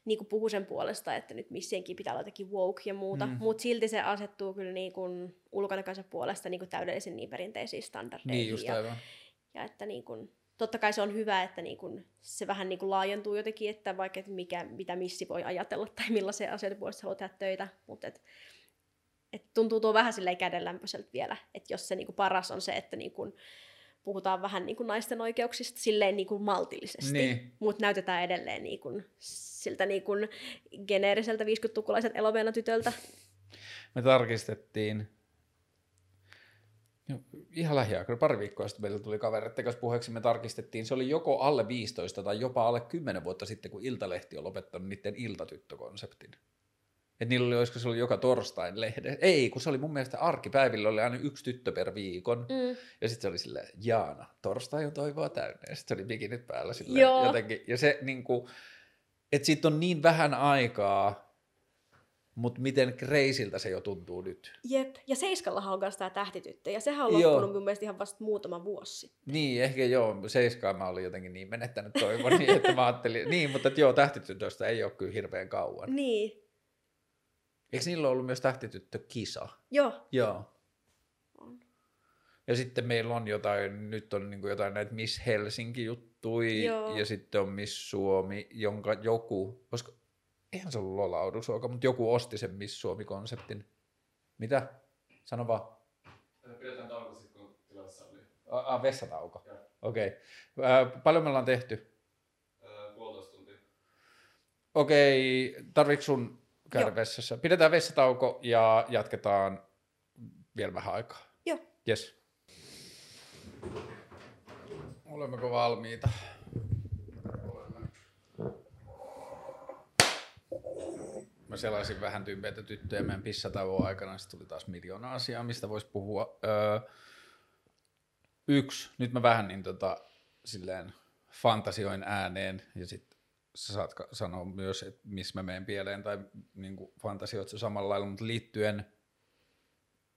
niin kuin puhu sen puolesta, että nyt missienkin pitää olla jotenkin woke ja muuta, mm. mutta silti se asettuu kyllä niin kuin ulkonäkönsä puolesta niin kuin täydellisen niin perinteisiin standardeihin. Niin, just aivan. Ja, ja että niin kuin, totta kai se on hyvä, että niin kuin se vähän niin kuin laajentuu jotenkin, että vaikka että mikä, mitä missi voi ajatella tai millaisia asioita puolesta haluaa tehdä töitä, mutta et, et tuntuu tuo vähän silleen kädenlämpöiseltä vielä, että jos se niin kuin paras on se, että niin kuin, puhutaan vähän niin kuin naisten oikeuksista silleen niin kuin maltillisesti, niin. mutta näytetään edelleen niin kuin siltä niin kuin geneeriseltä 50-tukulaiset eloveena tytöltä. Me tarkistettiin ihan lähiaikoina, pari viikkoa sitten meillä tuli kavereiden kanssa puheeksi, me tarkistettiin, se oli joko alle 15 tai jopa alle 10 vuotta sitten, kun Iltalehti on lopettanut niiden iltatyttökonseptin. Että niillä oli, olisiko se oli joka torstain lehde. Ei, kun se oli mun mielestä arkipäivillä oli aina yksi tyttö per viikon. Mm. Ja sitten se oli silleen, Jaana, torstai on toivoa täynnä. Ja sitten se oli bikinit päällä silleen Joo. jotenkin. Ja se niinku, että siitä on niin vähän aikaa, mutta miten kreisiltä se jo tuntuu nyt. Jep, ja Seiskallahan on myös tämä tähtityttö, ja sehän on loppunut joo. mun mielestä ihan vasta muutama vuosi sitten. Niin, ehkä joo, Seiskaa mä olin jotenkin niin menettänyt toivon, niin että mä ajattelin, niin, mutta että joo, tähtitytöstä ei ole kyllä hirveän kauan. Niin, Eikö niillä ollut myös tähtityttö-kisa? Joo. Joo. On. Ja sitten meillä on jotain, nyt on niin jotain näitä Miss Helsinki-juttui, Joo. ja sitten on Miss Suomi, jonka joku, koska eihän se ollut Lola Odusuoka, mutta joku osti sen Miss Suomi-konseptin. Mitä? Sano vaan. Pidetään tauko sitten, kun tilassa oli. Ah, vessatauko. Okei. Okay. Äh, paljon me ollaan tehty? Äh, puolitoista tuntia. Okei, okay. tarvitsetko sun käydä Joo. vessassa. Pidetään vessatauko ja jatketaan vielä vähän aikaa. Joo. Yes. Olemmeko valmiita? Mä selasin vähän tympeitä tyttöjä meidän pissatauon aikana, sitten tuli taas miljoona asiaa, mistä voisi puhua. Öö, yksi, nyt mä vähän niin tota, silleen fantasioin ääneen, ja sitten sä saat sanoa myös, että missä mä menen pieleen, tai niin fantasioit se samalla lailla, mutta liittyen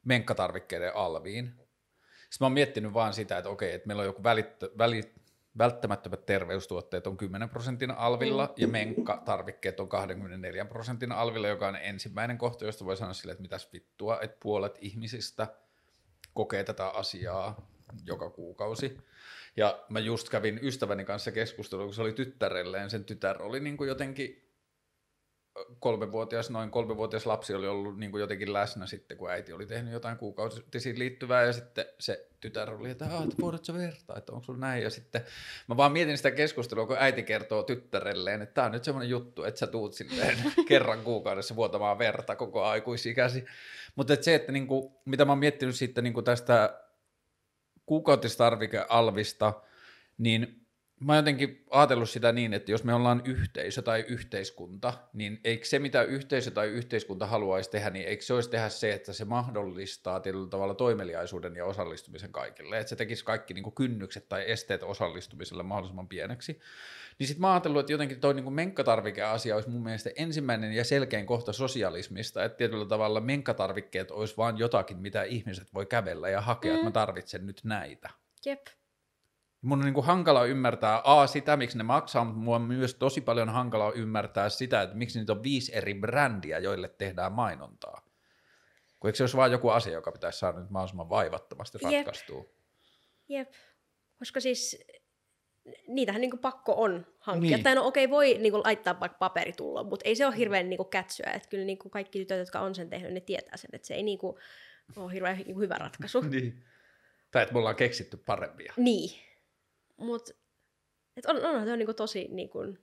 menkkatarvikkeiden alviin. Sitten mä oon miettinyt vaan sitä, että okei, että meillä on joku välittö, väli, välttämättömät terveystuotteet on 10 prosentin alvilla mm. ja menkkatarvikkeet on 24 prosentin alvilla, joka on ensimmäinen kohta, josta voi sanoa sille, että mitäs vittua, että puolet ihmisistä kokee tätä asiaa joka kuukausi. Ja mä just kävin ystäväni kanssa keskustelua, kun se oli tyttärelleen. Sen tytär oli niin kuin jotenkin kolmevuotias, noin kolmevuotias lapsi oli ollut niin kuin jotenkin läsnä sitten, kun äiti oli tehnyt jotain kuukautisiin liittyvää. Ja sitten se tytär oli, että, että voidat sä vertaa, että onko sulla näin? Ja sitten mä vaan mietin sitä keskustelua, kun äiti kertoo tyttärelleen, että tämä on nyt semmoinen juttu, että sä tuut silleen kerran kuukaudessa vuotamaan verta koko aikuisikäsi, mutta että se, että niin kuin, mitä mä oon miettinyt sitten niin kuin tästä kuukautistarvikealvista, niin mä oon jotenkin ajatellut sitä niin, että jos me ollaan yhteisö tai yhteiskunta, niin eikö se, mitä yhteisö tai yhteiskunta haluaisi tehdä, niin eikö se olisi tehdä se, että se mahdollistaa tietyllä tavalla toimeliaisuuden ja osallistumisen kaikille, että se tekisi kaikki niin kuin kynnykset tai esteet osallistumiselle mahdollisimman pieneksi. Niin sitten mä oon ajatellut, että jotenkin toi niin menkkatarvikeasia olisi mun mielestä ensimmäinen ja selkein kohta sosialismista, että tietyllä tavalla menkkatarvikkeet olisi vaan jotakin, mitä ihmiset voi kävellä ja hakea, mm. että mä tarvitsen nyt näitä. Jep. Mun on niin kuin hankala ymmärtää A, sitä, miksi ne maksaa, mutta mua on myös tosi paljon hankala ymmärtää sitä, että miksi niitä on viisi eri brändiä, joille tehdään mainontaa. Kun eikö se olisi vain joku asia, joka pitäisi saada nyt mahdollisimman vaivattomasti ratkaistua? Jep. Jep. Koska siis niitähän niin pakko on hankkia. Niin. Tai no okei, okay, voi niin kuin, laittaa vaikka paperitulloon, mutta ei se ole hirveän niin kuin, kätsyä. Että kyllä niin kuin, kaikki tytöt, jotka on sen tehnyt, ne tietää sen, että se ei niin kuin, ole hirveän hyvä ratkaisu. niin. Tai että me ollaan keksitty parempia. Niin. Mutta on, on, on, on niin tosi, niin kuin,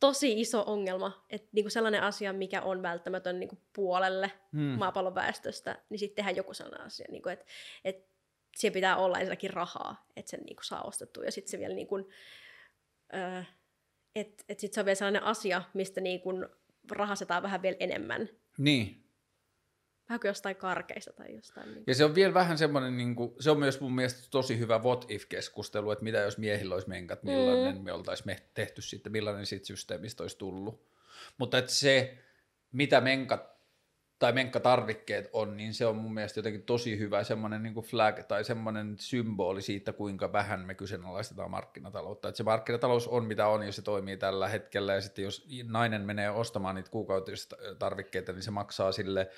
tosi iso ongelma, että niin kuin sellainen asia, mikä on välttämätön niin kuin puolelle hmm. maapallon väestöstä, niin sitten tehdään joku sellainen asia, niin kuin, että, että siellä pitää olla ensinnäkin rahaa, että sen niin kuin saa ostettua, ja sitten se vielä niin kuin, öö, että et sit se on vielä sellainen asia, mistä niin kuin rahasetaan vähän vielä enemmän. Niin, Vähän kuin jostain karkeista tai jostain. Niin. Ja se on vielä vähän semmoinen, niin kuin, se on myös mun mielestä tosi hyvä what if-keskustelu, että mitä jos miehillä olisi menkat, millainen mm. me oltaisiin tehty sitten, millainen siitä systeemistä olisi tullut. Mutta että se, mitä menkat tai menkkatarvikkeet on, niin se on mun mielestä jotenkin tosi hyvä semmoinen niin flag tai semmoinen symboli siitä, kuinka vähän me kyseenalaistetaan markkinataloutta. Että se markkinatalous on mitä on ja se toimii tällä hetkellä ja sitten jos nainen menee ostamaan niitä kuukautistarvikkeita, niin se maksaa sille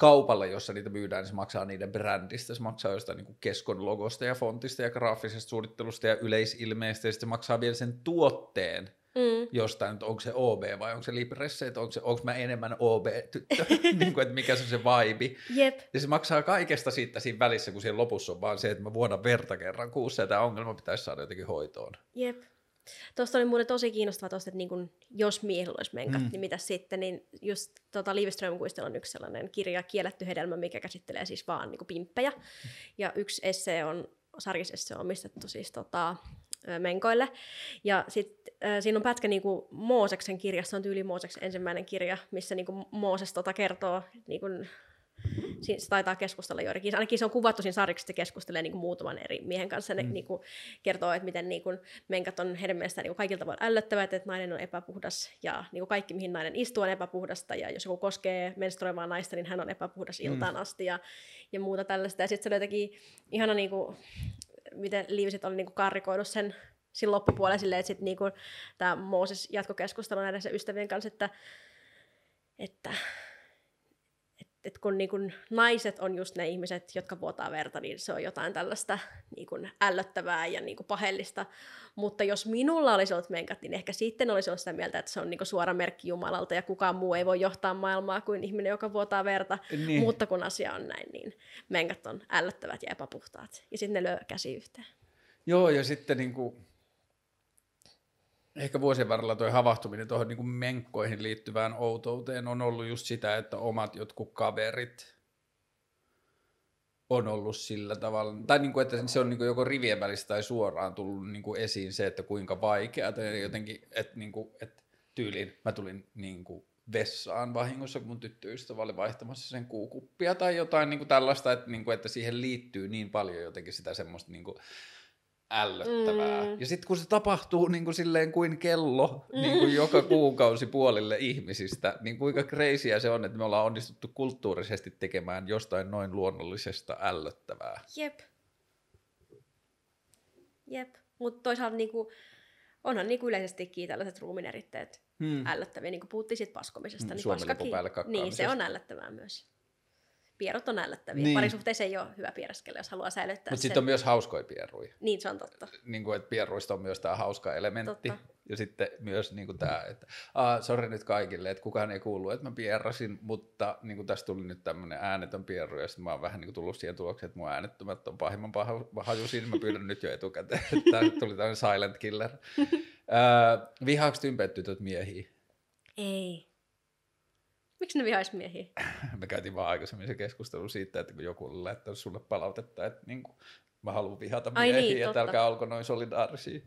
kaupalle, jossa niitä myydään, niin se maksaa niiden brändistä, se maksaa jostain niin keskon logosta ja fontista ja graafisesta suunnittelusta ja yleisilmeestä, ja sitten se maksaa vielä sen tuotteen mm. jostain, että onko se OB vai onko se Libresse, että onko, se, onko mä enemmän OB-tyttö, niin kuin, että mikä se on se vibe. Jep. Ja se maksaa kaikesta siitä siinä välissä, kun siellä lopussa on vaan se, että mä vuodan verta kerran kuussa, ja tämä ongelma pitäisi saada jotenkin hoitoon. Jep. Tuosta oli muuten tosi kiinnostavaa tosta, että niin kun, jos miehillä olisi menkat, mm. niin mitä sitten, niin just tota, Liv Strömquistilla on yksi sellainen kirja, Kielletty hedelmä, mikä käsittelee siis vaan niin pimppejä. Ja yksi esse on, sarjisesse on omistettu siis tota, menkoille. Ja sitten äh, siinä on pätkä niin kuin Mooseksen kirjassa, on tyyli Mooseksen ensimmäinen kirja, missä niin kuin Mooses tota kertoo niin kuin se taitaa keskustella joidenkin. Ainakin se on kuvattu siinä sarjassa, että se keskustelee niin kuin muutaman eri miehen kanssa. Ne mm. niin kuin, kertoo, että miten niin kuin, menkat on heidän mielestään niin kaikilta voi ällöttävät, että nainen on epäpuhdas ja niin kuin kaikki, mihin nainen istuu, on epäpuhdasta. Ja jos joku koskee menstruoivaa naista, niin hän on epäpuhdas mm. iltaan mm. asti ja, ja muuta tällaista. Ja sitten se oli jotenkin ihana, niin kuin, miten Liivisit oli niin kuin karrikoinut sen siinä loppupuolella silleen, että sitten niin tämä Mooses jatkokeskustelu näiden ystävien kanssa, että, että et kun niin kun naiset on just ne ihmiset, jotka vuotaa verta, niin se on jotain tällaista niin kun ällöttävää ja niin kun pahellista. Mutta jos minulla olisi ollut menkat, niin ehkä sitten olisi ollut sitä mieltä, että se on niin suora merkki Jumalalta ja kukaan muu ei voi johtaa maailmaa kuin ihminen, joka vuotaa verta. Niin. Mutta kun asia on näin, niin menkat on ällöttävät ja epäpuhtaat. Ja sitten ne lyö käsi yhteen. Joo, ja sitten niin kuin ehkä vuosien varrella tuo havahtuminen tuohon niin menkkoihin liittyvään outouteen on ollut just sitä, että omat jotkut kaverit on ollut sillä tavalla, tai niin kuin, että se on niin kuin joko rivien välistä tai suoraan tullut niin kuin esiin se, että kuinka vaikeaa, tai jotenkin, että, niin kuin, että tyyliin mä tulin niin kuin vessaan vahingossa, kun mun tyttöystävä oli vaihtamassa sen kuukuppia tai jotain niin kuin tällaista, että, niin kuin, että siihen liittyy niin paljon jotenkin sitä semmoista niin kuin ällöttävää. Mm. Ja sitten kun se tapahtuu niin kuin silleen kuin kello mm. niin kuin joka kuukausi puolille ihmisistä, niin kuinka kreisiä se on, että me ollaan onnistuttu kulttuurisesti tekemään jostain noin luonnollisesta ällöttävää. Jep. Jep. Mutta toisaalta niinku, onhan niinku yleisestikin tällaiset ruumineritteet hmm. ällöttäviä, niin kuin puhuttiin siitä paskomisesta. Hmm, niin, paskakin, niin, se on ällöttävää myös. Pierrot on ällöttäviä. Niin. Parisuhteissa ei ole hyvä pieräskellä, jos haluaa säilyttää Mutta sitten on myös hauskoja pierruja. Niin, se on totta. Niin kuin, että pierruista on myös tämä hauska elementti. Totta. Ja sitten myös niin kuin tämä, että sori nyt kaikille, että kukaan ei kuulu, että mä pierrasin, mutta niin kuin tästä tuli nyt tämmöinen äänetön pierru, ja sitten mä oon vähän niin kuin tullut siihen tulokseen, että mun äänettömät on pahimman paha, haju siinä, mä pyydän nyt jo etukäteen, että tuli tämmöinen silent killer. vihaako tympeet tytöt miehiä? Ei. Miksi ne vihaisi miehiä? Me käytiin vaan aikaisemmin se keskustelu siitä, että kun joku laittanut sulle palautetta, että niin kuin, mä haluan vihata Ai miehiä, niin, että älkää olko noin solidaarisia.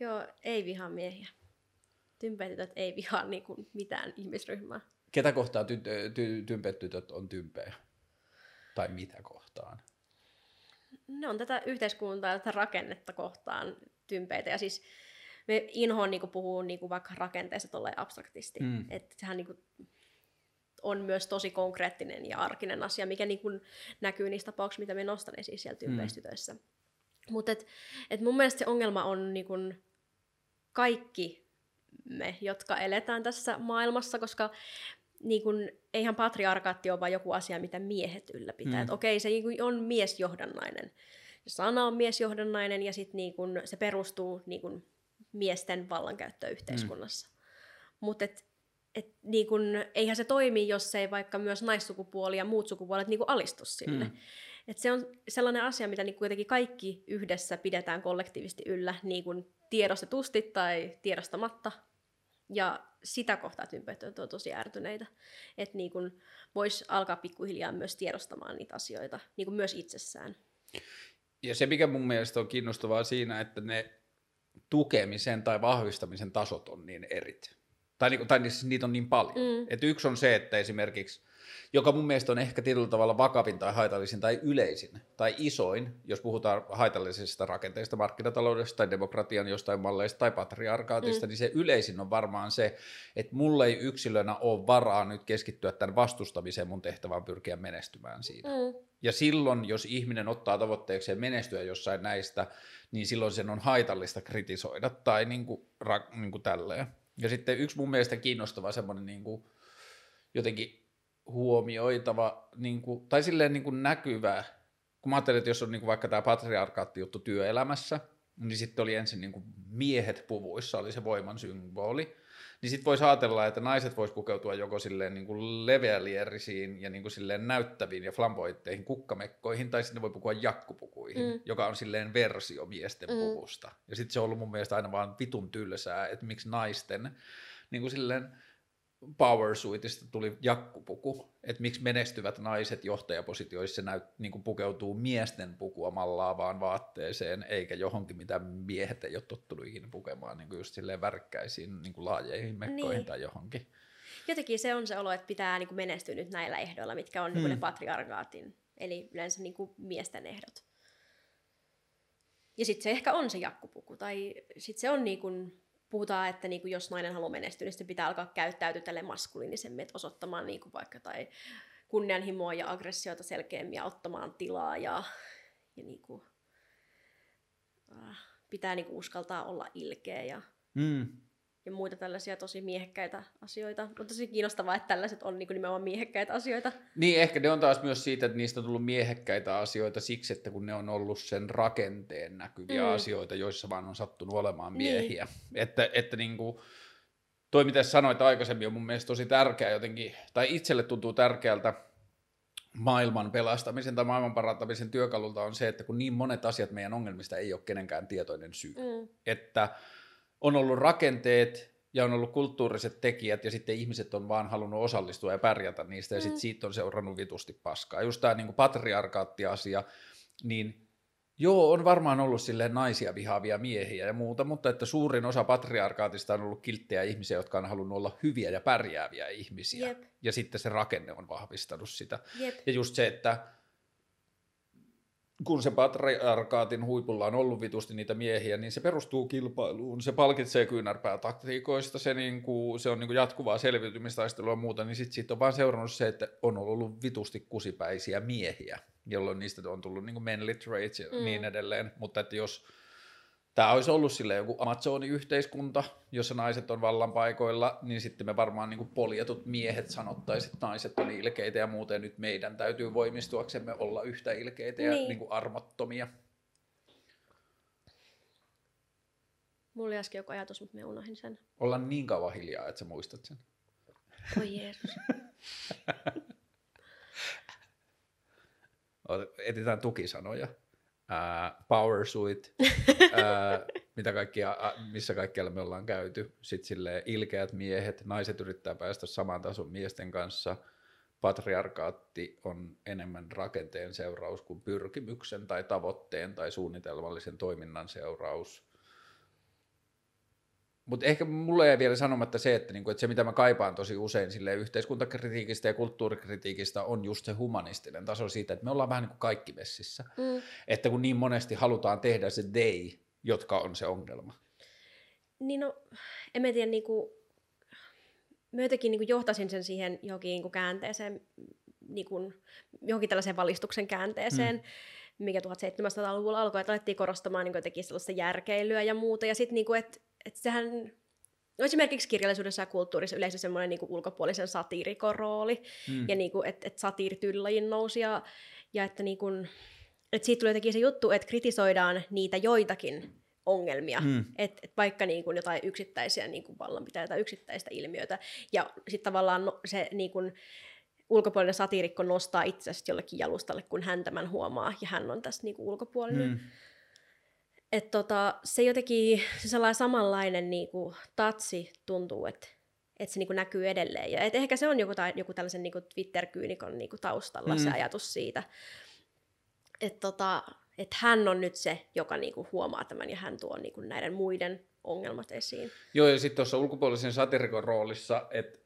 Joo, ei vihaa miehiä. Tympeät tytöt ei vihaa niin kuin mitään ihmisryhmää. Ketä kohtaa ty- ty- tympeät tytöt on tympejä? Tai mitä kohtaan? Ne on tätä yhteiskuntaa, tätä rakennetta kohtaan tympeitä. Ja siis me inhoon niin puhuu niin vaikka rakenteessa tolleen abstraktisti. Mm. Että sehän niin kuin, on myös tosi konkreettinen ja arkinen asia, mikä niin kuin näkyy niistä tapauksista, mitä me nostan esiin siellä tympeistytöissä. Mm. Mutta et, et mun mielestä se ongelma on niin kuin kaikki me, jotka eletään tässä maailmassa, koska niin kun, eihän patriarkaatti ole vain joku asia, mitä miehet ylläpitää. Mm. okei, se niin on miesjohdannainen. Se sana on miesjohdannainen ja sit niin kun, se perustuu niin kun, miesten vallankäyttöön yhteiskunnassa. Mm. Mutta et, et, niin kun, eihän se toimi, jos ei vaikka myös naissukupuoli ja muut sukupuolet niin alistu sille. Mm. Et se on sellainen asia, mitä niin kuitenkin kaikki yhdessä pidetään kollektiivisesti yllä, niin kuin tiedostetusti tai tiedostamatta. Ja sitä kohtaa tympöt on tosi ärtyneitä. Että niin voisi alkaa pikkuhiljaa myös tiedostamaan niitä asioita, niin myös itsessään. Ja se, mikä mun mielestä on kiinnostavaa siinä, että ne tukemisen tai vahvistamisen tasot on niin erit. Tai, niin, tai siis niitä on niin paljon. Mm. Et yksi on se, että esimerkiksi joka mun mielestä on ehkä tietyllä tavalla vakavin tai haitallisin tai yleisin tai isoin, jos puhutaan haitallisista rakenteista, markkinataloudesta tai demokratian jostain malleista tai patriarkaatista, mm. niin se yleisin on varmaan se, että mulla ei yksilönä ole varaa nyt keskittyä tämän vastustamiseen, mun tehtävään pyrkiä menestymään siinä. Mm. Ja silloin, jos ihminen ottaa tavoitteekseen menestyä jossain näistä, niin silloin sen on haitallista kritisoida tai niin kuin, ra, niin kuin tälleen. Ja sitten yksi mun mielestä kiinnostava semmoinen niin kuin, jotenkin huomioitava, niin kuin, tai silleen niin kuin näkyvä, kun mä ajattelin, että jos on niin kuin vaikka tämä patriarkaatti-juttu työelämässä, niin sitten oli ensin niin kuin miehet puvuissa, oli se voiman symboli, niin sitten voisi ajatella, että naiset vois pukeutua joko silleen niin kuin leveälierisiin ja niin kuin silleen näyttäviin ja flamboitteihin kukkamekkoihin, tai sitten voi pukua jakkupukuihin, mm. joka on silleen versio miesten mm. puvusta. Ja sitten se on ollut mun mielestä aina vaan vitun tylsää, että miksi naisten niin kuin silleen, Power Suitista tuli jakkupuku, että miksi menestyvät naiset johtajapositioissa näyt, niin kuin pukeutuu miesten pukua mallaavaan vaatteeseen, eikä johonkin, mitä miehet ei ole tottunut ikinä pukemaan, niin kuin just silleen värkkäisiin niin kuin laajeihin mekkoihin niin. tai johonkin. Jotenkin se on se olo, että pitää niin kuin menestyä nyt näillä ehdoilla, mitkä on hmm. niin ne patriarkaatin, eli yleensä niin kuin miesten ehdot. Ja sitten se ehkä on se jakkupuku, tai sitten se on niin kuin puhutaan, että niin kuin jos nainen haluaa menestyä, niin sitten pitää alkaa käyttäytyä tälle maskuliinisemmin, että osoittamaan niin kuin vaikka tai kunnianhimoa ja aggressiota selkeämmin ja ottamaan tilaa ja, ja niin kuin, äh, pitää niin kuin uskaltaa olla ilkeä ja mm ja muita tällaisia tosi miehekkäitä asioita. Mutta tosi kiinnostavaa, että tällaiset on niin nimenomaan miehekkäitä asioita. Niin, ehkä ne on taas myös siitä, että niistä on tullut miehekkäitä asioita siksi, että kun ne on ollut sen rakenteen näkyviä mm. asioita, joissa vaan on sattunut olemaan niin. miehiä. Niin. Että, että niin kuin, toi mitä sanoit aikaisemmin on mun mielestä tosi tärkeä jotenkin, tai itselle tuntuu tärkeältä maailman pelastamisen tai maailman parantamisen työkalulta on se, että kun niin monet asiat meidän ongelmista ei ole kenenkään tietoinen syy. Mm. Että on ollut rakenteet ja on ollut kulttuuriset tekijät ja sitten ihmiset on vaan halunnut osallistua ja pärjätä niistä ja mm. sitten siitä on seurannut vitusti paskaa. Just tämä niin patriarkaatti-asia, niin Joo, on varmaan ollut silleen naisia vihaavia miehiä ja muuta, mutta että suurin osa patriarkaatista on ollut kilttejä ihmisiä, jotka on halunnut olla hyviä ja pärjääviä ihmisiä. Jep. Ja sitten se rakenne on vahvistanut sitä. Jep. Ja just se, että kun se patriarkaatin huipulla on ollut vitusti niitä miehiä, niin se perustuu kilpailuun, se palkitsee kyynärpäätaktiikoista, se, niinku, se on niinku jatkuvaa selviytymistaistelua ja muuta, niin sitten siitä on vaan seurannut se, että on ollut vitusti kusipäisiä miehiä, jolloin niistä on tullut niinku manly traits ja mm. niin edelleen, mutta että jos tämä olisi ollut sille joku Amazoni-yhteiskunta, jossa naiset on vallan paikoilla, niin sitten me varmaan niin poljetut miehet sanottaisiin, että naiset on ilkeitä ja muuten nyt meidän täytyy voimistuaksemme olla yhtä ilkeitä ja Niin. niin kuin armottomia. Mulla oli äsken joku ajatus, mutta me unohdin sen. Olla niin kauan hiljaa, että sä muistat sen. Oi Jeesus. Etsitään tukisanoja. Power suit, mitä kaikkia, missä kaikkialla me ollaan käyty. Sitten silleen ilkeät miehet, naiset yrittää päästä saman tason miesten kanssa. Patriarkaatti on enemmän rakenteen seuraus kuin pyrkimyksen tai tavoitteen tai suunnitelmallisen toiminnan seuraus. Mutta ehkä mulle jäi vielä sanomatta se, että, niinku, että se mitä mä kaipaan tosi usein sille yhteiskuntakritiikistä ja kulttuurikritiikistä on just se humanistinen taso siitä, että me ollaan vähän niin kuin kaikki messissä. Mm. Että kun niin monesti halutaan tehdä se day, jotka on se ongelma. Niin no, en mä tiedä, niinku, mä jotenkin niinku johtasin sen siihen johonkin niinku käänteeseen, niinku, johonkin tällaiseen valistuksen käänteeseen, mm. mikä 1700-luvulla alkoi, että alettiin korostamaan jotenkin sellaista järkeilyä ja muuta, ja sitten niinku, että et sehän no esimerkiksi kirjallisuudessa ja kulttuurissa yleensä semmoinen niinku ulkopuolisen satiirikon rooli, Mm. ja niinku, että et satiirityllajin nousi, ja, ja että niinku, et siitä tuli jotenkin se juttu, että kritisoidaan niitä joitakin ongelmia, Mm. et, et vaikka niin kuin jotain yksittäisiä niin kuin vallanpitäjä tai yksittäistä ilmiötä, ja sitten tavallaan no, se niin kuin, ulkopuolinen satiirikko nostaa itsensä jollekin jalustalle, kun hän tämän huomaa, ja hän on tässä niin kuin ulkopuolinen. Mm. Et tota, se jotenkin, se sellainen samanlainen niin kuin, tatsi tuntuu, että että se niin kuin näkyy edelleen. Ja et ehkä se on joku, tai, joku tällaisen niin kuin Twitter-kyynikon niin kuin taustalla mm. se ajatus siitä, että tota, et hän on nyt se, joka niin kuin huomaa tämän ja hän tuo niin kuin näiden muiden ongelmat esiin. Joo, ja sitten tuossa ulkopuolisen satirikon roolissa, että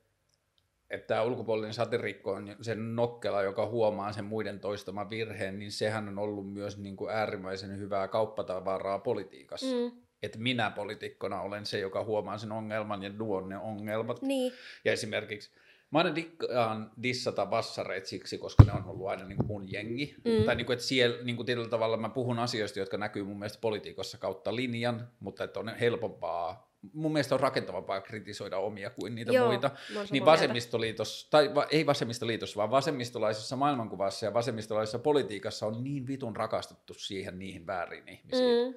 että tämä ulkopuolinen satirikko on sen nokkela, joka huomaa sen muiden toistaman virheen, niin sehän on ollut myös niin kuin äärimmäisen hyvää kauppatavaraa politiikassa. Mm. Että minä poliitikkona olen se, joka huomaa sen ongelman ja tuon ne ongelmat. niin, Ja esimerkiksi mä aina dikkaan dissata vassareit siksi, koska ne on ollut aina niin kuin mun jengi. Mm. Tai niin kuin, että siellä niin kuin tietyllä tavalla mä puhun asioista, jotka näkyy mun mielestä politiikassa kautta linjan, mutta että on helpompaa, mun mielestä on rakentavampaa kritisoida omia kuin niitä Joo, muita. Niin mieltä. vasemmistoliitossa, tai va, ei vasemmistoliitossa, vaan vasemmistolaisessa maailmankuvassa ja vasemmistolaisessa politiikassa on niin vitun rakastettu siihen niihin väärin ihmisiin mm,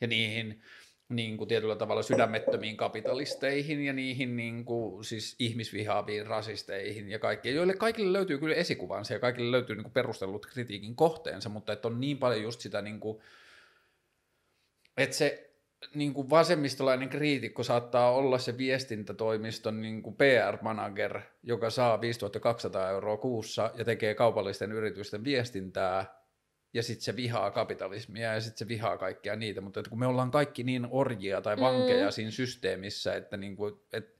ja niihin niin kuin tietyllä tavalla sydämettömiin kapitalisteihin ja niihin niin kuin, siis ihmisvihaaviin rasisteihin ja kaikkiin, joille kaikille löytyy kyllä esikuvansa ja kaikille löytyy niin kuin perustellut kritiikin kohteensa, mutta että on niin paljon just sitä, niin kuin, että se niin kuin vasemmistolainen kriitikko saattaa olla se viestintätoimiston niin kuin PR-manager, joka saa 5200 euroa kuussa ja tekee kaupallisten yritysten viestintää, ja sitten se vihaa kapitalismia ja sitten se vihaa kaikkia niitä, mutta että kun me ollaan kaikki niin orjia tai vankeja Mm. siinä systeemissä, että niinku, et,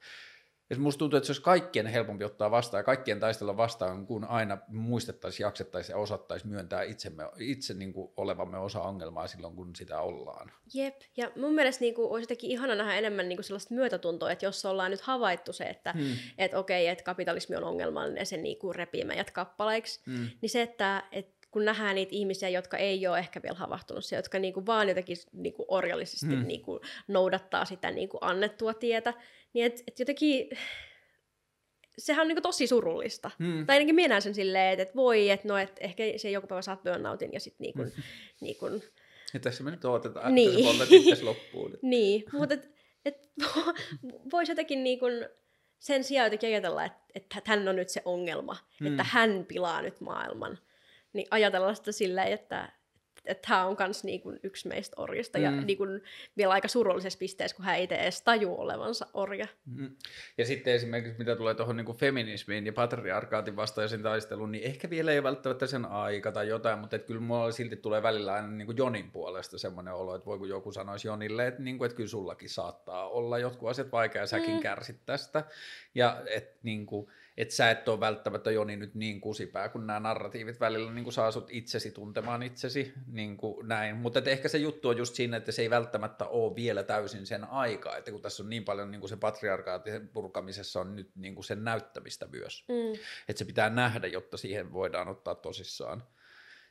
et musta tuntuu, että se olisi kaikkien helpompi ottaa vastaan ja kaikkien taistella vastaan, kun aina muistettaisiin, jaksettaisiin ja osattaisiin myöntää itsemme, itse niinku olevamme osa ongelmaa silloin, kun sitä ollaan. jep. Ja mun mielestä niin kuin, olisi jotenkin ihana nähdä enemmän niin kuin sellaista myötätuntoa, että jos ollaan nyt havaittu se, että Hmm. et okei, että kapitalismi on ongelmallinen ja se niin kuin repii meidät kappaleiksi, Hmm. niin se, että et kun nähdään niitä ihmisiä, jotka ei ole ehkä vielä havahtunut se, jotka niinku vaan jotenkin niinku orjallisesti Hmm. niinku noudattaa sitä niinku annettua tietä, niin et, et jotenkin sehän on niinku tosi surullista. Hmm. Tai ainakin minä sen silleen, että et voi, että no, et ehkä se joku päivä saat burnoutin ja sitten niinku, Hmm. niinku, Ja tässä me nyt odotetaan, Niin. että se poltat itse loppuun. niin, mutta et, et, voisi jotenkin niinku sen sijaan jotenkin ajatella, että, että hän on nyt se ongelma, Hmm. että hän pilaa nyt maailman, niin ajatella sitä silleen, että, että hän on myös niinku yksi meistä orjista. Mm. Ja niinku vielä aika surullisessa pisteessä, kun hän ei edes taju olevansa orja. Mm. Ja sitten esimerkiksi mitä tulee tuohon niin feminismiin ja patriarkaatin vastaisen taisteluun, niin ehkä vielä ei ole välttämättä sen aika tai jotain, mutta et kyllä mulla silti tulee välillä aina niin kuin Jonin puolesta semmoinen olo, että voi kun joku sanoisi Jonille, että, niin kuin, että kyllä sullakin saattaa olla jotkut asiat vaikea, säkin Mm. kärsit tästä. Ja että niin kuin, et sä et ole välttämättä Joni nyt niin kusipää, kun nämä narratiivit välillä niin saa sut itsesi tuntemaan itsesi, niin kuin näin. Mutta ehkä se juttu on just siinä, että se ei välttämättä ole vielä täysin sen aika, että kun tässä on niin paljon niin kuin se patriarkaatin purkamisessa on nyt niin kuin sen näyttämistä myös, Mm. että se pitää nähdä, jotta siihen voidaan ottaa tosissaan.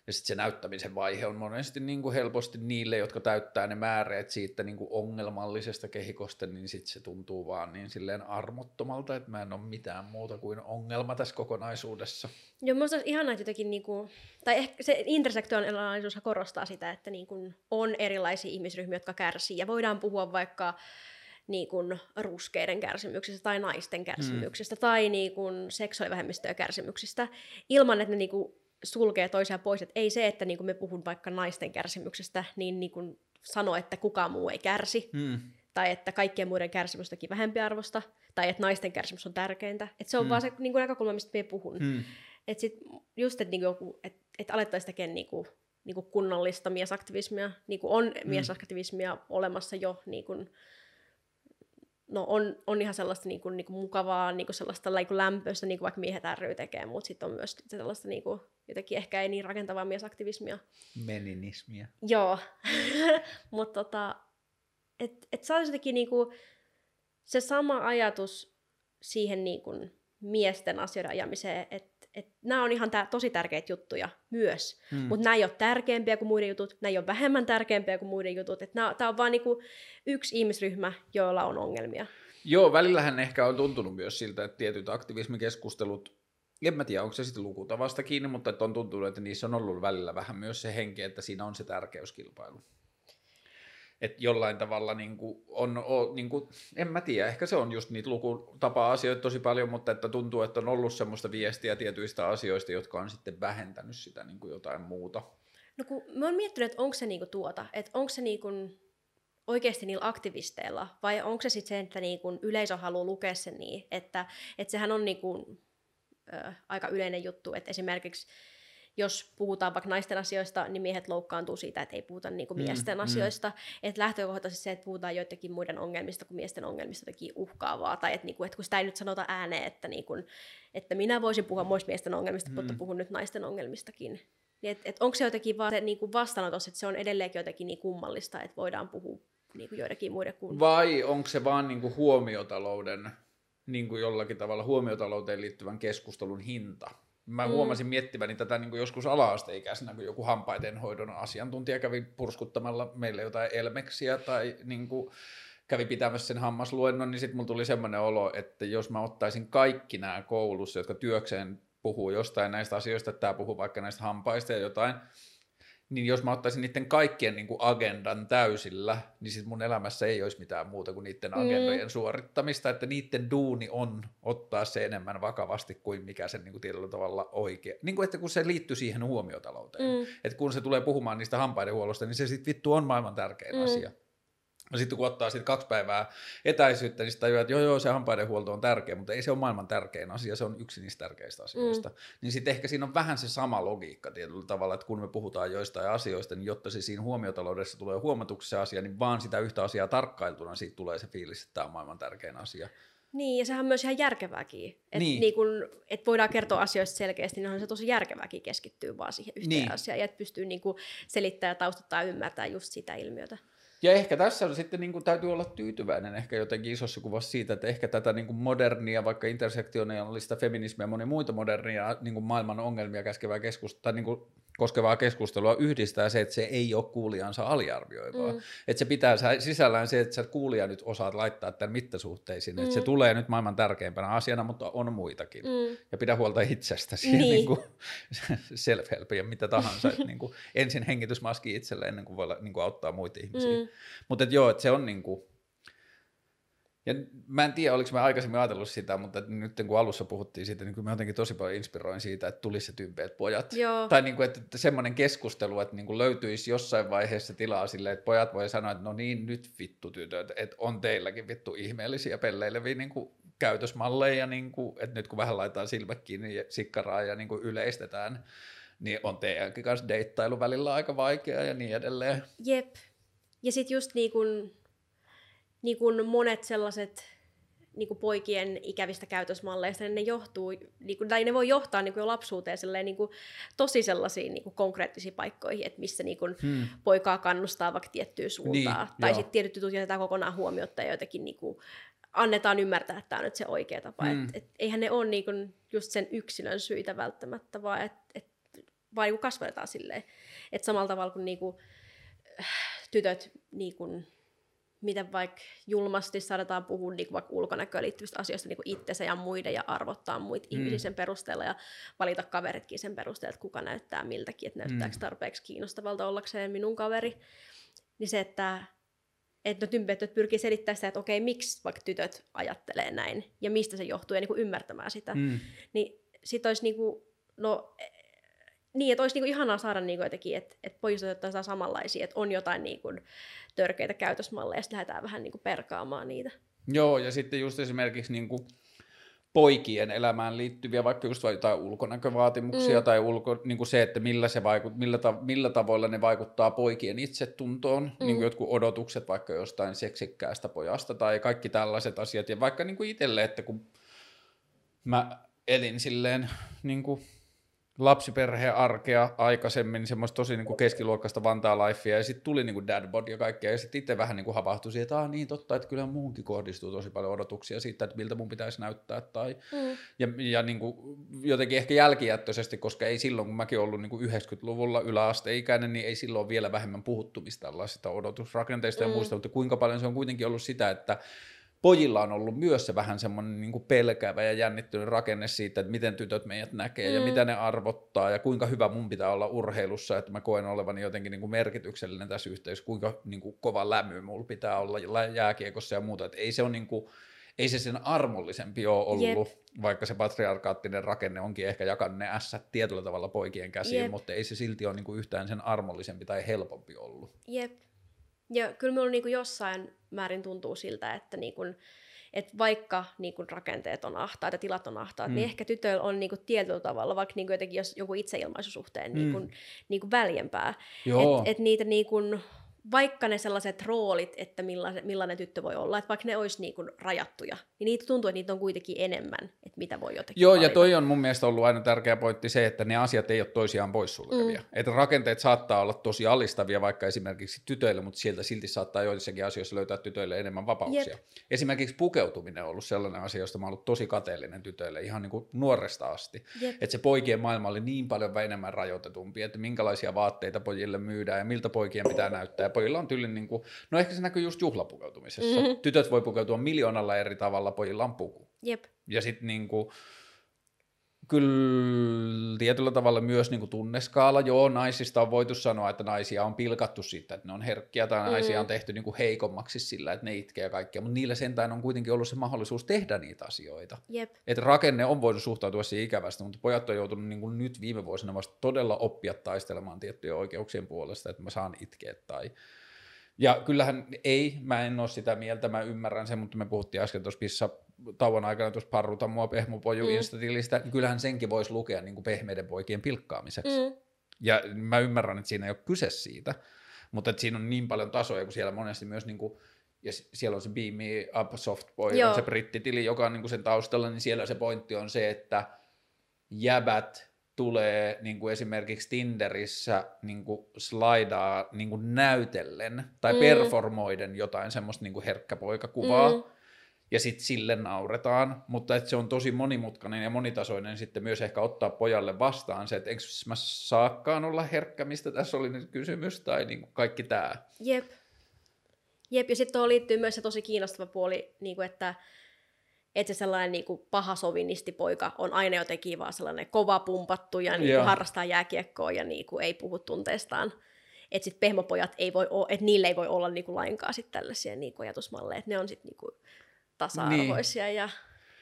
Ja sitten se näyttämisen vaihe on monesti niin kuin helposti niille, jotka täyttää ne määreet siitä niin kuin ongelmallisesta kehikosta, niin sitten se tuntuu vaan niin silleen armottomalta, että mä en ole mitään muuta kuin ongelma tässä kokonaisuudessa. Joo, minusta olisi ihanaa, että jotenkin, niinku, tai ehkä se intersektionaalisuus korostaa sitä, että niinku, on erilaisia ihmisryhmiä, jotka kärsii, ja voidaan puhua vaikka niin kuin ruskeiden kärsimyksistä tai naisten kärsimyksistä mm. tai niin kuin seksuaalivähemmistöjen kärsimyksistä ilman, että ne niin kuin sulkee toisiaan pois. Että ei se, että niin kuin me puhun vaikka naisten kärsimyksestä, niin, niin kuin sano, että kukaan muu ei kärsi. Mm. Tai että kaikkien muiden kärsimystäkin vähempiarvosta. Tai että naisten kärsimys on tärkeintä. Että se on Mm. mm. vaan se niin kuin näkökulma, mistä me puhun. Mm. Että sit just, että niinku joku, et, et alettaisiin tekemään niinku, niinku kunnollista miesaktivismia. Niinku on mm. miesaktivismia olemassa jo. Niinku, no on, on ihan sellaista niinku, niinku mukavaa, niinku sellaista niinku lämpöistä, niinku vaikka miehet ry tekee, mutta sitten on myös sellaista niinku, jotenkin ehkä ei niin rakentavaa miesaktivismia. Meninismiä. Joo, mutta tota, et, et saataisiin jotenkin niinku, se sama ajatus siihen niinku miesten asioiden ajamiseen, että et nämä on ihan tää, tosi tärkeitä juttuja myös, Mm. mutta nämä ei ole tärkeämpiä kuin muiden jutut, nämä ei ole vähemmän tärkeämpiä kuin muiden jutut, että tämä on vaan niinku yksi ihmisryhmä, joilla on ongelmia. Joo, välillähän ehkä on tuntunut myös siltä, että tietyt aktivismikeskustelut, en mä tiedä, onko se sitten lukutavasta kiinni, mutta että on tuntunut, että niissä on ollut välillä vähän myös se henki, että siinä on se tärkeyskilpailu. Että jollain tavalla niin kuin on, on niin kuin, en mä tiedä, ehkä se on just niitä lukutapa-asioita tosi paljon, mutta että tuntuu, että on ollut semmoista viestiä tietyistä asioista, jotka on sitten vähentänyt sitä niin kuin jotain muuta. No kun mä oon miettinyt, että onko se niinku tuota, että onko se niinku oikeasti niillä aktivisteilla, vai onko se sitten se, että niinku yleisö haluaa lukea sen niin, että, että sehän on niinku, ö, aika yleinen juttu, että esimerkiksi jos puhutaan vaikka naisten asioista, niin miehet loukkaantuu siitä, että ei puhuta niinku Mm, miesten mm. asioista. Että lähtökohtaisesti se, että puhutaan joidenkin muiden ongelmista kuin miesten ongelmista jotenkin uhkaavaa. Tai että, niinku, että kun sitä ei nyt sanota ääneen, että, niinku, että minä voisin puhua muista miesten ongelmista, mutta Mm. puhun nyt naisten ongelmistakin. Niin et, et onko se jotenkin vaan se niinku vastaanotos, että se on edelleenkin jotenkin niin kummallista, että voidaan puhua niinku joidenkin muiden kuin... Vai onko se vaan niin kuin huomiotalouden, niin kuin jollakin tavalla huomiotalouteen liittyvän keskustelun hinta? Mä Mm. huomasin miettiväni tätä niin kuin joskus ala-asteikäisenä, kun joku hampaidenhoidon asiantuntija kävi purskuttamalla meille jotain elmeksiä tai niin kuin kävi pitämässä sen hammasluennon, niin sitten mulla tuli semmoinen olo, että jos mä ottaisin kaikki nämä koulussa, jotka työkseen puhuu jostain näistä asioista, että tämä puhuu vaikka näistä hampaista ja jotain, niin jos mä ottaisin niiden kaikkien niin kuin agendan täysillä, niin sitten mun elämässä ei olisi mitään muuta kuin niiden Mm. agendojen suorittamista, että niiden duuni on ottaa se enemmän vakavasti kuin mikä sen niin kuin tietyllä tavalla oikea. Niin kuin, että kun se liittyy siihen huomiotalouteen, Mm. että kun se tulee puhumaan niistä hampaidenhuollosta, niin se sitten vittu on maailman tärkein Mm. asia. Sitten kun ottaa sitten kaksi päivää etäisyyttä, niin sitten tajuaa, että joo, joo, se hampaidenhuolto on tärkeä, mutta ei se ole maailman tärkein asia, se on yksi niistä tärkeistä asioista. Mm. Niin sitten ehkä siinä on vähän se sama logiikka tietyllä tavalla, että kun me puhutaan joistain asioista, niin jotta se siinä huomiotaloudessa tulee huomatuksi se asia, niin vaan sitä yhtä asiaa tarkkailtuna siitä tulee se fiilis, että tämä on maailman tärkein asia. Niin, ja sehän on myös ihan järkevääkin. Että Niin. niin. kun, et voidaan kertoa asioista selkeästi, niin on se tosi järkevääkin keskittyä vaan siihen yhteen Niin. asiaan, ja että pystyy niin selittämään ja taustuttaa ja ymmärtää just sitä ilmiötä. Ja ehkä tässä on sitten niin kuin, täytyy olla tyytyväinen ehkä jotenkin isossa kuvassa siitä, että ehkä tätä niin kuin modernia, vaikka intersektionaalista feminismiä ja monia muita modernia niin kuin maailman ongelmia käskevää keskustelua, tai niin kuin koskevaa keskustelua yhdistää se, että se ei ole kuulijansa aliarvioivaa. Mm. Että se pitää sä- sisällään se, että sä kuulija nyt osaat laittaa tämän mittasuhteisiin, mm. että se Mm. tulee nyt maailman tärkeimpänä asiana, mutta on muitakin. Mm. Ja pidä huolta itsestäsi, niin. Niin. kuin self-help ja mitä tahansa. että niin kuin ensin hengitysmaski itselle ennen kuin voi niin kuin auttaa muita ihmisiä. Mm. Mm. Mutta joo, että se on niin kuin, Ja mä en tiedä, oliko mä aikaisemmin ajatellut sitä, mutta nyt kun alussa puhuttiin siitä, niin kyllä mä jotenkin tosi paljon inspiroin siitä, että tulisi se tympeet pojat. Joo. Tai niin kuin, että, että semmoinen keskustelu, että niin kuin löytyisi jossain vaiheessa tilaa sille, että pojat voi sanoa, että no niin, nyt vittu tytöt, että on teilläkin vittu ihmeellisiä pelleileviä niin kuin käytösmalleja, niin kuin, että nyt kun vähän laitetaan silmät kiinni ja sikkaraa ja niin kuin yleistetään, niin on teidänkin kanssa deittailu välillä aika vaikeaa ja niin edelleen. Jep. Ja sitten just niin kun, niin kun monet sellaiset niin kuin poikien ikävistä käytösmalleista, niin ne johtuu, niin kuin, tai ne voi johtaa niin kuin jo lapsuuteen niin kuin, tosi sellaisiin niin kuin konkreettisiin paikkoihin, että missä niin kuin, hmm. poikaa kannustaa vaikka tiettyyn suuntaan. Niin, tai sitten tietyt jutut jätetään kokonaan huomiota ja jotenkin niin kuin, annetaan ymmärtää, että tämä on nyt se oikea tapa. Hmm. Et, et, eihän ne ole niin kuin, just sen yksilön syitä välttämättä, vaan että et, vaan niin kuin kasvatetaan silleen. Että samalla tavalla kuin, niin kuin tytöt niin kuin, miten vaikka julmasti saadaan puhua niin vaikka ulkonäköön liittyvistä asioista niin itsensä ja muiden ja arvottaa muita mm. ihmisiä sen perusteella ja valita kaveritkin sen perusteella, että kuka näyttää miltäkin, että näyttääkö Mm. tarpeeksi kiinnostavalta ollakseen minun kaveri. Niin se, että että no tympetytöt pyrkii selittämään sitä, että okei, miksi vaikka tytöt ajattelee näin ja mistä se johtuu ja niin kuin ymmärtämään sitä. Mm. Niin sit olisi niinku, no, eh, niin, että olisi niinku ihanaa saada niinku jotenkin, että et pojista otetaan samanlaisia, että on jotain niinku törkeitä käytösmalleja, ja sitten lähdetään vähän niinku perkaamaan niitä. Joo, ja sitten just esimerkiksi niin kuin poikien elämään liittyviä, vaikka just jotain ulkonäkövaatimuksia Mm. tai ulko, niin kuin se, että millä, se vaikut, millä, ta, millä tavoilla ne vaikuttaa poikien itsetuntoon, mm. niin kuin jotkut odotukset vaikka jostain seksikkäästä pojasta tai kaikki tällaiset asiat. Ja vaikka niin kuin itselle, että kun mä elin silleen niin kuin lapsiperheen arkea aikaisemmin, semmoista tosi niin kuin keskiluokkaista Vantaa lifea, ja sitten tuli niin kuin dadbod ja kaikkea, ja sitten itse vähän niin kuin havahtui siihen, että ah, niin totta, että kyllä muuhunkin kohdistuu tosi paljon odotuksia siitä, että miltä mun pitäisi näyttää, tai Mm. ja, ja niin kuin jotenkin ehkä jälkijättöisesti, koska ei silloin, kun mäkin ollut niin kuin 90-luvulla yläasteikäinen, niin ei silloin vielä vähemmän puhuttu mistä tällaisista odotusrakenteista. Mm. ja muista, mutta kuinka paljon se on kuitenkin ollut sitä, että pojilla on ollut myös se vähän semmoinen niin kuin pelkäävä ja jännittynyt rakenne siitä, että miten tytöt meidät näkee mm. ja mitä ne arvottaa ja kuinka hyvä mun pitää olla urheilussa, että mä koen olevani jotenkin niin kuin merkityksellinen tässä yhteydessä, kuinka niin kuin kova lämy mulla pitää olla jääkiekossa ja muuta, että ei se ole niin kuin, ei se sen armollisempi ole ollut, Jep. vaikka se patriarkaattinen rakenne onkin ehkä jakanut ne ässät tietyllä tavalla poikien käsiin, Jep. mutta ei se silti ole niin kuin yhtään sen armollisempi tai helpompi ollut. Jep. Ja kyllä minulla niinku jossain määrin tuntuu siltä, että niinku, et vaikka niinku rakenteet on ahtaat ja tilat on ahtaat, Mm. mm. niin ehkä tytöillä on niinku tietyllä tavalla, vaikka niinku jotenkin jos joku itseilmaisusuhteen Mm. niinku, niinku väljempää. Joo, Että et niitä niinku, vaikka ne sellaiset roolit, että millainen, millainen tyttö voi olla, että vaikka ne olisi niinku rajattuja, niin niitä tuntuu, että niitä on kuitenkin enemmän, että mitä voi jotenkin Joo, ja valita. toi on mun mielestä ollut aina tärkeä pointti se, että ne asiat ei ole toisiaan poissulkevia. Mm. Että rakenteet saattaa olla tosi alistavia vaikka esimerkiksi tytöille, mutta sieltä silti saattaa joissakin asioissa löytää tytöille enemmän vapauksia. Jep. Esimerkiksi pukeutuminen on ollut sellainen asia, josta mä oon ollut tosi kateellinen tytöille ihan niin kuin nuoresta asti. Jep. Että se poikien maailma oli niin paljon enemmän rajoitetumpi, että minkälaisia vaatteita pojille myydään ja miltä poikien pitää näyttää. Pojilla on tyyli niin kuin, no ehkä se näkyy just juhlapukeutumisessa. Mhm. Mm-hmm. Tytöt voi pukeutua miljoonalla eri tavalla, pojilla on puku. Jep. Ja sitten niinku, kyllä tietyllä tavalla myös niinku tunneskaala, joo, naisista on voitu sanoa, että naisia on pilkattu siitä, että ne on herkkiä tai naisia Mm. on tehty niinku heikommaksi sillä, että ne itkee ja kaikkea, mutta niillä sentään on kuitenkin ollut se mahdollisuus tehdä niitä asioita. Jep. Että rakenne on voinut suhtautua siihen ikävästi, mutta pojat on joutunut niinku nyt viime vuosina vasta todella oppia taistelemaan tiettyjen oikeuksien puolesta, että mä saan itkeä tai ja kyllähän ei, mä en ole sitä mieltä, mä ymmärrän sen, mutta me puhuttiin äsken tuossa pissa tauon aikana tuossa parruta mua pehmopoju Mm. instatilistä, niin kyllähän senkin voisi lukea niin kuin pehmeiden poikien pilkkaamiseksi. Mm. Ja mä ymmärrän, että siinä ei ole kyse siitä, mutta että siinä on niin paljon tasoja, kun siellä monesti myös niin kuin, ja siellä on se Beam Me Up Softboy, on se brittitili, joka on niin kuin sen taustalla, niin siellä se pointti on se, että jäbät tulee niin kuin esimerkiksi Tinderissä niin kuin slaidaa niin kuin näytellen tai mm. performoiden jotain semmoista niin kuin herkkäpoikakuvaa, Mm. Ja sitten sille nauretaan, mutta että se on tosi monimutkainen ja monitasoinen sitten myös ehkä ottaa pojalle vastaan se, että eikö mä saakkaan olla herkkä, mistä tässä oli nyt kysymys, tai niin kuin kaikki tämä. Jep. Jep, ja sitten tuohon liittyy myös se tosi kiinnostava puoli, niin kuin että, että se sellainen niin kuin paha sovinistipoika on aina jotenkin vaan sellainen kova pumpattu ja niin kuin harrastaa jääkiekkoa ja niin kuin ei puhu tunteistaan. Että sitten pehmopojat ei voi, että niille ei voi olla niin kuin lainkaan sit tällaisia niin kuin ajatusmalleja, että ne on sitten niin kuin tasa-arvoisia niin. ja,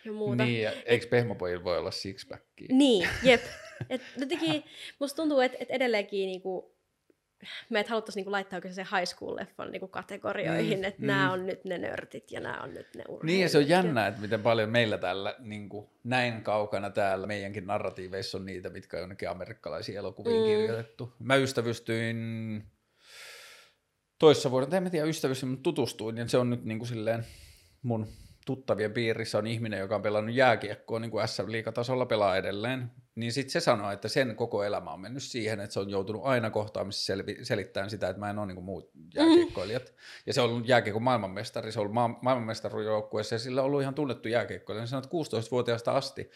ja muuta. Niin, ja eikö pehmopojilla voi olla sixpackia? Niin, jep. Et jotenkin, musta tuntuu, että et edelleenkin niinku, meidät haluttaisiin niinku laittaa oikein se high school-leffan niinku kategorioihin, mm, että mm. nämä on nyt ne nörtit ja nämä on nyt ne urheilijat. Niin, ja se on jännä, että miten paljon meillä täällä niin kuin, näin kaukana täällä meidänkin narratiiveissa on niitä, mitkä on jonnekin amerikkalaisiin elokuviin mm. kirjoitettu. Mä ystävystyin toissa vuonna, en tiedä ystävystyin, mutta tutustuin, ja se on nyt niin kuin silleen mun tuttavien piirissä on ihminen, joka on pelannut jääkiekkoa niin kuin SM-liigatasolla pelaa edelleen, niin sitten se sanoo, että sen koko elämä on mennyt siihen, että se on joutunut aina kohtaamissa selvi- selittämään sitä, että mä en ole niin kuin muut jääkiekkoilijat. Mm. Ja se on ollut jääkiekon maailmanmestari, se on ollut ma- maailmanmestarujoukkueessa ja sillä on ollut ihan tunnettu jääkiekkoilija. Sanoi, että 16-vuotiaasta asti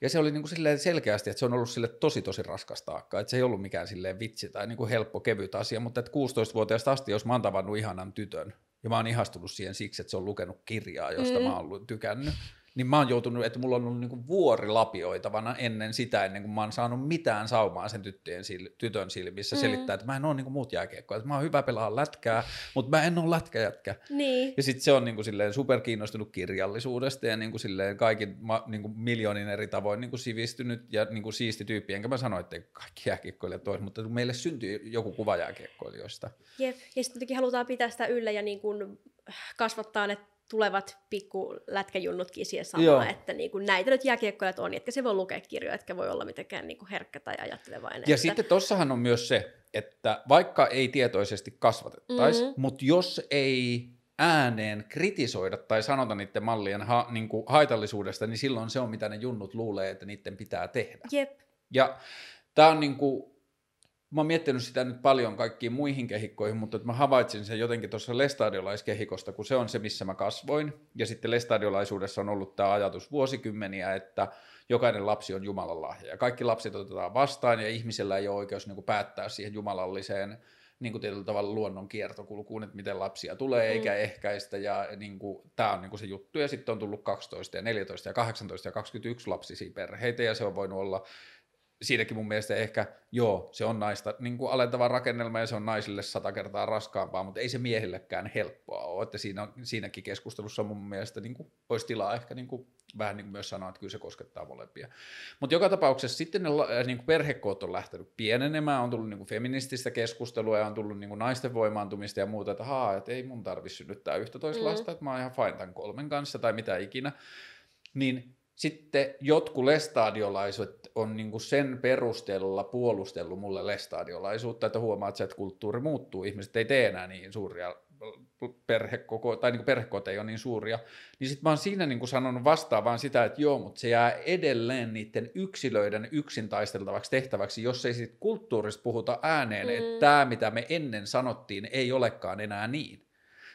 ja se oli niin kuin silleen selkeästi, että se on ollut sille tosi tosi raskas taakka, että se ei ollut mikään silleen vitsi tai niin kuin helppo kevyt asia, mutta että 16-vuotiaasta asti, jos mä oon tavannut ihanan tytön, ja mä oon ihastunut siihen siksi, että se on lukenut kirjaa, josta mm. mä oon tykännyt, niin mä oon joutunut, että mulla on ollut niin vuori lapioitavana ennen sitä, ennen kuin mä oon saanut mitään saumaa sen tyttöjen, tytön silmissä mm. selittää, että mä en ole niin muut jääkiekkoja, että mä oon hyvä pelaa lätkää, mutta mä en ole lätkäjätkä. Niin. Ja sitten se on niin kuin silleen superkiinnostunut kirjallisuudesta ja niin kuin silleen kaikin niin kuin miljoonin eri tavoin niin kuin sivistynyt ja niin kuin siisti tyyppi, enkä mä sano, että kaikki jääkiekkoilijat olisi, mutta meille syntyy joku kuva jääkiekkoilijoista. Jep, ja sitten halutaan pitää sitä yllä ja niin kuin kasvattaa ne tulevat pikku lätkäjunnutkin siihen samaan, että niin kuin näitä nyt jääkiekkoilijat on, että se voi lukea kirjoja, etkä voi olla mitenkään niin kuin herkkä tai ajattelevainen. Ja että... sitten tossahan on myös se, että vaikka ei tietoisesti kasvatettaisi, mm-hmm. mutta jos ei ääneen kritisoida tai sanota niiden mallien ha, niin kuin haitallisuudesta, niin silloin se on mitä ne junnut luulee, että niiden pitää tehdä. Jep. Ja tämä on niin kuin, mä oon miettinyt sitä nyt paljon kaikkiin muihin kehikkoihin, mutta mä havaitsin sen jotenkin tuossa lestadiolaiskehikosta, kun se on se, missä mä kasvoin. Ja sitten lestadiolaisuudessa on ollut tämä ajatus vuosikymmeniä, että jokainen lapsi on Jumalan lahja. Ja kaikki lapset otetaan vastaan ja ihmisellä ei ole oikeus niin kuin päättää siihen jumalalliseen niin kuin tietyllä tavalla luonnon kiertokulkuun, että miten lapsia tulee mm. eikä ehkäistä ja niin kuin, tämä on niin kuin se juttu ja sitten on tullut 12 ja 14 ja 18 ja 21 lapsisia perheitä ja se on voinut olla siinäkin mun mielestä ehkä, joo, se on naista niin kuin alentava rakennelma ja se on naisille sata kertaa raskaampaa, mutta ei se miehillekään helppoa ole, että siinä, siinäkin keskustelussa mun mielestä niin kuin, olisi tilaa ehkä niin kuin, vähän niin kuin myös sanoa, että kyllä se koskettaa molempia. Mutta joka tapauksessa sitten ne äh, niin kuin perhekoot on lähtenyt pienenemään, on tullut niin kuin feminististä keskustelua ja on tullut niin kuin naisten voimaantumista ja muuta, että haa, että ei mun tarvitse synnyttää yhtä toista mm. lasta, että mä oon ihan fine tämän kolmen kanssa tai mitä ikinä. Niin sitten jotkut lestadiolaiset on niinku sen perusteella puolustellut mulle lestadiolaisuutta, että huomaat, että kulttuuri muuttuu, ihmiset ei tee enää niin suuria perhekoko, tai niin perhekoot ei ole niin suuria, niin sitten mä oon siinä niin sanonut vastaan vaan sitä, että joo, mutta se jää edelleen niiden yksilöiden yksin taisteltavaksi tehtäväksi, jos ei sitten kulttuurista puhuta ääneen, mm. että tämä mitä me ennen sanottiin ei olekaan enää niin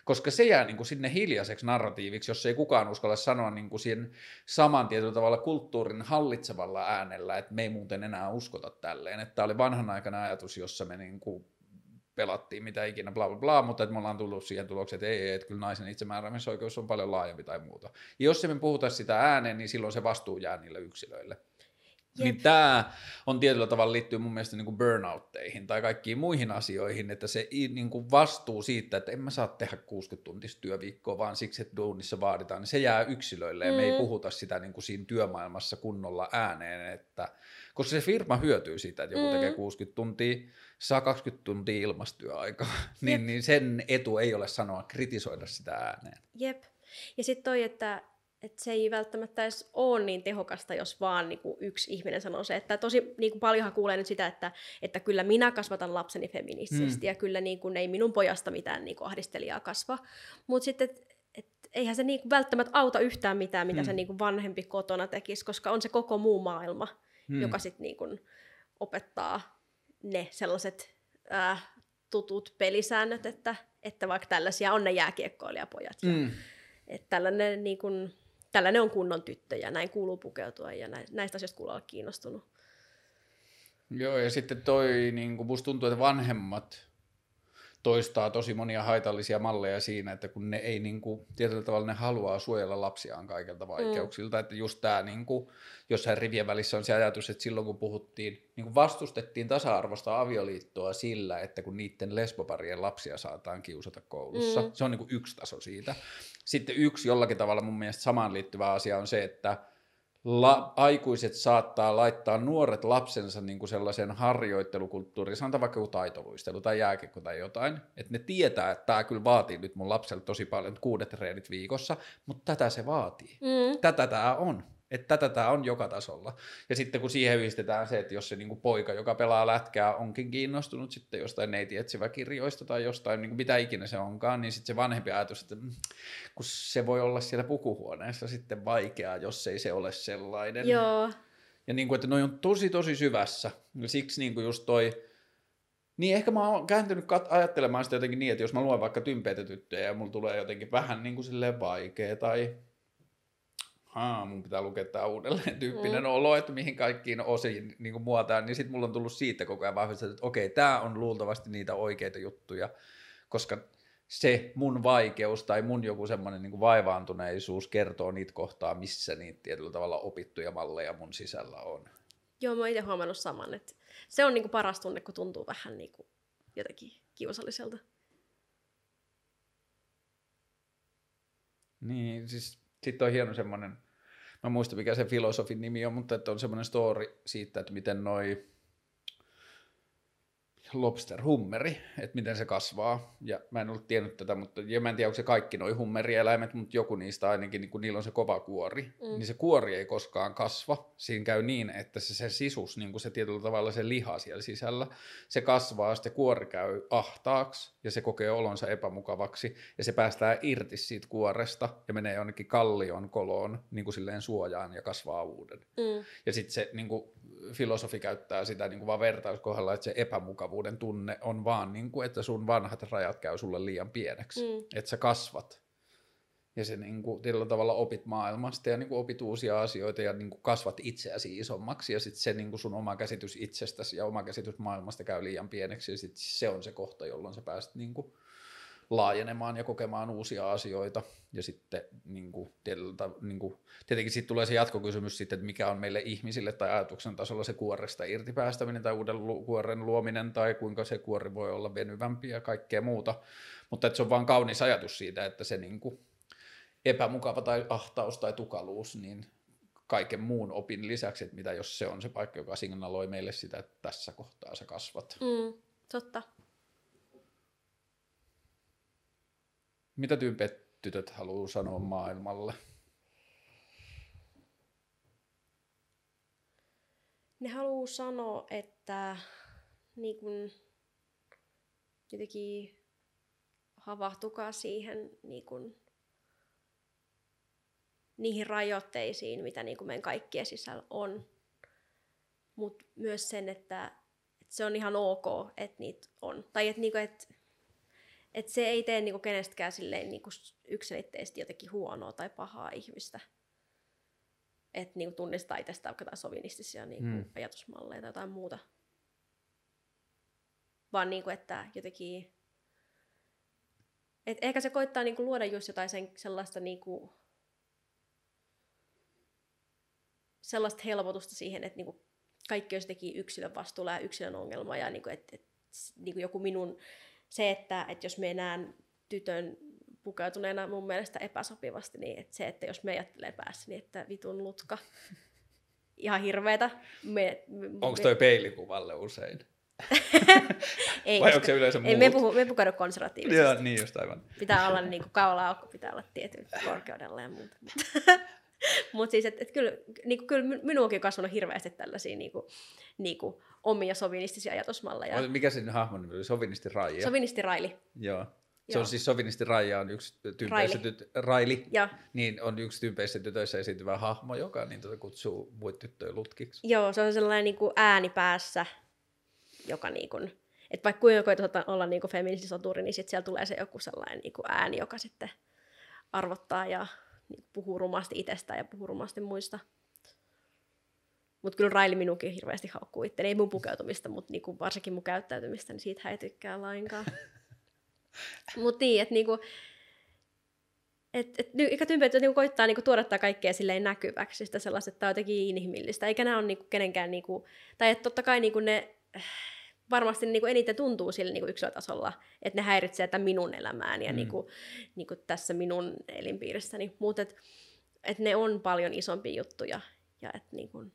koska se jää niin kuin sinne hiljaiseksi narratiiviksi, jos ei kukaan uskalla sanoa niin kuin siihen saman tietyllä tavalla kulttuurin hallitsevalla äänellä, että me ei muuten enää uskota tälleen. Että tämä oli vanhan aikana ajatus, jossa me niin kuin pelattiin mitä ikinä, bla bla bla, mutta että me ollaan tullut siihen tulokseen, että ei, että kyllä naisen itsemääräämisoikeus on paljon laajempi tai muuta. Ja jos me puhuta sitä ääneen, niin silloin se vastuu jää niille yksilöille. Jep. Niin tämä on tietyllä tavalla liittyy mun mielestä niin kuin burnoutteihin tai kaikkiin muihin asioihin, että se niin kuin vastuu siitä, että en mä saa tehdä 60 tuntista työviikkoa, vaan siksi, että duunissa vaaditaan, niin se jää yksilöille ja mm. me ei mm. puhuta sitä niin kuin siinä työmaailmassa kunnolla ääneen, että, koska se firma hyötyy siitä, että joku mm. tekee 60 tuntia, saa 20 tuntia ilmastyöaikaa, niin, niin sen etu ei ole sanoa kritisoida sitä ääneen. Jep. Ja sitten toi, että että se ei välttämättä edes ole niin tehokasta, jos vaan niin kuin yksi ihminen sanoo se. Että tosi niin kuin paljonhan kuulee nyt sitä, että, että kyllä minä kasvatan lapseni feministisesti mm. ja kyllä niin kuin, ei minun pojasta mitään niin kuin ahdistelijaa kasva. Mutta sitten, et, et, eihän se niin kuin välttämättä auta yhtään mitään, mitä mm. se niin kuin vanhempi kotona tekisi, koska on se koko muu maailma, mm. joka sitten niin kuin opettaa ne sellaiset äh, tutut pelisäännöt, että, että vaikka tällaisia on ne jääkiekkoilijapojat. Ja, mm. että tällainen niin kuin, tällainen on kunnon tyttö ja näin kuuluu pukeutua ja näistä asioista kuuluu olla kiinnostunut. Joo, ja sitten toi, niin kuin musta tuntuu, että vanhemmat, toistaa tosi monia haitallisia malleja siinä, että kun ne ei niin kuin, tietyllä tavalla ne haluaa suojella lapsiaan kaikilta vaikeuksilta, mm. että just tämä niin kuin, jossain rivien välissä on se ajatus, että silloin kun puhuttiin, niin kuin vastustettiin tasa-arvoista avioliittoa sillä, että kun niiden lesboparien lapsia saataan kiusata koulussa, mm. se on niin kuin yksi taso siitä. Sitten yksi jollakin tavalla mun mielestä samaan liittyvä asia on se, että la, aikuiset saattaa laittaa nuoret lapsensa niin kuin sellaisen harjoittelukulttuuriin, sanotaan vaikka joku taitoluistelu tai jääkiekko tai jotain, että ne tietää, että tämä kyllä vaatii nyt mun lapselle tosi paljon, kuudet treenit viikossa, mutta tätä se vaatii. Mm. Tätä tämä on. Että tätä tämä on joka tasolla. Ja sitten kun siihen yhdistetään se, että jos se niinku poika, joka pelaa lätkää, onkin kiinnostunut sitten jostain neiti kirjoista tai jostain niin kuin mitä ikinä se onkaan, niin sitten se vanhempi ajatus, että mm, kun se voi olla siellä pukuhuoneessa sitten vaikeaa, jos ei se ole sellainen. Joo. Ja niin kuin, että noi on tosi tosi syvässä. Ja siksi niin kuin just toi, niin ehkä mä oon kääntynyt kat- ajattelemaan sitä jotenkin niin, että jos mä luen vaikka tympeitä tyttöjä ja mulla tulee jotenkin vähän niin kuin silleen vaikea tai haa, mun pitää lukea tämä uudelleen tyyppinen mm. olo, että mihin kaikkiin osiin niin muotaan, niin sitten mulla on tullut siitä koko ajan vahvistettu, että okei, tämä on luultavasti niitä oikeita juttuja, koska se mun vaikeus tai mun joku semmoinen niin vaivaantuneisuus kertoo niitä kohtaa, missä niitä tietyllä tavalla opittuja malleja mun sisällä on. Joo, mä oon itse huomannut saman, että se on niin kuin paras tunne, kun tuntuu vähän niin kuin jotenkin kiusalliselta. Niin, siis sitten on hieno semmoinen mä muista mikä se filosofin nimi on, mutta että on semmoinen story siitä, että miten noi lobster hummeri, että miten se kasvaa. Ja mä en ollut tiennyt tätä, mutta ja mä en tiedä, onko se kaikki noi hummerieläimet, mutta joku niistä ainakin, niin kun niillä on se kova kuori, mm. niin se kuori ei koskaan kasva. Siinä käy niin, että se, se sisus, niin kuin se tietyllä tavalla se liha siellä sisällä, se kasvaa, sitten kuori käy ahtaaksi ja se kokee olonsa epämukavaksi ja se päästää irti siitä kuoresta ja menee jonnekin kallion koloon niin kuin silleen suojaan ja kasvaa uuden. Mm. Ja sitten se niin kuin, filosofi käyttää sitä niin kuin vaan vertauskohdalla, että se epämukavuuden tunne on vaan, niin kuin, että sun vanhat rajat käy sulle liian pieneksi, mm. että sä kasvat. Ja se niin kuin, tietyllä tavalla opit maailmasta ja niin kuin, opit uusia asioita ja niin kuin, kasvat itseäsi isommaksi ja sitten se niin kuin sun oma käsitys itsestäsi ja oma käsitys maailmasta käy liian pieneksi ja sitten se on se kohta, jolloin sä pääset niin kuin, laajenemaan ja kokemaan uusia asioita. Ja sitten niin kuin, tietyllä, niin kuin, tietenkin sitten tulee se jatkokysymys sitten, että mikä on meille ihmisille tai ajatuksen tasolla se kuoresta irtipäästäminen tai uuden kuoren luominen tai kuinka se kuori voi olla venyvämpi ja kaikkea muuta. Mutta että se on vaan kaunis ajatus siitä, että se niin kuin, epämukava tai ahtaus tai tukaluus, niin kaiken muun opin lisäksi, että mitä jos se on se paikka, joka signaloi meille sitä, että tässä kohtaa sä kasvat. Mm, totta. Mitä tyypit tytöt haluaa sanoa maailmalle? Ne haluaa sanoa, että niin kun, jotenkin havahtukaa siihen niin kun, niihin rajoitteisiin, mitä niin kun meidän kaikkien sisällä on. Mutta myös sen, että, että se on ihan ok, että niitä on. Tai että, niin että et se ei tee niinku kenestäkään silleen niinku yksilitteisesti jotenkin huonoa tai pahaa ihmistä. Että niinku tunnistaa itsestään vaikka jotain sovinistisia niinku mm. ajatusmalleja tai jotain muuta. Vaan niinku, että jotenkin... Et ehkä se koittaa niinku luoda just jotain sen, sellaista niinku, sellaista helpotusta siihen, että niinku kaikki olisi teki yksilön vastuulla ja yksilön ongelma ja niinku, että et, niinku joku minun se, että, että jos me näen tytön pukeutuneena mun mielestä epäsopivasti, niin että se, että jos me ajattelee päässä, niin että vitun lutka, ihan hirveetä. Me, me, Onko toi me... peilikuvalle usein? ei, Vai onko se yleensä ei, me, puhu, me pukeudu konservatiivisesti. Joo, niin just aivan. Pitää olla niin kuin kaula aukko, pitää olla tietyn korkeudella ja muuta. Mutta siis, että et kyllä, niinku, kyllä minuakin on kasvanut hirveästi tällaisia niinku, niinku, omia sovinistisia ajatusmalleja. Mikä sen hahmon nimi oli? Sovinisti Raija? Sovinisti Raili. Joo. Se on siis Sovinisti Raija on yksi tyypeissä tytö, Raili, ja. niin on yksi tyypeissä tytöissä esiintyvä hahmo, joka niin tuota kutsuu muita tyttöjä lutkiksi. Joo, se on sellainen niin kuin ääni päässä, joka niin kuin, että vaikka kuinka koetaan olla niin feministisoturi, niin sitten siellä tulee se joku sellainen niin kuin ääni, joka sitten arvottaa ja niin puhuu rumasti itsestään ja puhuu rumasti muista. Mutta kyllä Raili minunkin hirveästi haukkuu itse. Ei mun pukeutumista, mutta niinku varsinkin mun käyttäytymistä, niin siitä ei tykkää lainkaan. Mutta niin, että niinku, et, et, tympeyttä niinku koittaa niinku tuoda tätä kaikkea silleen näkyväksi, sitä sellaista, että tämä on jotenkin inhimillistä, eikä nämä ole niinku kenenkään, niinku, tai että totta kai niinku ne varmasti niinku eniten tuntuu sillä niinku yksilötasolla, että ne häiritsee tätä minun elämääni ja mm. niinku, niinku tässä minun elinpiirissäni, mutta et, et ne on paljon isompia juttuja ja et niinku,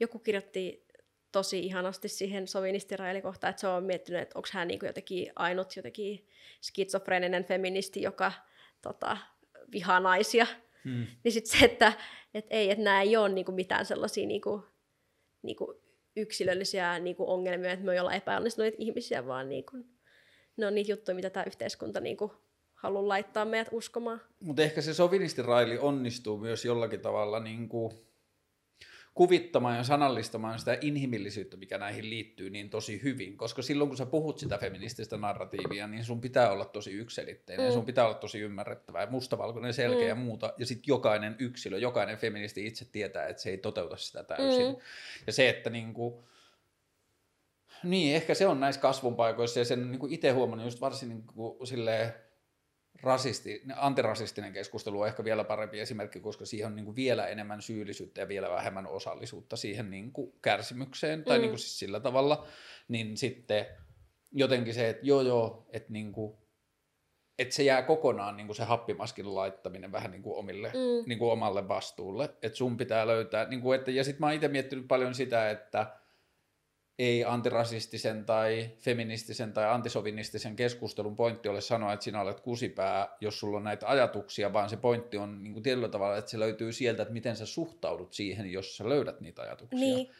joku kirjoitti tosi ihanasti siihen sovinistirailikohtaan, että se on miettinyt, että onko hän niinku jotenkin ainut jotenkin skitsofreeninen feministi, joka tota, vihaa naisia. Hmm. Niin sitten se, että et ei, että nämä ei ole niinku mitään sellaisia niinku, niinku yksilöllisiä niinku ongelmia, että me ei olla epäonnistuneita ihmisiä, vaan niinku, ne on niitä juttuja, mitä tämä yhteiskunta niinku haluaa laittaa meidät uskomaan. Mutta ehkä se sovinistiraili onnistuu myös jollakin tavalla niinku kuvittamaan ja sanallistamaan sitä inhimillisyyttä, mikä näihin liittyy niin tosi hyvin, koska silloin kun sä puhut sitä feminististä narratiivia, niin sun pitää olla tosi ykselitteinen, mm. sun pitää olla tosi ymmärrettävä ja mustavalkoinen, selkeä mm. ja muuta, ja sitten jokainen yksilö, jokainen feministi itse tietää, että se ei toteuta sitä täysin. Mm. Ja se, että niinku, niin, ehkä se on näissä kasvun paikoissa ja sen niin itse huomannut just varsin niin kuin, silleen, rasisti, antirasistinen keskustelu on ehkä vielä parempi esimerkki, koska siihen on niin kuin vielä enemmän syyllisyyttä ja vielä vähemmän osallisuutta siihen niin kuin kärsimykseen, tai mm. niin kuin siis sillä tavalla, niin sitten jotenkin se, että joo joo, että niin kuin, että se jää kokonaan niin kuin se happimaskin laittaminen vähän niin kuin, omille, mm. niin kuin omalle vastuulle, että sun pitää löytää, niin kuin, että, ja sitten mä oon itse miettinyt paljon sitä, että ei antirasistisen tai feministisen tai antisovinistisen keskustelun pointti ole sanoa, että sinä olet kusipää, jos sulla on näitä ajatuksia, vaan se pointti on niin kuin tietyllä tavalla, että se löytyy sieltä, että miten sä suhtaudut siihen, jos sä löydät niitä ajatuksia. Niin.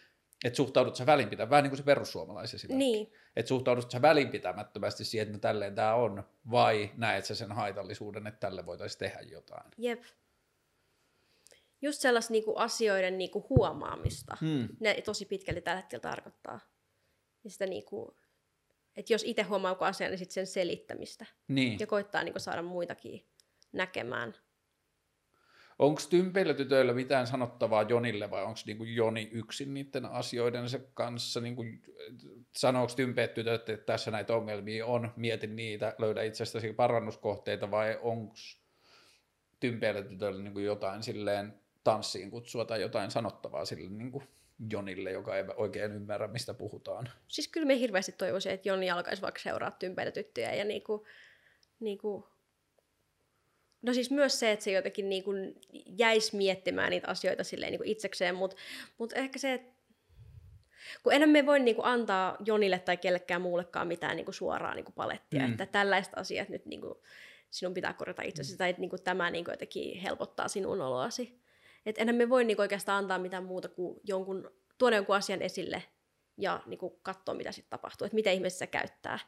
Että suhtaudut sä välinpitämättä, vähän niin kuin se perussuomalaisen esimerkki. Niin. Että suhtaudut sä välinpitämättömästi siihen, että no tälleen tämä on, vai näet sä sen haitallisuuden, että tälle voitaisiin tehdä jotain. Jep just sellaista niinku asioiden niinku huomaamista. Hmm. Ne tosi pitkälti tällä hetkellä tarkoittaa. Ja sitä niinku, että jos itse huomaa joku asia, niin sit sen selittämistä. Niin. Ja koittaa niinku saada muitakin näkemään. Onko tympeillä tytöillä mitään sanottavaa Jonille vai onko niinku Joni yksin niiden asioidensa kanssa? Niinku, sanooko tympeet tytöt, että tässä näitä ongelmia on, mieti niitä, löydä itsestäsi parannuskohteita vai onko tympeillä tytöillä niinku jotain silleen tanssiin kutsua tai jotain sanottavaa sille niin kuin Jonille, joka ei oikein ymmärrä, mistä puhutaan. Siis kyllä me hirveästi toivoisin, että Joni alkaisi vaikka seuraa tympeitä tyttöjä ja niinku, niinku... No siis myös se, että se jotenkin niinku jäisi miettimään niitä asioita silleen niinku itsekseen, mutta mut ehkä se, että kun enää me voi niinku antaa Jonille tai kellekään muullekaan mitään niinku suoraa niinku palettia, mm. että tällaiset asiat nyt niinku, sinun pitää korjata itsesi, mm. tai että niinku tämä niinku jotenkin helpottaa sinun oloasi. Että enhän me voi niinku oikeastaan antaa mitään muuta kuin jonkun, tuoda jonkun asian esille ja niinku katsoa, mitä sitten tapahtuu, että mitä ihmeessä käyttää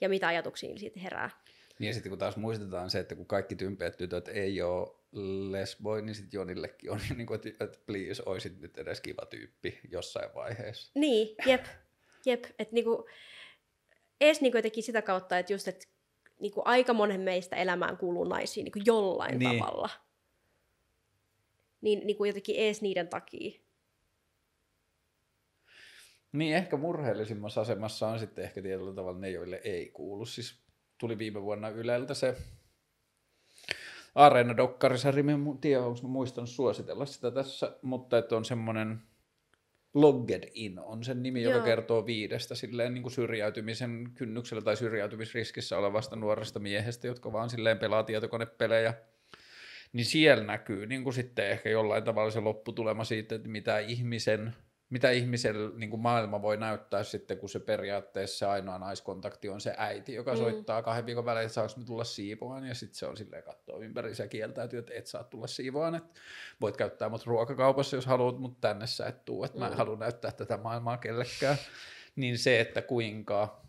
ja mitä ajatuksia siitä herää. Niin ja sitten kun taas muistetaan se, että kun kaikki tympeät tytöt ei ole lesboi, niin sitten Jonillekin on niin kuin, että, please, oisit nyt edes kiva tyyppi jossain vaiheessa. Niin, jep, jep. Että niinku, edes niinku jotenkin sitä kautta, että just, että niinku aika monen meistä elämään kuuluu naisiin niinku jollain niin. tavalla niin, niin kuin jotenkin ees niiden takia. Niin, ehkä murheellisimmassa asemassa on sitten ehkä tietyllä tavalla ne, joille ei kuulu. Siis tuli viime vuonna Yleltä se Areena-dokkarisarja, en tiedä, onko mä muistanut suositella sitä tässä, mutta että on semmoinen Logged In on sen nimi, Joo. joka kertoo viidestä silleen niin kuin syrjäytymisen kynnyksellä tai syrjäytymisriskissä olevasta nuoresta miehestä, jotka vaan silleen pelaa tietokonepelejä niin siellä näkyy niin kuin sitten ehkä jollain tavalla se lopputulema siitä, että mitä ihmisen, mitä ihmisen niin kuin maailma voi näyttää sitten, kun se periaatteessa se ainoa naiskontakti on se äiti, joka mm. soittaa kahden viikon välein, että saanko me tulla siivoaan, ja sitten se on silleen katsoa ympäri ja kieltäytyy, että et saa tulla siivoaan, että voit käyttää mut ruokakaupassa, jos haluat, mutta tänne sä et tuu, että mä en mm. halua näyttää tätä maailmaa kellekään. Niin se, että kuinka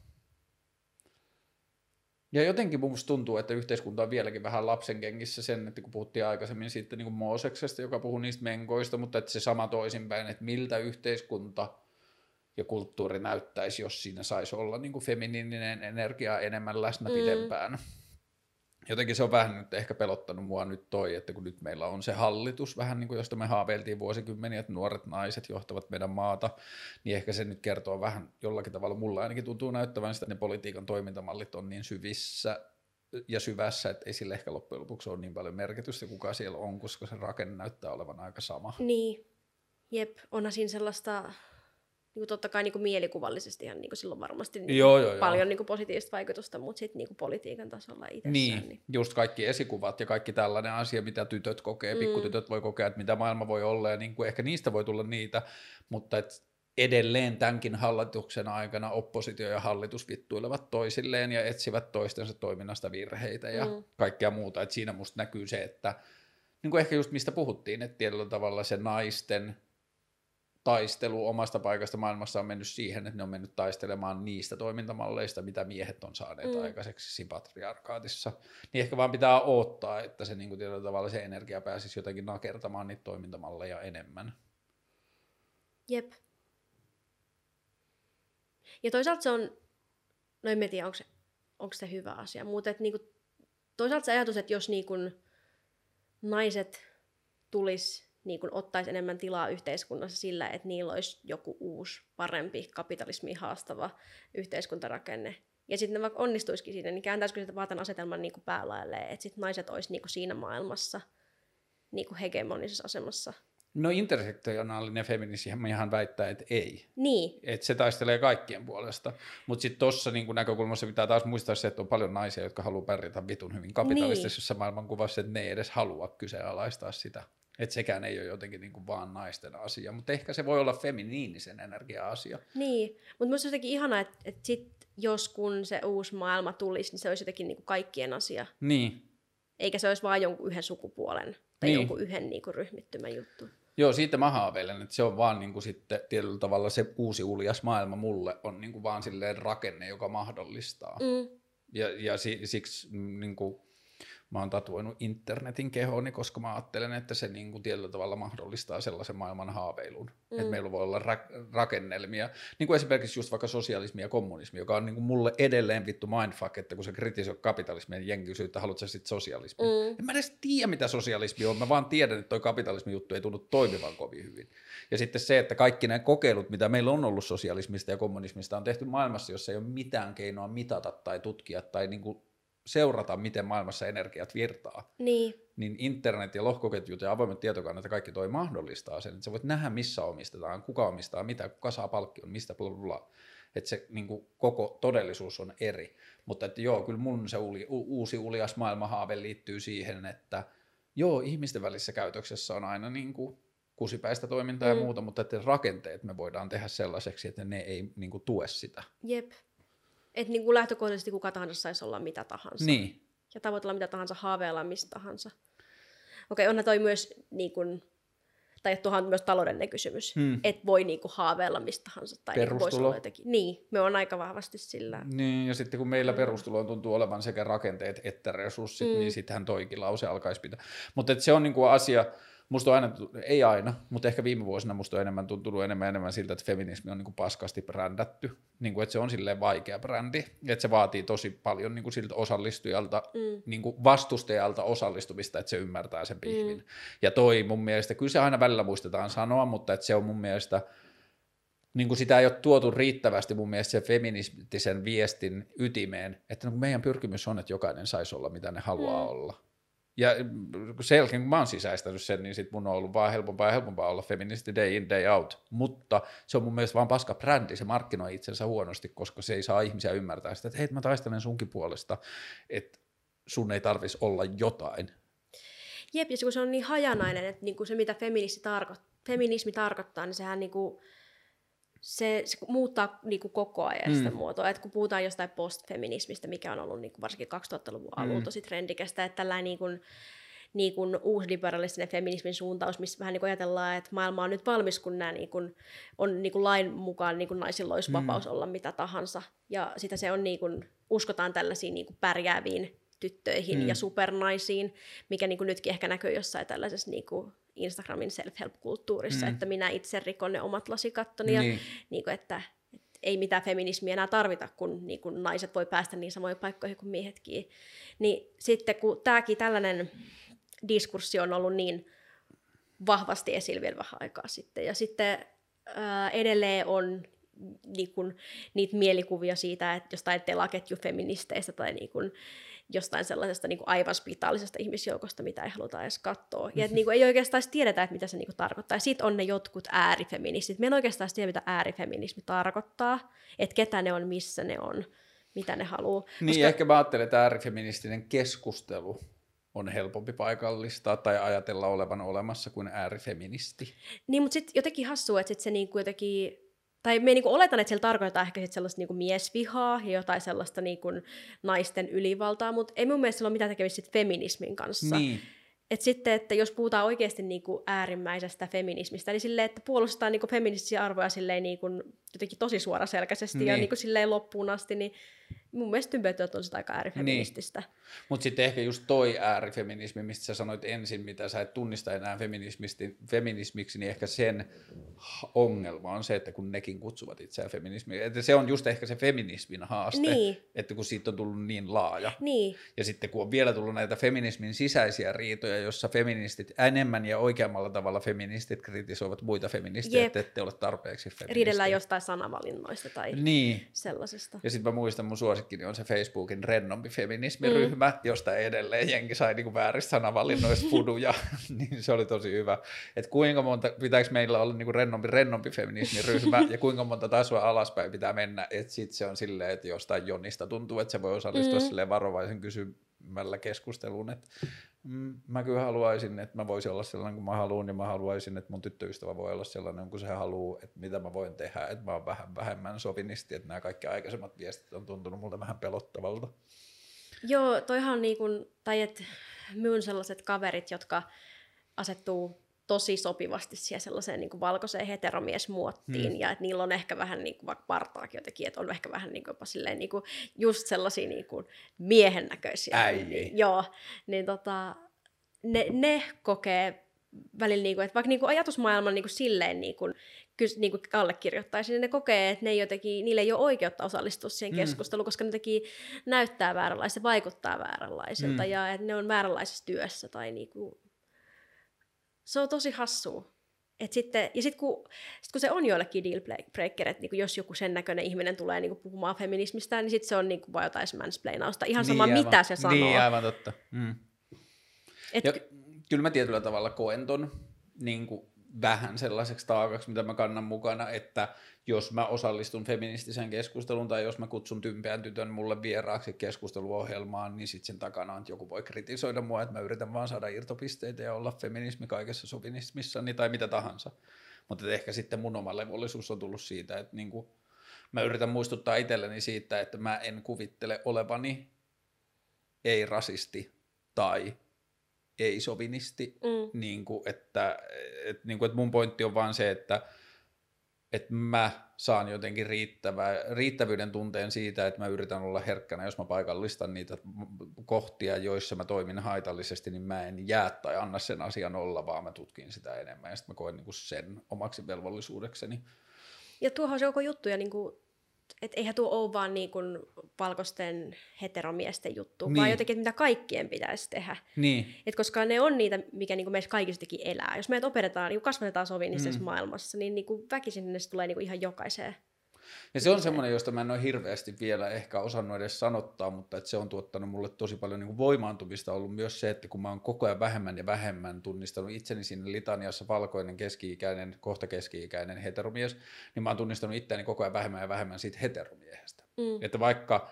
ja jotenkin musta tuntuu, että yhteiskunta on vieläkin vähän lapsen kengissä sen, että kun puhuttiin aikaisemmin siitä niin kuin Mooseksesta, joka puhuu niistä menkoista, mutta että se sama toisinpäin, että miltä yhteiskunta ja kulttuuri näyttäisi, jos siinä saisi olla niin kuin feminiininen energia enemmän läsnä mm. pidempään. Jotenkin se on vähän nyt ehkä pelottanut mua nyt toi, että kun nyt meillä on se hallitus vähän niin kuin josta me haaveiltiin vuosikymmeniä, että nuoret naiset johtavat meidän maata, niin ehkä se nyt kertoo vähän jollakin tavalla, mulla ainakin tuntuu näyttävän sitä, että ne politiikan toimintamallit on niin syvissä ja syvässä, että ei sille ehkä loppujen lopuksi ole niin paljon merkitystä, kuka siellä on, koska se rakenne näyttää olevan aika sama. Niin, jep, onhan siinä sellaista, niin kuin totta kai niin kuin mielikuvallisesti ihan niin kuin silloin varmasti niin Joo, joo, joo. paljon niin kuin positiivista vaikutusta, mutta sitten niin kuin politiikan tasolla itsessään. Niin, Niin. just kaikki esikuvat ja kaikki tällainen asia, mitä tytöt kokee, Mm. pikkutytöt voi kokea, että mitä maailma voi olla ja niin kuin ehkä niistä voi tulla niitä, mutta et edelleen tämänkin hallituksen aikana oppositio ja hallitus vittuilevat toisilleen ja etsivät toistensa toiminnasta virheitä ja mm. kaikkea muuta. Et siinä musta näkyy se, että niin kuin ehkä just mistä puhuttiin, että tietyllä tavalla se naisten taistelu omasta paikasta maailmassa on mennyt siihen, että ne on mennyt taistelemaan niistä toimintamalleista, mitä miehet on saaneet Mm. aikaiseksi patriarkaatissa. Niin ehkä vaan pitää odottaa, että se niin kuin tavalla se energia pääsisi jotenkin nakertamaan niitä toimintamalleja enemmän. Jep. Ja toisaalta se on, no en tiedä, onko se, onko se hyvä asia, mutta et niinku, toisaalta se ajatus, että jos niinku naiset tulis, niinku, ottaisi enemmän tilaa yhteiskunnassa sillä, että niillä olisi joku uusi, parempi, kapitalismi haastava yhteiskuntarakenne, ja sitten ne vaikka onnistuisikin siinä, niin kääntäisikö sitä vaan tämän asetelman niinku päälailleen, että sitten naiset olisi niinku siinä maailmassa niinku hegemonisessa asemassa. No intersektionaalinen feminismi ihan väittää, että ei. Niin, Että se taistelee kaikkien puolesta. Mutta sitten tuossa niin näkökulmassa pitää taas muistaa se, että on paljon naisia, jotka haluaa pärjätä vitun hyvin kapitalistisessa niin. maailmankuvassa, että ne ei edes halua kyseenalaistaa sitä. Että sekään ei ole jotenkin niin kuin vaan naisten asia, mutta ehkä se voi olla feminiinisen energia-asia. Niin, mutta minusta jotenkin ihanaa, että, että sit, jos kun se uusi maailma tulisi, niin se olisi jotenkin niin kuin kaikkien asia. Niin, Eikä se olisi vain jonkun yhden sukupuolen tai Niin. jonkun yhden niin kuin ryhmittymän juttu. Joo, siitä mä haaveilen, että se on vaan niin kuin sitten tietyllä tavalla se uusi uljas maailma mulle on niin kuin vaan silleen rakenne, joka mahdollistaa. Mm. Ja, ja si, siksi niin kuin, mä oon tatuoinut internetin kehooni, koska mä ajattelen, että se niin kuin, tietyllä tavalla mahdollistaa sellaisen maailman haaveilun. Mm. Että meillä voi olla ra- rakennelmia, niin kuin esimerkiksi just vaikka sosialismi ja kommunismi, joka on niin kuin mulle edelleen vittu mindfuck, että kun se kritisoi kapitalismia, niin jengi kysyy, että haluatko sitten sosialismi. Mm. En mä edes tiedä, mitä sosialismi on, mä vaan tiedän, että toi kapitalismin juttu ei tunnu toimivan kovin hyvin. Ja sitten se, että kaikki nämä kokeilut, mitä meillä on ollut sosialismista ja kommunismista, on tehty maailmassa, jossa ei ole mitään keinoa mitata tai tutkia tai niin kuin seurata, miten maailmassa energiat virtaa. Niin, Niin internet ja lohkoketjut ja avoimet tietokannat ja kaikki toi mahdollistaa sen, että sä voit nähdä, missä omistetaan, kuka omistaa mitä, kuka saa palkkion, mistä bla bla bla. Että se niin kuin, koko todellisuus on eri. Mutta että joo, kyllä mun se uli, u, uusi uljas maailmahaave liittyy siihen, että joo, ihmisten välissä käytöksessä on aina niin kuin kusipäistä toimintaa Mm. ja muuta, mutta että rakenteet me voidaan tehdä sellaiseksi, että ne ei niin kuin, tue sitä. jep. Että niin kuin lähtökohtaisesti kuka tahansa saisi olla mitä tahansa. Niin, Ja tavoitella mitä tahansa, haaveilla mistä tahansa. Okei, onhan toi myös, niin kuin, tai tuohan on myös taloudellinen kysymys. Hmm. Että voi niin kuin, haaveilla mistä tahansa. Tai kuin, voisi Perustulo. olla jotenkin. Niin, me on aika vahvasti sillä. Niin, ja sitten kun meillä perustuloon tuntuu olevan sekä rakenteet että resurssit, Mm. mm. niin sittenhän toikin lause alkaisi pitää. Mutta se on niinku asia, musta on aina, ei aina, mutta ehkä viime vuosina musta on enemmän tuntunut enemmän enemmän siltä, että feminismi on niinku paskasti brändätty. Niinku, että se on silleen vaikea brändi, että se vaatii tosi paljon niinku siltä osallistujalta, Mm. niinku vastustajalta osallistumista, että se ymmärtää sen pihvin. Mm. Ja toi mun mielestä, kyllä se aina välillä muistetaan sanoa, mutta että se on mun mielestä, niin kuin sitä ei ole tuotu riittävästi mun mielestä sen feministisen viestin ytimeen, että no meidän pyrkimys on, että jokainen saisi olla mitä ne haluaa mm. olla. Ja sen jälkeen, kun mä oon sisäistänyt sen, niin sit mun on ollut vaan helpompaa ja helpompaa olla feministi day in, day out. Mutta se on mun mielestä vaan paska brändi, se markkinoi itsensä huonosti, koska se ei saa ihmisiä ymmärtää sitä, että hei, mä taistelen sunkin puolesta, että sun ei tarvitsisi olla jotain. Jep, ja se, kun se on niin hajanainen, että niinku se mitä feminismi, tarko- feminismi tarkoittaa, niin sehän niinku, se, se muuttaa niinku koko ajan sitä Mm. muotoa. Et kun puhutaan jostain postfeminismistä, mikä on ollut niinku varsinkin 2000-luvun alulla Mm. tosi trendikästä, että tällainen niinku, niin kuin uusliberalistinen feminismin suuntaus, missä vähän niin kuin ajatellaan, että maailma on nyt valmis, kun nämä niin kuin, on niin kuin lain mukaan niin kuin naisilla olisi Mm. vapaus olla mitä tahansa. Ja sitä se on niin kuin, uskotaan tällaisiin niin kuin pärjääviin tyttöihin Mm. ja supernaisiin, mikä niin kuin nytkin ehkä näkyy jossain tällaisessa niin kuin Instagramin self-help-kulttuurissa, Mm. että minä itse rikon ne omat lasikattoni ja Niin. niin kuin, että et ei mitään feminismiä enää tarvita, kun, niin kun naiset voi päästä niin samoihin paikkoihin kuin miehetkin. Niin sitten kun tämäkin tällainen diskurssi on ollut niin vahvasti esillä vielä vähän aikaa sitten, ja sitten ää, edelleen on niin kun, niitä mielikuvia siitä, että jostain telaketjufeministeistä tai niin kun, jostain sellaisesta niin kuin aivan spitaalisesta ihmisjoukosta, mitä ei haluta edes katsoa. Ja että niin kuin, ei oikeastaan tiedetä, että mitä se niin kuin, tarkoittaa. Ja sitten on ne jotkut äärifeministit. Me en oikeastaan tiedä, mitä äärifeminismi tarkoittaa, että ketä ne on, missä ne on, mitä ne haluaa. Niin, Koska... ehkä mä ajattelen, että äärifeministinen keskustelu on helpompi paikallistaa tai ajatella olevan olemassa kuin äärifeministi. Niin, mutta sitten jotenkin hassua, että sit se niin kuin jotenkin tai me niinku oletan, että siellä tarkoittaa ehkä sit sellaista niinku miesvihaa ja jotain sellaista niinku naisten ylivaltaa, mutta ei mun mielestä sillä ole mitään tekemistä sit feminismin kanssa. Niin. Et sitten, että jos puhutaan oikeasti niinku äärimmäisestä feminismistä, niin silleen, että puolustaa niinku feministisiä arvoja silleen niinku jotenkin tosi suoraselkäisesti niin. ja niinku silleen loppuun asti, niin mun mielestä tympötyöt on sitä aika äärifeminististä. Niin. Mutta sitten ehkä just toi äärifeminismi, mistä sä sanoit ensin, mitä sä et tunnista enää feminismiksi, niin ehkä sen ongelma on se, että kun nekin kutsuvat itseään feminismiin. Että se on just ehkä se feminismin haaste, niin. että kun siitä on tullut niin laaja. Niin. Ja sitten kun on vielä tullut näitä feminismin sisäisiä riitoja, jossa feministit enemmän ja oikeammalla tavalla feministit kritisoivat muita feministejä, Jep. että ette ole tarpeeksi feministejä. Riidellään jostain sanavalinnoista tai niin. sellaisesta. Ja sitten mä muistan mun suosikkini on se Facebookin rennompi feminismiryhmä, mm. josta edelleen jenki sai niinku vääristä sanavalinnoista fuduja, niin se oli tosi hyvä. Että kuinka monta, pitääkö meillä olla niinku rennompi, rennompi feminismiryhmä ja kuinka monta tasoa alaspäin pitää mennä, että sitten se on silleen, että jostain Jonista tuntuu, että se voi osallistua mm. silleen varovaisen kysymällä keskusteluun, että mä kyllä haluaisin, että mä voisin olla sellainen kuin mä haluan, ja mä haluaisin, että mun tyttöystävä voi olla sellainen kuin se haluaa, että mitä mä voin tehdä, että mä oon vähän vähemmän sovinisti, että nämä kaikki aikaisemmat viestit on tuntunut multa vähän pelottavalta. Joo, toihan niin kuin, tai että myyn sellaiset kaverit, jotka asettuu tosi sopivasti siihen sellaiseen niin kuin valkoiseen heteromiesmuottiin, hmm. ja että niillä on ehkä vähän niin kuin, vaikka partaakin jotenkin, että on ehkä vähän niin kuin, jopa silleen, niin kuin, just sellaisia niin kuin miehen näköisiä. Äijä. Joo, niin tota, ne, ne kokee välillä, niin kuin, että vaikka niin kuin ajatusmaailman niin kuin silleen niin kuin, niin kuin allekirjoittaisi, niin ne kokee, että ne ei jotenkin, niille ei ole oikeutta osallistua siihen mm. keskusteluun, koska ne jotenkin näyttää vääränlaista, vaikuttaa vääränlaiselta, mm. ja että ne on vääränlaisessa työssä tai niin kuin, se on tosi hassua. Et sitten, ja sitten kun, sit kun se on joillekin dealbreaker, että niinku jos joku sen näköinen ihminen tulee niinku puhumaan feminismistä, niin sitten se on niinku vaan jotain mansplainausta. Ihan sama, niin, mitä se sanoo. Niin, aivan totta. Mm. Et, ja, kyllä mä tietyllä tavalla koen ton niin kuin vähän sellaiseksi taakaksi, mitä mä kannan mukana, että jos mä osallistun feministiseen keskusteluun tai jos mä kutsun tympeän tytön mulle vieraaksi keskusteluohjelmaan, niin sitten sen takana on, että joku voi kritisoida mua, että mä yritän vaan saada irtopisteitä ja olla feminismi kaikessa sovinismissa tai mitä tahansa. Mutta ehkä sitten mun oma levollisuus on tullut siitä, että niin kuin mä yritän muistuttaa itselleni siitä, että mä en kuvittele olevani ei-rasisti tai ei-sovinisti, mm. niin kuin, että, et, niin kuin, että mun pointti on vaan se, että että mä saan jotenkin riittävä, riittävyyden tunteen siitä, että mä yritän olla herkkänä, jos mä paikallistan niitä kohtia, joissa mä toimin haitallisesti, niin mä en jää tai anna sen asian olla, vaan mä tutkin sitä enemmän ja sitten mä koen niin kuin sen omaksi velvollisuudekseni. Ja tuohon on joko juttuja niin kuin et eihän tuo ole vaan niin kuin valkoisten heteromiesten juttu, niin. vaan jotenkin, että mitä kaikkien pitäisi tehdä. Niin. Et koska ne on niitä, mikä niin kuin meissä kaikistakin elää. Jos meidät opetetaan, niin kasvatetaan sovinnisessa mm. maailmassa, niin, niin kuin väkisin ne tulee niin kuin ihan jokaiseen ja se on semmoinen, josta mä en ole hirveästi vielä ehkä osannut edes sanottaa, mutta että se on tuottanut mulle tosi paljon niin kuin voimaantumista ollut myös se, että kun mä oon koko ajan vähemmän ja vähemmän tunnistanut itseni siinä litaniassa valkoinen, keski-ikäinen, kohta keski-ikäinen heteromies, niin mä oon tunnistanut itseäni koko ajan vähemmän ja vähemmän siitä heteromiehestä. Mm. Että vaikka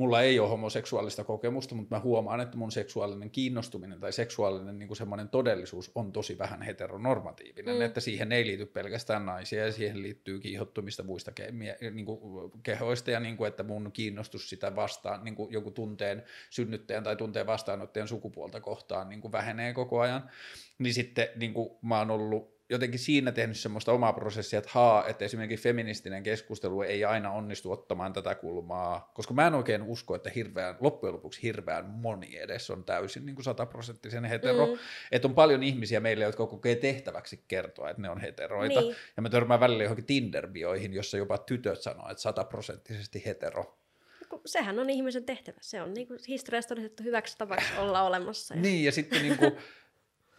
mulla ei ole homoseksuaalista kokemusta, mutta mä huomaan, että mun seksuaalinen kiinnostuminen tai seksuaalinen niin semmoinen todellisuus on tosi vähän heteronormatiivinen, mm. että siihen ei liity pelkästään naisia ja siihen liittyy kiihottumista muista ke- niin kuin kehoista ja niin kuin, että mun kiinnostus sitä vastaan, niin kuin joku tunteen synnyttäjän tai tunteen vastaanottajan sukupuolta kohtaan niin kuin vähenee koko ajan, niin sitten niin kuin mä oon ollut jotenkin siinä tehnyt semmoista omaa prosessia, että haa, että esimerkiksi feministinen keskustelu ei aina onnistu ottamaan tätä kulmaa, koska mä en oikein usko, että hirveän, loppujen lopuksi hirveän moni edes on täysin niin kuin sataprosenttisen hetero, mm. että on paljon ihmisiä meille, jotka kokee tehtäväksi kertoa, että ne on heteroita, Niin. ja mä törmään välillä johonkin Tinder-bioihin, jossa jopa tytöt sanoo, että sataprosenttisesti hetero. Sehän on ihmisen tehtävä. Se on niinku historiasta todistettu hyväksi tavaksi olla olemassa. Ja... Niin, ja sitten niin kuin,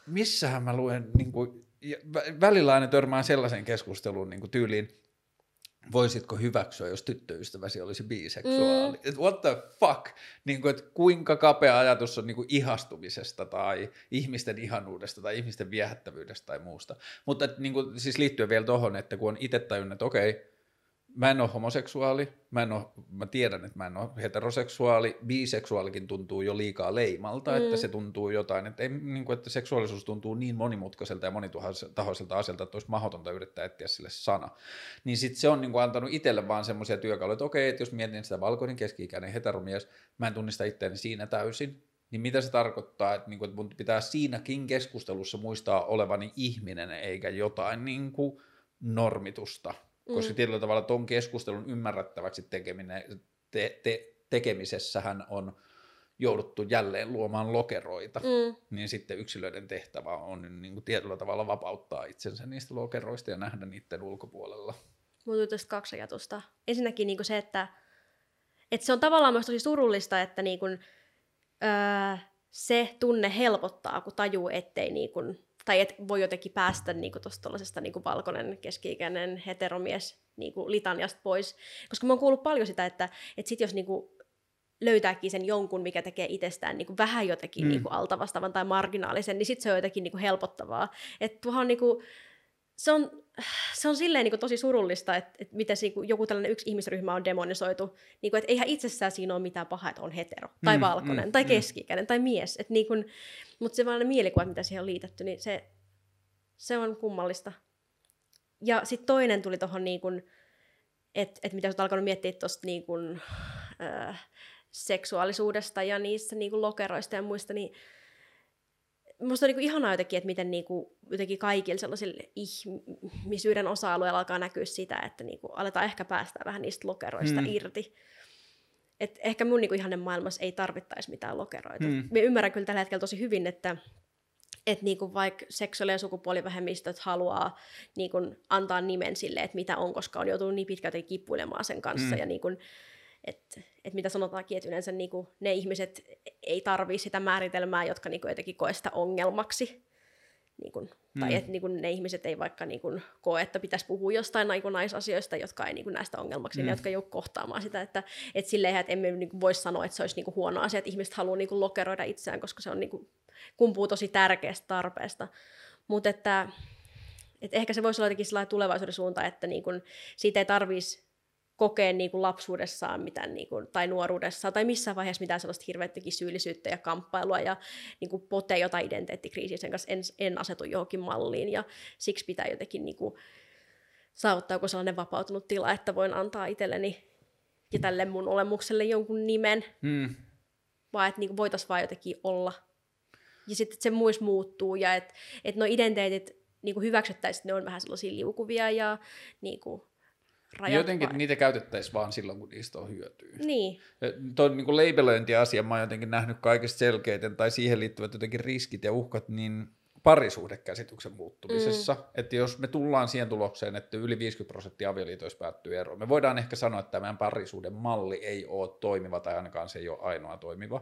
missähän mä luen, niin kuin, ja vä- välillä aina törmään sellaiseen keskusteluun niin kuin tyyliin, voisitko hyväksyä, jos tyttöystäväsi olisi biseksuaali? Mm. What the fuck? Niin kuin, että kuinka kapea ajatus on niin kuin ihastumisesta tai ihmisten ihanuudesta tai ihmisten viehättävyydestä tai muusta. Mutta että, niin kuin, siis liittyen vielä tuohon, että kun on itse tajunnut, että okei, mä en ole homoseksuaali, mä, en ole, mä tiedän, että mä en ole heteroseksuaali, biseksuaalikin tuntuu jo liikaa leimalta, mm. että se tuntuu jotain, että, ei, niin kuin, että seksuaalisuus tuntuu niin monimutkaiselta ja monitahoiselta asialta, että olisi mahdotonta yrittää etsiä sille sana. Niin sitten se on niin kuin, antanut itselle vaan semmoisia työkaluja, että okei, että jos mietin sitä valkoinen keski-ikäinen heteromies, mä en tunnista itseäni siinä täysin, niin mitä se tarkoittaa, että, niin kuin, että mun pitää siinäkin keskustelussa muistaa olevani ihminen eikä jotain niin kuin, normitusta, koska tietyllä tavalla tuon keskustelun ymmärrettäväksi tekeminen, te, te, tekemisessähän on jouduttu jälleen luomaan lokeroita, Mm. niin sitten yksilöiden tehtävä on niin kuin tietyllä tavalla vapauttaa itsensä niistä lokeroista ja nähdä niiden ulkopuolella. Mulla tuli tästä kaksi ajatusta. Ensinnäkin niin se, että, että se on tavallaan myös tosi surullista, että niin kuin, öö, se tunne helpottaa, kun tajuu, ettei niin kuin, tai et voi jotenkin päästä niin kuin tuosta niin kuin valkoinen keski-ikäinen heteromies niin kuin litaniasta pois. Koska mä oon kuullut paljon sitä, että, että sit jos niin kuin löytääkin sen jonkun, mikä tekee itsestään niin kuin vähän jotenkin Mm. niin kuin altavastaavan tai marginaalisen, niin sitten se on jotenkin niin kuin helpottavaa. Että tuohon niin kuin, se on, se on silleen niin kuin tosi surullista, että, että miten se, niin kuin joku tällainen yksi ihmisryhmä on demonisoitu. Niin kuin, että eihän itsessään siinä ole mitään pahaa, että on hetero, tai Mm, valkoinen, mm, tai mm. keski-ikäinen, tai mies. Et niin kuin, mutta se vaan ne mielikuvat, mitä siihen on liitetty, niin se, se on kummallista. Ja sitten toinen tuli tuohon, niin että et mitä olet alkanut miettiä tuosta niin kuin, äh, seksuaalisuudesta ja niistä niin kuin lokeroista ja muista, niin musta on niin ihanaa jotenkin, että miten niin kuin, jotenkin kaikilla sellaisilla ihmisyyden osa-alueilla alkaa näkyä sitä, että niin kuin aletaan ehkä päästä vähän niistä lokeroista Mm. irti. Et ehkä mun niin ihanen maailmassa ei tarvittaisi mitään lokeroita. Mm. Me ymmärrän kyllä tällä hetkellä tosi hyvin, että että niinku vaikka seksuaali- ja sukupuolivähemmistöt haluaa niinku antaa nimen sille, että mitä on, koska on joutunut niin pitkälti kipuilemaan sen kanssa. Mm. Ja niinku, että et mitä sanotaankin, että yleensä niinku ne ihmiset ei tarvii sitä määritelmää, jotka niinku jotenkin koe sitä ongelmaksi. Niinku, tai Mm. että niinku ne ihmiset ei vaikka niinku koe, että pitäisi puhua jostain niinku naisasioista, jotka ei niinku näistä ongelmaksi, Mm. ne, jotka ei ole kohtaamaan sitä. Että et silleen, että emme niinku voi sanoa, että se olisi niinku huono asia, että ihmiset haluaa niinku lokeroida itseään, koska se on niinku, kumpuu tosi tärkeästä tarpeesta. Mutta että, että ehkä se voisi olla jotenkin sellainen tulevaisuuden suunta, että niin kun siitä ei tarvitsisi kokea niin kuin lapsuudessaan mitään, niin kuin, tai nuoruudessaan, tai missään vaiheessa mitään sellaista hirveättäkin syyllisyyttä ja kamppailua, ja niin kuin potee jotain identiteettikriisiä sen kanssa, en, en asetu johonkin malliin, ja siksi pitää jotenkin niin kuin, saavuttaa joku sellainen vapautunut tila, että voin antaa itselleni ja tälle mun olemukselle jonkun nimen, Mm. vaan että niinku voitaisiin vaan jotenkin olla. Ja sitten että se muis muuttuu ja että et nuo identiteetit niinku hyväksyttäisiin, ne on vähän sellaisia liukuvia ja niinku rajat Jotenkin vai- niitä käytettäisiin vaan silloin, kun niistä on hyötyä. Niin, Tuo niin kuin labelöintiasia mä oon jotenkin nähnyt kaikista selkeiten, tai siihen liittyvät jotenkin riskit ja uhkat, niin parisuhdekäsityksen muuttumisessa. Mm. Että jos me tullaan siihen tulokseen, että yli 50 prosenttia avioliitoista päättyy eroon, me voidaan ehkä sanoa, että meidän parisuuden malli ei ole toimiva, tai ainakaan se ei ole ainoa toimiva.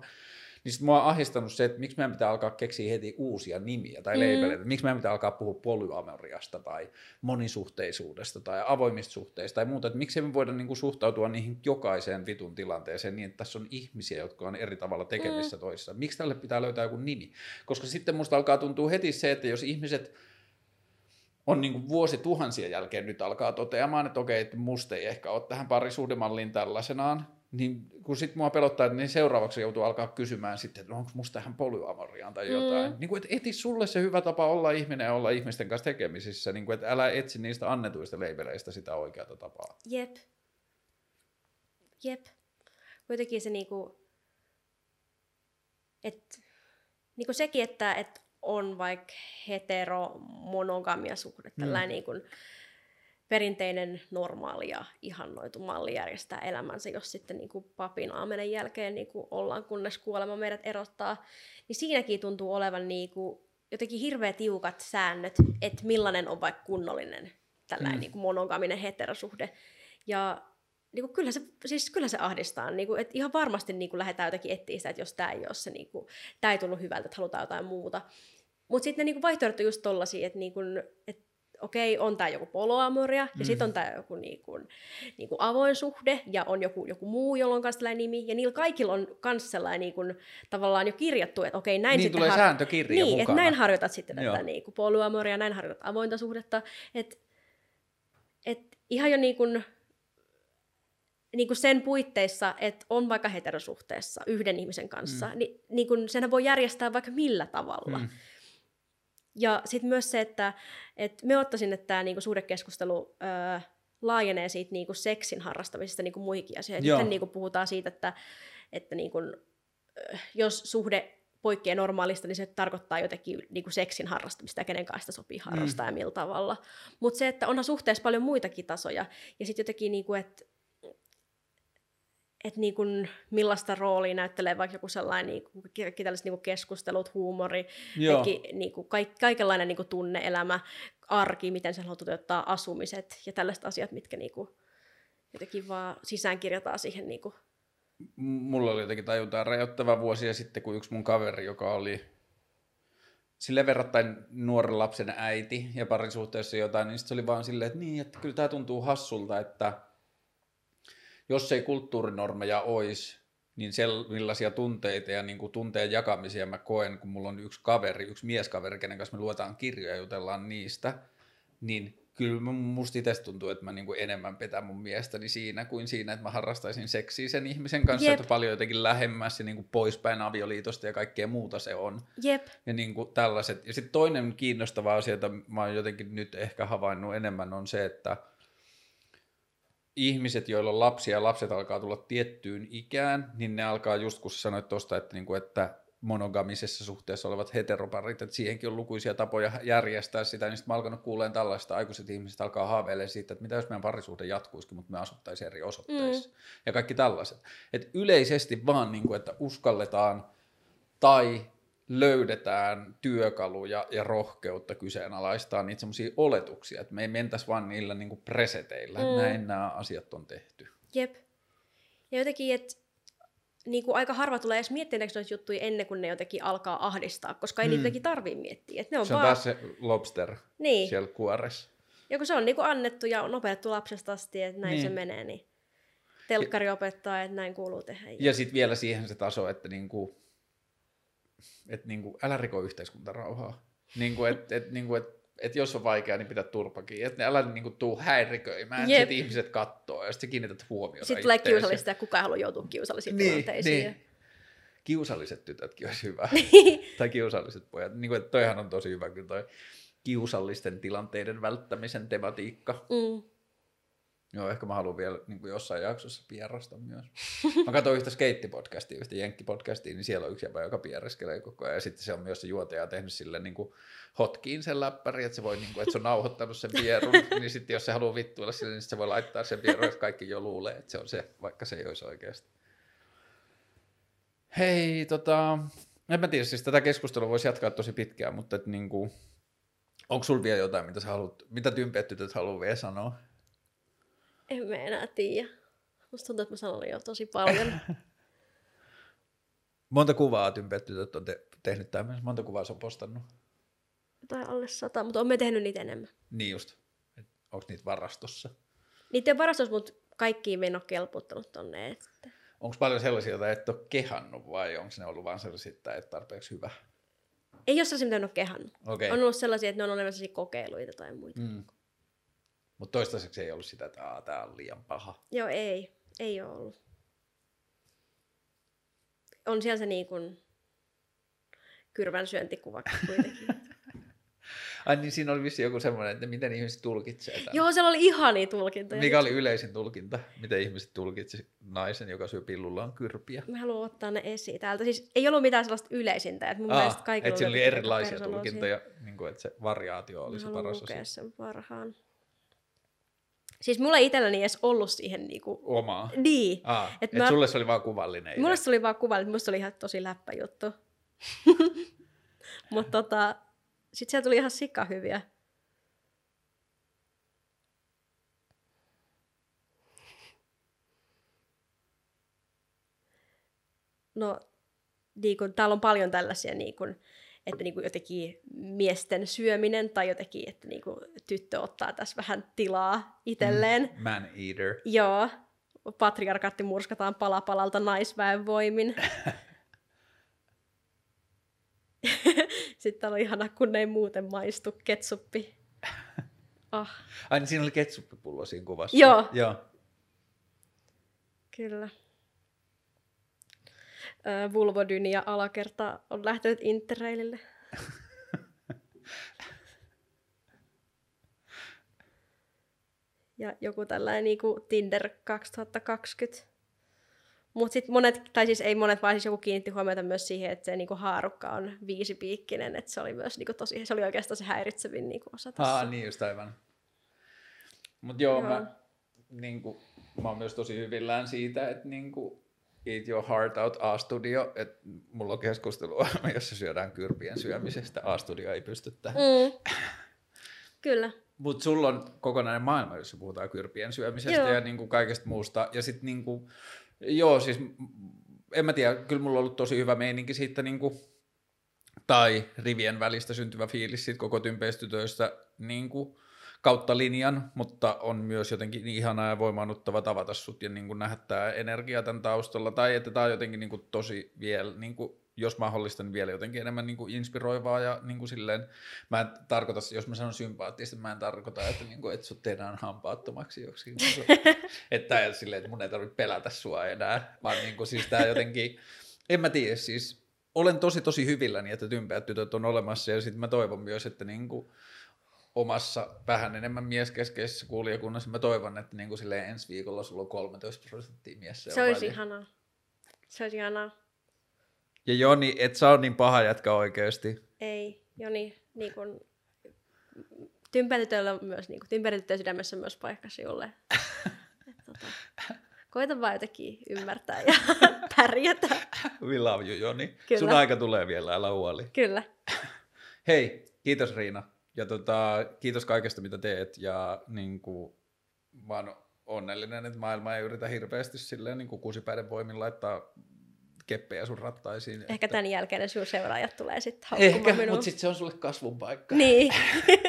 Niin sit mua on ahdistanut se, että miksi meidän pitää alkaa keksiä heti uusia nimiä tai Mm. labeleita. Miksi meidän pitää alkaa puhua polyamoriasta tai monisuhteisuudesta tai avoimista suhteista tai muuta. Että miksi me voida niinku suhtautua niihin jokaiseen vitun tilanteeseen niin, että tässä on ihmisiä, jotka on eri tavalla tekemissä mm. toisissa. Miksi tälle pitää löytää joku nimi? Koska sitten musta alkaa tuntua heti se, että jos ihmiset on niin kuin vuosituhansien jälkeen nyt alkaa toteamaan, että okei, että musta ei ehkä ole tähän parisuhdemalliin tällaisenaan, niin kun sitten mua pelottaa, että niin seuraavaksi joutuu alkaa kysymään sitten, että no onko musta tähän polyamoriaan tai jotain. Mm. Niin kuin, että eti sulle se hyvä tapa olla ihminen ja olla ihmisten kanssa tekemisissä, niin kuin, että älä etsi niistä annetuista leiveleistä sitä oikeata tapaa. jep. Jep. Kuitenkin se niinku, että niinku sekin, että et on vaikka heteromonogamia suhde, tällainen niin kuin perinteinen normaali ja ihannoitu malli järjestää elämänsä, jos sitten niin kuin papin aamenen jälkeen niin kuin ollaan, kunnes kuolema meidät erottaa, niin siinäkin tuntuu olevan niin kuin jotenkin hirveä tiukat säännöt, että millainen on vaikka kunnollinen tällainen mm. niin kuin monogaminen heterosuhde. Ja niin kuin, kyllä, se, siis kyllä se ahdistaa. Niin kuin, että ihan varmasti niin kuin, lähdetään jotenkin etsiä sitä, että jos tämä ei ole se, niin kuin, tämä ei tullut hyvältä, että halutaan jotain muuta. Mutta sitten ne niin kuin, vaihtoehdot on just tollaisia, että, niin kuin, että okei, on tämä joku poloamoria, mm. ja sitten on tämä joku niin kuin, niin kuin avoin suhde, ja on joku, joku muu, jolla on kanssa nimi, ja niillä kaikilla on myös sellainen niin kuin, tavallaan jo kirjattu, että okei, näin niin sitten... tulee har... sääntökirja Niin, että näin harjoitat sitten Joo. tätä niin kuin polyamoria, näin harjoitat avointa suhdetta, että et ihan jo niin kuin, niin kuin sen puitteissa, että on vaikka heterosuhteessa yhden ihmisen kanssa, mm. niin, niin kuin senhän voi järjestää vaikka millä tavalla. Mm. Ja sitten myös se, että, että me ottaisin, että tämä niinku suhdekeskustelu öö, laajenee siitä niinku seksin harrastamisesta niinku muihinkin asioihin. Sitten niinku puhutaan siitä, että, että niinku, jos suhde poikkeaa normaalista, niin se tarkoittaa jotenkin niinku seksin harrastamista ja kenen kanssa sitä sopii harrastaa mm. ja millä tavalla. Mutta se, että onhan suhteessa paljon muitakin tasoja. Ja sitten jotenkin, niinku, että että niin kun, millaista roolia näyttelee vaikka joku sellainen niin kuin, kaikki tällaiset niin kuin keskustelut, huumori, kaikki, niin kuin, kaik, kaikenlainen niin kuin tunne-elämä, arki, miten sen haluaa toteuttaa asumiset ja tällaiset asiat, mitkä niin kuin, jotenkin vaan sisäänkirjataan siihen. Niin kuin. Mulla oli jotenkin tajuntaan rajoittava vuosia sitten, kun yksi mun kaveri, joka oli sille verrattain nuoren lapsen äiti ja parisuhteessa jotain, niin se oli vaan silleen, että niin, että kyllä tämä tuntuu hassulta, että jos ei kulttuurinormeja olisi, niin sel, millaisia tunteita ja niin kuin tunteen jakamisia mä koen, kun mulla on yksi kaveri, yksi mieskaveri, kenen kanssa me luetaan kirjoja ja jutellaan niistä, niin kyllä musta itse tuntuu, että mä niin kuin enemmän petän mun miestäni siinä kuin siinä, että mä harrastaisin seksiä sen ihmisen kanssa, Jep. että paljon jotenkin lähemmäs ja niin kuin poispäin avioliitosta ja kaikkea muuta se on. Jep, Ja niin kuin tällaiset. Ja sitten toinen kiinnostava asia, jota mä oon jotenkin nyt ehkä havainnut enemmän, on se, että ihmiset, joilla on lapsia ja lapset alkaa tulla tiettyyn ikään, niin ne alkaa just kun sanoit tuosta, että, niin kuin, että monogamisessa suhteessa olevat heteroparit, että siihenkin on lukuisia tapoja järjestää sitä, niin sitten mä alkanut kuuleen tällaista, aikuiset ihmiset alkaa haaveilemaan siitä, että mitä jos meidän parisuhde jatkuisikin, mutta me asuttaisiin eri osoitteissa. Mm. Ja kaikki tällaiset. Et yleisesti vaan, niin kuin, että uskalletaan tai löydetään työkaluja ja rohkeutta kyseenalaistaa niitä semmoisia oletuksia, että me ei mentäisi vaan niillä niin kuin preseteillä, mm. Näin nämä asiat on tehty. jep. Ja jotenkin, että niin kuin aika harva tulee edes miettineeksi noita juttuja ennen kuin ne jotenkin alkaa ahdistaa, koska ei Mm. niitä jotenkin tarvii miettiä. Et ne on Se on vaan, taas se lobster niin. siellä kuoressa. Ja kun se on niinku annettu ja on opetettu lapsesta asti, että näin Niin. niin. se menee, niin telkkari opettaa, että näin kuuluu tehdä. Ja sitten vielä siihen se taso, että niinku, et niinku, älä riko yhteiskuntarauhaa. Niinku, et, et, niinku, et, et jos on vaikea, niin pidä turpakin. Et älä niinku, tuu häiriköimään, Jep. sitten ihmiset kattoo ja sitten kiinnität huomiota Sitten tulee kiusallista ja kukaan ei halua joutua kiusallisiin Niin, tilanteisiin. niin. Kiusalliset tytötkin olisi hyvä. tai kiusalliset pojat. Niin kuin, että toihan on tosi hyvä kyllä toi kiusallisten tilanteiden välttämisen tematiikka. Mm. Joo, ehkä mä haluan vielä niin kuin jossain jaksossa pierrasta myös. Mä katsoin yhtä skeittipodcastia, yhtä jenkkipodcastia, niin siellä on yksi jäbä, joka pierreskelee koko ajan. Ja sitten se on myös se juotaja tehnyt sille niin kuin hotkiin sen läppäri, että se voi, niin kuin, että se on nauhoittanut sen pierun. niin sitten jos se haluaa vittuilla sille, niin se voi laittaa sen pierun, että kaikki jo luulee, että se on se, vaikka se ei olisi oikeasti. Hei, tota, en mä tiedä, siis tätä keskustelua voisi jatkaa tosi pitkään, mutta et niin kuin, onko sulla vielä jotain, mitä, sä haluat, mitä tympeät tytöt haluaa vielä sanoa? En mä enää tiedä. Musta tuntuu, että mä sanon jo tosi paljon. Monta kuvaa tympeät tytöt on te- tehnyt tämmöisen, monta kuvaa se on postannut. tai alle sata, mutta olemme tehnyt niitä enemmän. Niin just, onko niitä varastossa? Niiden varastos, mutta kaikkiin me en ole kelputtanut tonne. Että... Onko paljon sellaisia, joita et ole kehannut vai onko ne ollut vaan sellaisia, että et tarpeeksi hyvä? Ei ole sellaisia, mitä en ole kehannut. Okei. On ollut sellaisia, että ne on sellaisia kokeiluita tai muita. Mm. Mutta toistaiseksi ei ollut sitä, että Aa, tää on liian paha. Joo, ei. Ei ole ollut. On siellä se niin kuin kyrvän syöntikuva kuitenkin. Ai niin siinä oli vissi joku semmoinen, että miten ihmiset tulkitsee tämän. Joo, siellä oli ihania tulkintoja. Mikä oli yleisin tulkinta? Miten ihmiset tulkitsi naisen, joka syö pillullaan kyrpiä? Mä haluan ottaa ne esiin täältä. Siis ei ollut mitään sellaista yleisintä. Että mun mielestä kaikilla oli jotenkin erilaisia tulkintoja, niin kuin, että se variaatio oli Mä se paras lukea asia. sen parhaan. Siis mulla ei itselläni edes ollut siihen niinku... Omaa. Niin. Ah, Et et mä- sulle se oli vaan kuvallinen idea. Mulle se oli vaan kuva, että musta se oli ihan tosi läppä juttu. Mutta tota, sit siellä tuli ihan sika hyviä. No, niin kun, täällä on paljon tällaisia, niin kun, että niin kun jotenkin miesten syöminen tai jotenkin, että niin kun tyttö ottaa tässä vähän tilaa itselleen. Mm, Man eater. Joo, patriarkaatti murskataan pala palalta naisväen voimin. Sitten on ihana, kun ne ei muuten maistu ketsuppi. Ah, Ai niin siinä oli ketsuppipullo siinä kuvassa. Joo. Joo. kyllä. Ö, Vulvodyni ja alakerta on lähtenyt Interrailille. ja joku tällainen niinku Tinder 2020. Mutta sitten monet, tai siis ei monet, vaan siis joku kiinnitti huomiota myös siihen, että se niinku haarukka on viisipiikkinen, että se oli myös niinku tosi, se oli oikeastaan se häiritsevin niinku osa tässä. Ah, niin just aivan. Mutta joo, Joo. Mä, niin kuin, mä oon myös tosi hyvillään siitä, että niin kuin, Eat Your Heart Out A-studio, että mulla on keskustelua, jossa syödään kyrpien syömisestä. A-studio ei pysty tähän. Mm. Kyllä. Mutta sulla on kokonainen maailma, jossa puhutaan kyrpien syömisestä Joo. ja niin kuin kaikesta muusta. Ja sitten niin kuin, joo, siis en mä tiedä, kyllä mulla on ollut tosi hyvä meininki siitä niin kuin, tai rivien välistä syntyvä fiilis siitä koko tympeistytöistä niin kuin, kautta linjan, mutta on myös jotenkin niin ihanaa ja voimaannuttava tavata sut ja niin kuin nähdä tämä energia tämän taustalla, tai että tämä on jotenkin niin kuin tosi vielä, niin kuin, jos mahdollista, niin vielä jotenkin enemmän niin kuin inspiroivaa ja niin kuin silleen, mä en tarkoita, jos mä sanon sympaattista, mä en tarkoita, että, niin kuin, että sut tehdään hampaattomaksi joksikin, että ei silleen, että mun ei tarvitse pelätä sua enää, vaan niin kuin, siis tää jotenkin, en mä tiedä, siis olen tosi tosi hyvilläni, että tympäät tytöt on olemassa ja sitten mä toivon myös, että niin kuin, omassa vähän enemmän mieskeskeisessä kuulijakunnassa mä toivon, että niin kuin silleen ensi viikolla sulla on 13 prosenttia mies Se olisi ihanaa. Se olisi ihanaa. Ja Joni, et sä on niin paha jätkä oikeasti. Ei, Joni, niin kuin, tympäritytöllä on myös, niin kuin, tympäritytön sydämessä myös paikka sinulle. Tota, koita vaan jotenkin ymmärtää ja pärjätä. We love you, Joni. Kyllä. Sun aika tulee vielä, älä huoli. Kyllä. Hei, kiitos Riina. Ja tota, kiitos kaikesta, mitä teet. Ja niin kuin, mä oon onnellinen, että maailma ei yritä hirveästi silleen niin kuin kusipäiden voimin laittaa keppejä sun rattaisiin. Ehkä että... tämän jälkeen ne sun seuraajat tulee sitten haukkumaan Ehkä, minua. mutta sitten se on sulle kasvun paikka. Niin.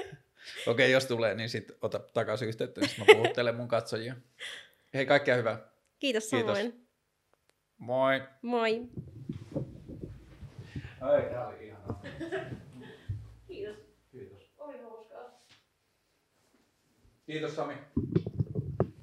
Okei, jos tulee, niin sitten ota takaisin yhteyttä, niin mä puhuttelen mun katsojia. Hei, kaikkea hyvää. Kiitos Kiitos. samoin. Moi. Moi. Ai, tää oli ihanaa. Kiitos Sami.